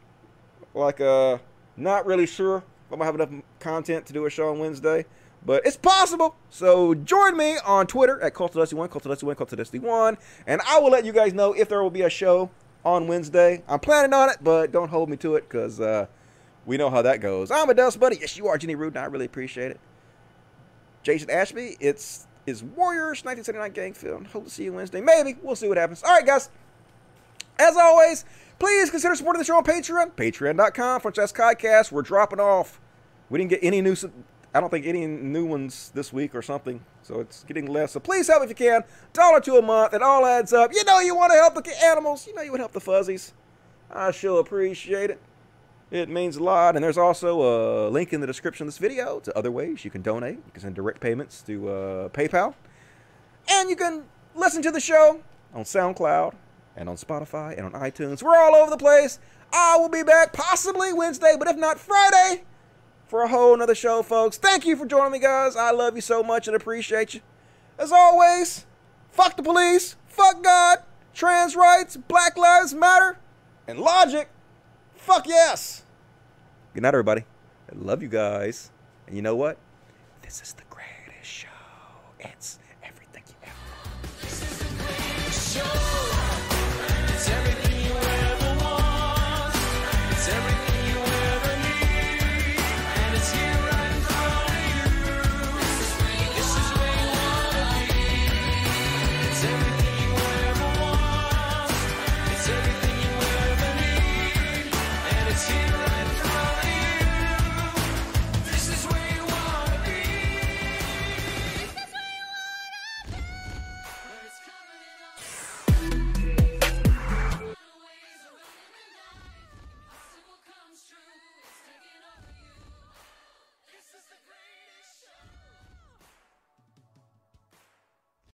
Like, uh, not really sure if I'm gonna have enough content to do a show on Wednesday. But it's possible. So join me on Twitter at Cult of Dusty1, Cult of Dusty1, Cult of Dusty1, and I will let you guys know if there will be a show on Wednesday. I'm planning on it, but don't hold me to it because uh, we know how that goes. I'm a Dust Buddy. Yes, you are, Jenny Rude, and I really appreciate it. Jason Ashby, it's is Warriors 1979 gang film. Hope to see you Wednesday. Maybe. We'll see what happens. All right, guys. As always, please consider supporting the show on Patreon. Patreon.com. Franchise Kycast. We're dropping off. We didn't get any new I don't think any new ones this week or something. So it's getting less. So please help if you can. Dollar to a month. It all adds up. You know you want to help the animals. You know you would help the fuzzies. I sure appreciate it. It means a lot. And there's also a link in the description of this video to other ways you can donate. You can send direct payments to uh, PayPal. And you can listen to the show on SoundCloud and on Spotify and on iTunes. We're all over the place. I will be back possibly Wednesday, but if not Friday for a whole nother show, folks. Thank you for joining me, guys. I love you so much and appreciate you. As always, fuck the police, fuck God, trans rights, Black Lives Matter, and logic. Fuck yes. Good night, everybody. I love you guys. And you know what? This is the greatest show. It's everything you ever.